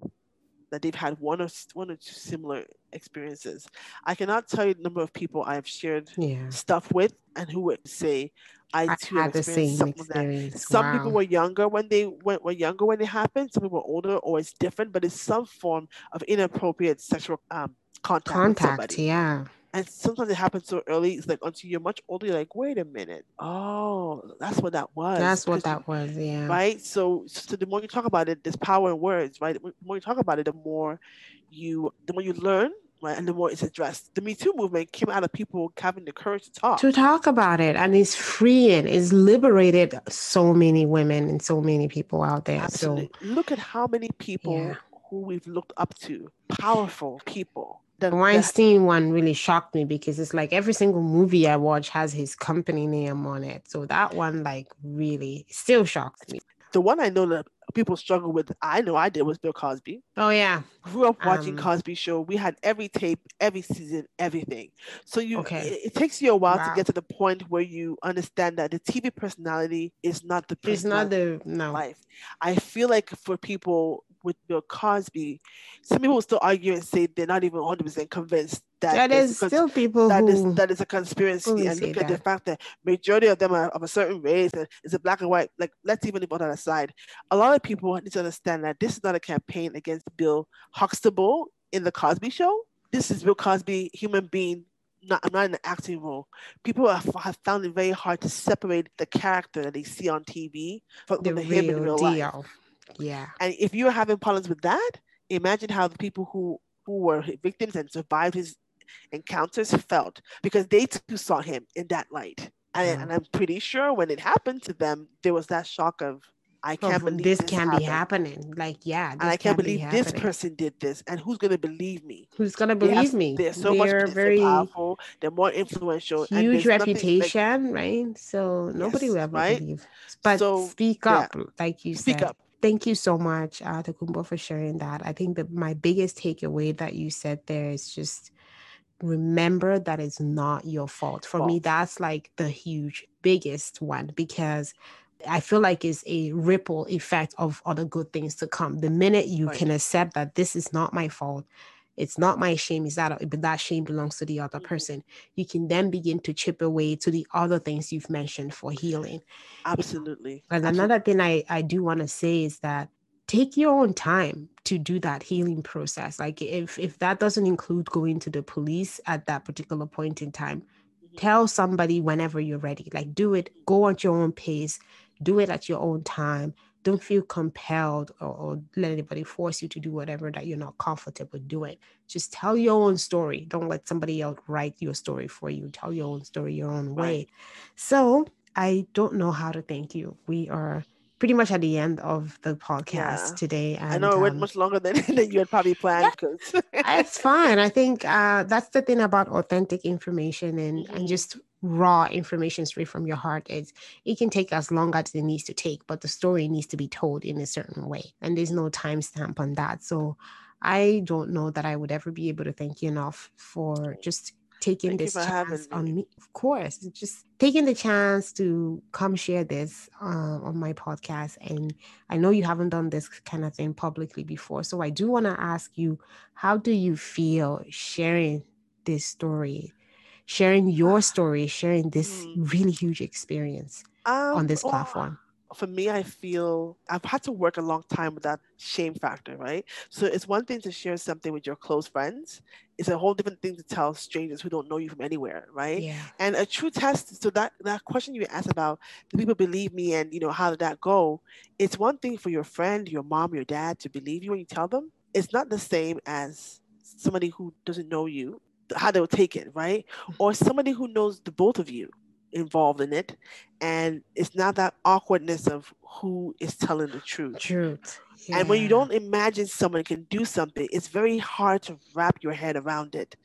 S2: that they've had one or one or two similar experiences. I cannot tell you the number of people I've shared yeah. stuff with and who would say, I too
S1: I had the same experience.
S2: Some wow. people were younger when they went were younger when it happened. Some people were older, or it's different, but it's some form of inappropriate sexual um, contact. Contact,
S1: yeah.
S2: And sometimes it happens so early. It's like until you're much older, you're like, wait a minute. Oh, that's what that was.
S1: That's what that was. Yeah.
S2: Right. So, so the more you talk about it, there's power in words. Right. The more you talk about it, the more you, the more you learn, right? And the more it's addressed. The Me Too movement came out of people having the courage to talk.
S1: To talk about it. And it's freeing, it's liberated so many women and so many people out there. Absolutely.
S2: So look at how many people yeah. who we've looked up to, powerful people.
S1: The Weinstein one really shocked me because it's like every single movie I watch has his company name on it. So that one like really still shocks me.
S2: The one I know that people struggle with. I know I did was Bill Cosby.
S1: Oh yeah,
S2: grew up watching um, Cosby Show. We had every tape, every season, everything. So you, okay. it, it takes you a while wow. to get to the point where you understand that the TV personality is not the.
S1: It's not the no
S2: life. I feel like for people with Bill Cosby, some people still argue and say they're not even 100% convinced that
S1: that is still people
S2: that
S1: who
S2: is, that is a conspiracy. And look at that. the fact that majority of them are of a certain race and it's a black and white. Like let's even put that aside. A lot of people need to understand that this is not a campaign against Bill Huxtable in the Cosby Show. This is Bill Cosby, human being not, I'm not in the acting role. People have, have, found it very hard to separate the character that they see on TV from the, the him in real deal. life.
S1: Yeah.
S2: And if you're having problems with that, imagine how the people who who were victims and survived his encounters felt because they too saw him in that light. And, mm. and I'm pretty sure when it happened to them, there was that shock of, I can't believe
S1: this, this can happened. be happening. Like, yeah,
S2: and I can't believe be this person did this, and who's gonna believe me?
S1: Who's gonna believe me?
S2: They're so they're much very powerful. They're more influential.
S1: Huge reputation, like, right? So nobody yes, will ever right? believe. But so, speak up, yeah. like you speak said. Up thank you so much, uh, Tokunbo, for sharing that. I think that my biggest takeaway that you said there is just remember that it's not your fault. For me, that's like the huge, biggest one because I feel like it's a ripple effect of other good things to come. The minute you right. can accept that this is not my fault, it's not my shame is that but that shame belongs to the other mm-hmm. person. You can then begin to chip away to the other things you've mentioned for healing.
S2: Absolutely.
S1: and absolutely. another thing i i do want to say is that take your own time to do that healing process. Like if if that doesn't include going to the police at that particular point in time mm-hmm. tell somebody whenever you're ready. Like do it. Go at your own pace. Do it at your own time don't feel compelled or, or, let anybody force you to do whatever that you're not comfortable doing. Just tell your own story. Don't let somebody else write your story for you. Tell your own story your own way. Right. So I don't know how to thank you. We are pretty much at the end of the podcast yeah. today.
S2: And, I know it went um, much longer than, than you had probably planned.
S1: It's fine. I think uh, that's the thing about authentic information and, mm-hmm. and just raw information straight from your heart is it can take as long as it needs to take but the story needs to be told in a certain way and there's no timestamp on that. So i don't know that i would ever be able to thank you enough for just taking thank this chance on me. of course just taking the chance to come share this uh, on my podcast and i know you haven't done this kind of thing publicly before so i do want to ask you how do you feel sharing this story sharing your story, sharing this mm. really huge experience um, on this platform?
S2: for me, I feel I've had to work a long time with that shame factor, right? So it's one thing to share something with your close friends. It's a whole different thing to tell strangers who don't know you from anywhere, right?
S1: Yeah.
S2: And a true test. So that that question you asked about, do people believe me, and you know how did that go? It's one thing for your friend, your mom, your dad to believe you when you tell them. It's not the same as somebody who doesn't know you how they'll take it, right? Mm-hmm. Or somebody who knows the both of you involved in it, and it's not that awkwardness of who is telling the truth.
S1: Truth.
S2: Yeah. And when you don't imagine someone can do something, it's very hard to wrap your head around it.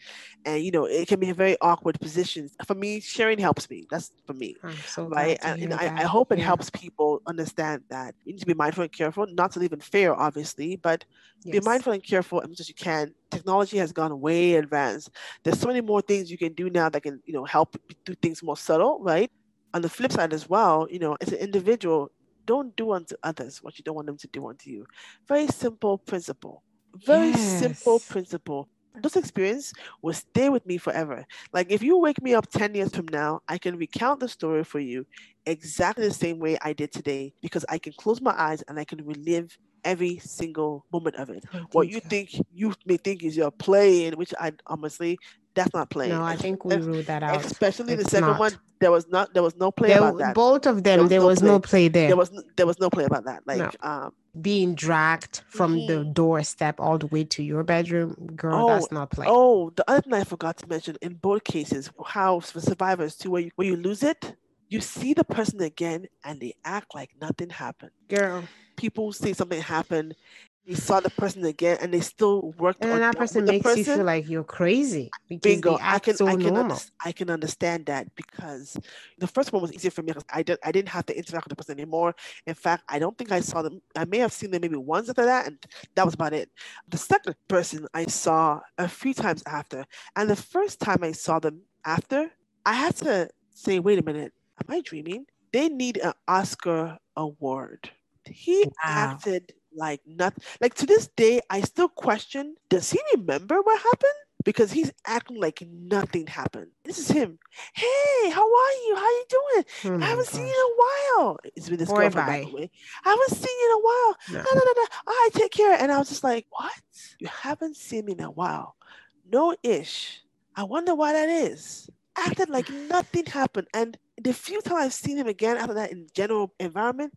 S2: And you know, it can be a very awkward position. For me, sharing helps me. That's for me. So right. And, I, I, hope it yeah. helps people understand that you need to be mindful and careful, not to live in fear, obviously, but yes. be mindful and careful as much as you can. Technology has gone way advanced. There's so many more things you can do now that can, you know, help do things more subtle, right? On the flip side as well, you know, as an individual, don't do unto others what you don't want them to do unto you. Very simple principle. Very yes. simple principle. This experience will stay with me forever. Like if you wake me up 10 years from now, I can recount the story for you exactly the same way I did today because I can close my eyes and I can relive every single moment of it. What you think you may think is your playing, which I honestly that's not playing.
S1: No, I think we ruled that out.
S2: Especially it's the second not. one, there was not there was no play
S1: there,
S2: about that.
S1: Both of them, there was, there no, was play. no, play. there.
S2: There was there was no play about that. Like no. um,
S1: being dragged from the
S2: Mhm.
S1: doorstep all the way to your bedroom, girl, that's not play.
S2: Oh, the other thing I forgot to mention in both cases, how for survivors too, where you where you lose it, you see the person again and they act like nothing happened.
S1: Girl.
S2: People say something happened, they saw the person again and they still worked
S1: And
S2: on
S1: that person makes you feel like you're crazy
S2: Bingo. I can
S1: so
S2: I can
S1: normal.
S2: underst- I can understand that because the first one was easier for me because I did I didn't have to interact with the person anymore. In fact, I don't think I saw them. I may have seen them maybe once after that, and that was about it. The second person I saw a few times after, and the first time I saw them after, I had to say, "Wait a minute, am I dreaming?" They need an Oscar award. He
S1: Wow.
S2: acted like nothing. Like to this day, I still question: Does he remember what happened? because he's acting like nothing happened. This is him. Hey, how are you? How you doing?
S1: Oh
S2: I haven't seen you in a while. It's with this
S1: Boy,
S2: girlfriend, by the way. I haven't seen you in a while.
S1: No.
S2: No, no, no, no. All right, take care. And I was just like, what? You haven't seen me in a while. No ish. I wonder why that is. Acted like nothing happened. And the few times I've seen him again after that in general environment,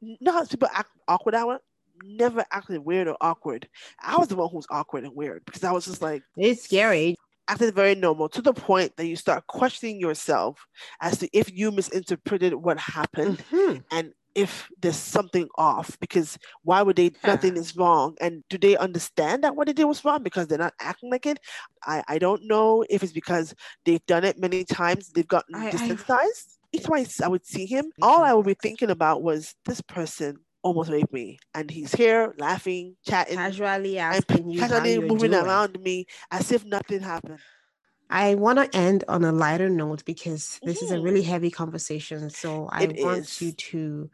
S2: not how people act awkward out. Never acted weird or awkward. I was the one who was awkward and weird because I was just like,
S1: It's scary.
S2: acted very normal to the point that you start questioning yourself as to if you misinterpreted what happened
S1: Mhm.
S2: and if there's something off because why would they nothing is wrong and do they understand that what they did was wrong because they're not acting like it i i don't know if it's because they've done it many times they've gotten
S1: I- I-
S2: desensitized each time I would see him all i would be thinking about was this person almost raped me and he's here laughing chatting
S1: Casually
S2: and
S1: asking you
S2: casually
S1: you're
S2: moving
S1: doing.
S2: around me as if nothing happened
S1: I want to end on a lighter note because this is a really heavy conversation. So I
S2: It
S1: want you to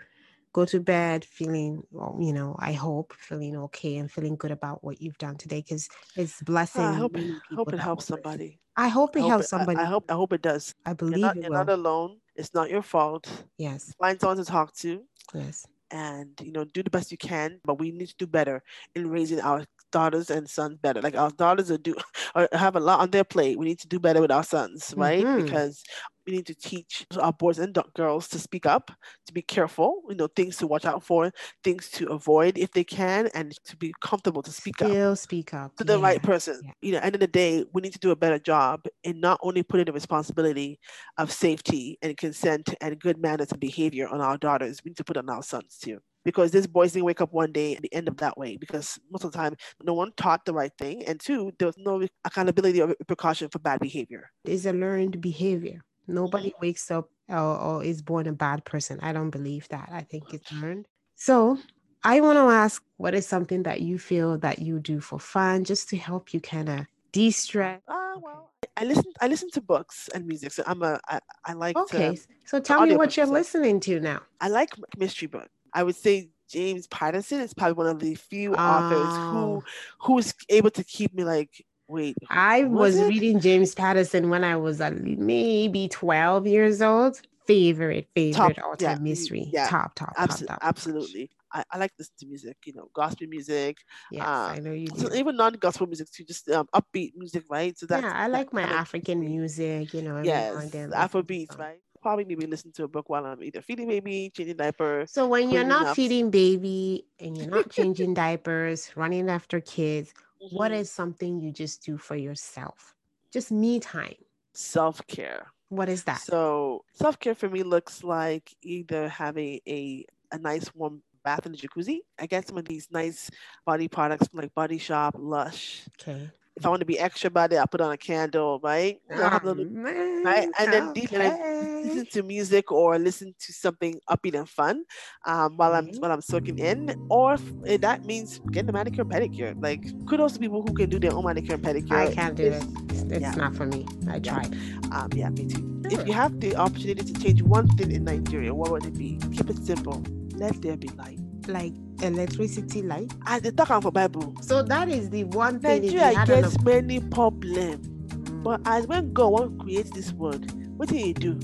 S1: go to bed feeling, well, you know, I hope feeling okay and feeling good about what you've done today because it's blessing.
S2: Ah, I hope,
S1: many
S2: hope it helps somebody.
S1: I hope
S2: I
S1: it
S2: hope
S1: helps
S2: it,
S1: somebody.
S2: I, hope I hope it does.
S1: I
S2: You're
S1: believe
S2: not
S1: it
S2: you're not alone. It's not your fault.
S1: yes,
S2: Find someone to talk to
S1: yes.
S2: And you know do the best you can. But we need to do better in raising our daughters and sons better. Like our daughters are do are, have a lot on their plate. We need to do better with our sons, right?
S1: Mhm.
S2: Because we need to teach our boys and girls to speak up, to be careful, you know, things to watch out for, things to avoid if they can, and to be comfortable to speak up
S1: Still speak up
S2: to the right person.
S1: yeah.
S2: You know, end of the day, we need to do a better job in not only putting the responsibility of safety and consent and good manners and behavior on our daughters, we need to put on our sons too. Because these boys didn't wake up one day and end up that way. Because most of the time, no one taught the right thing, and two, there was no accountability or precaution for bad behavior.
S1: It's a learned behavior. Nobody wakes up or, or is born a bad person. I don't believe that. I think it's learned. So I want to ask, what is something that you feel that you do for fun, just to help you kind of de-stress?
S2: Ah, well, I listen. I listen to books and music. So I'm a. I, I like
S1: Okay,
S2: to.
S1: so tell me what you're
S2: so-
S1: listening to now.
S2: I like mystery book. I would say James Patterson is probably one of the few authors
S1: Oh.
S2: who who's able to keep me like, wait,
S1: I
S2: was
S1: was reading James Patterson when I was uh, maybe 12 years old. Favorite, favorite all
S2: yeah,
S1: time mystery.
S2: yeah,
S1: top, top, top, top.
S2: absolutely. I, I like this to music, you know, gospel music,
S1: Yeah,
S2: uh,
S1: I know you
S2: so even non-gospel music too, just um, upbeat music, right? So that's
S1: yeah, I like my African music, you know,
S2: Yes,
S1: and then.
S2: the
S1: listen
S2: Afro beats, right? Probably maybe listen to a book while I'm either feeding baby, changing diaper.
S1: So when you're not
S2: up.
S1: feeding baby and you're not changing diapers, running after kids, what
S2: Mhm.
S1: is something you just do for yourself? Just me time.
S2: self-care?
S1: What is that?
S2: So self care for me looks like either having a a nice warm bath in the jacuzzi. I get some of these nice body products from like Body Shop, Lush.
S1: Okay.
S2: If I want to be extra about it, I put on a candle, right?
S1: Oh,
S2: little, right? And then deep and
S1: okay.
S2: listen to music or listen to something upbeat and fun um, while I'm while I'm soaking in. Or if, that means getting a manicure and pedicure. Like kudos to people who can do their own manicure and pedicure.
S1: I can't do it. It's, it's
S2: yeah.
S1: not for me. I
S2: Yeah.
S1: tried.
S2: Um, yeah, me too.
S1: Sure.
S2: If you have the opportunity to change one thing in Nigeria, what would it be? Keep it simple. Let there be light.
S1: Like electricity light.
S2: as they talk about Bible.
S1: So that is the one thing. you
S2: Nigeria gets many problems.
S1: op- mm.
S2: But as when God wants to create this world, what do you do?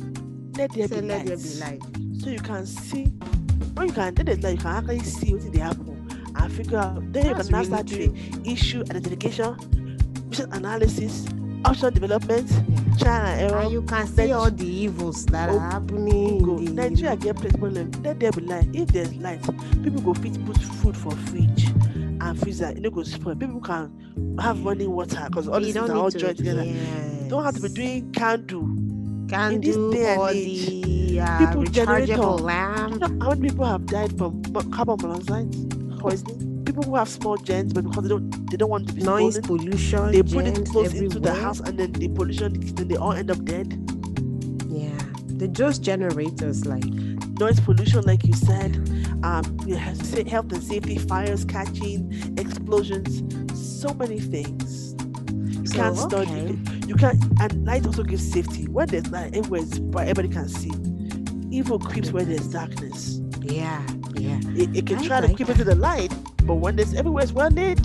S2: Let there
S1: Say
S2: be
S1: let
S2: light.
S1: there be light.
S2: So you can see. When you can, then there's like you can actually see what they happen and figure out. Then you
S1: That's
S2: can now
S1: really
S2: start doing issue identification, mission analysis, optional development, trial and error.
S3: And you can see all the evils that
S2: Oh,
S3: are happening.
S2: Go.
S3: in the-
S2: Nigeria get plenty problem. Let there be light. If there's light, people go fit put food for fridge and freezer. It no go spoil. People can have running water because all these things are all joined together.
S3: yes.
S2: Don't have to be doing candle.
S3: Can
S2: in this
S3: do
S2: day and
S3: all
S2: age,
S3: the uh,
S2: people
S3: rechargeable
S2: generator. You
S3: lamp.
S2: know how many people have died from carbon monoxide poisoning? People who have small gens, but because they don't they don't want to be
S3: noise
S2: stolen,
S3: pollution.
S2: they put it close into the house and then the pollution then they all end up dead.
S3: Yeah, they're just generators. Like
S2: Noise pollution, like you said, um, you have health and safety, fires catching, explosions, so many things. You
S3: So,
S2: can't study.
S3: okay.
S2: You can't, and light also gives safety. When there's light, everywhere is bright, everybody can see. Evil creeps where there's darkness.
S3: yeah, yeah.
S2: It, it can
S3: I
S2: try to
S3: like
S2: creep
S3: that.
S2: into the light, but when there's everywhere is well lit.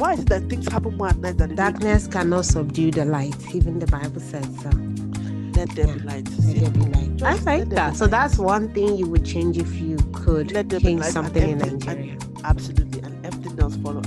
S2: Why is it that things happen more at night than
S3: Darkness cannot subdue the light. Even the Bible says so.
S2: Let there be
S3: Yeah.
S2: light.
S3: Let there be light. I
S2: Just
S3: like that. So that's one thing you would change if you could
S2: Let
S3: change something in
S2: and-
S3: Nigeria.
S2: Absolutely, and everything else follow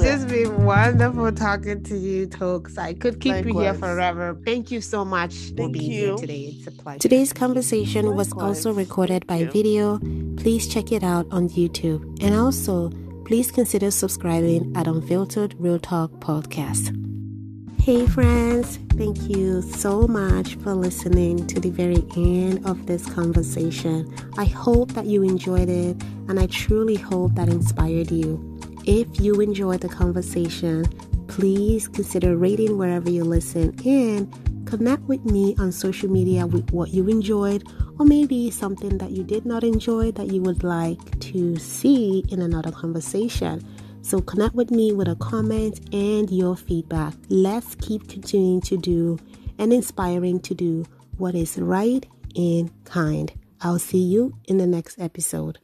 S2: after.
S3: It's just been wonderful talking to you, Tokes. I could keep you here forever. Thank you so much for
S2: Thank
S3: being here today. It's a pleasure.
S1: Today's conversation was also recorded by
S2: Thank you.
S1: video. Please check it out on YouTube. And also, please consider subscribing at Unfiltered Real Talk Podcast. Hey, friends, thank you so much for listening to the very end of this conversation. I hope that you enjoyed it, and I truly hope that inspired you. If you enjoyed the conversation, please consider rating wherever you listen and connect with me on social media with what you enjoyed or maybe something that you did not enjoy that you would like to see in another conversation. So connect with me with a comment and your feedback. Let's keep continuing to do and inspiring to do what is right and kind. I'll see you in the next episode.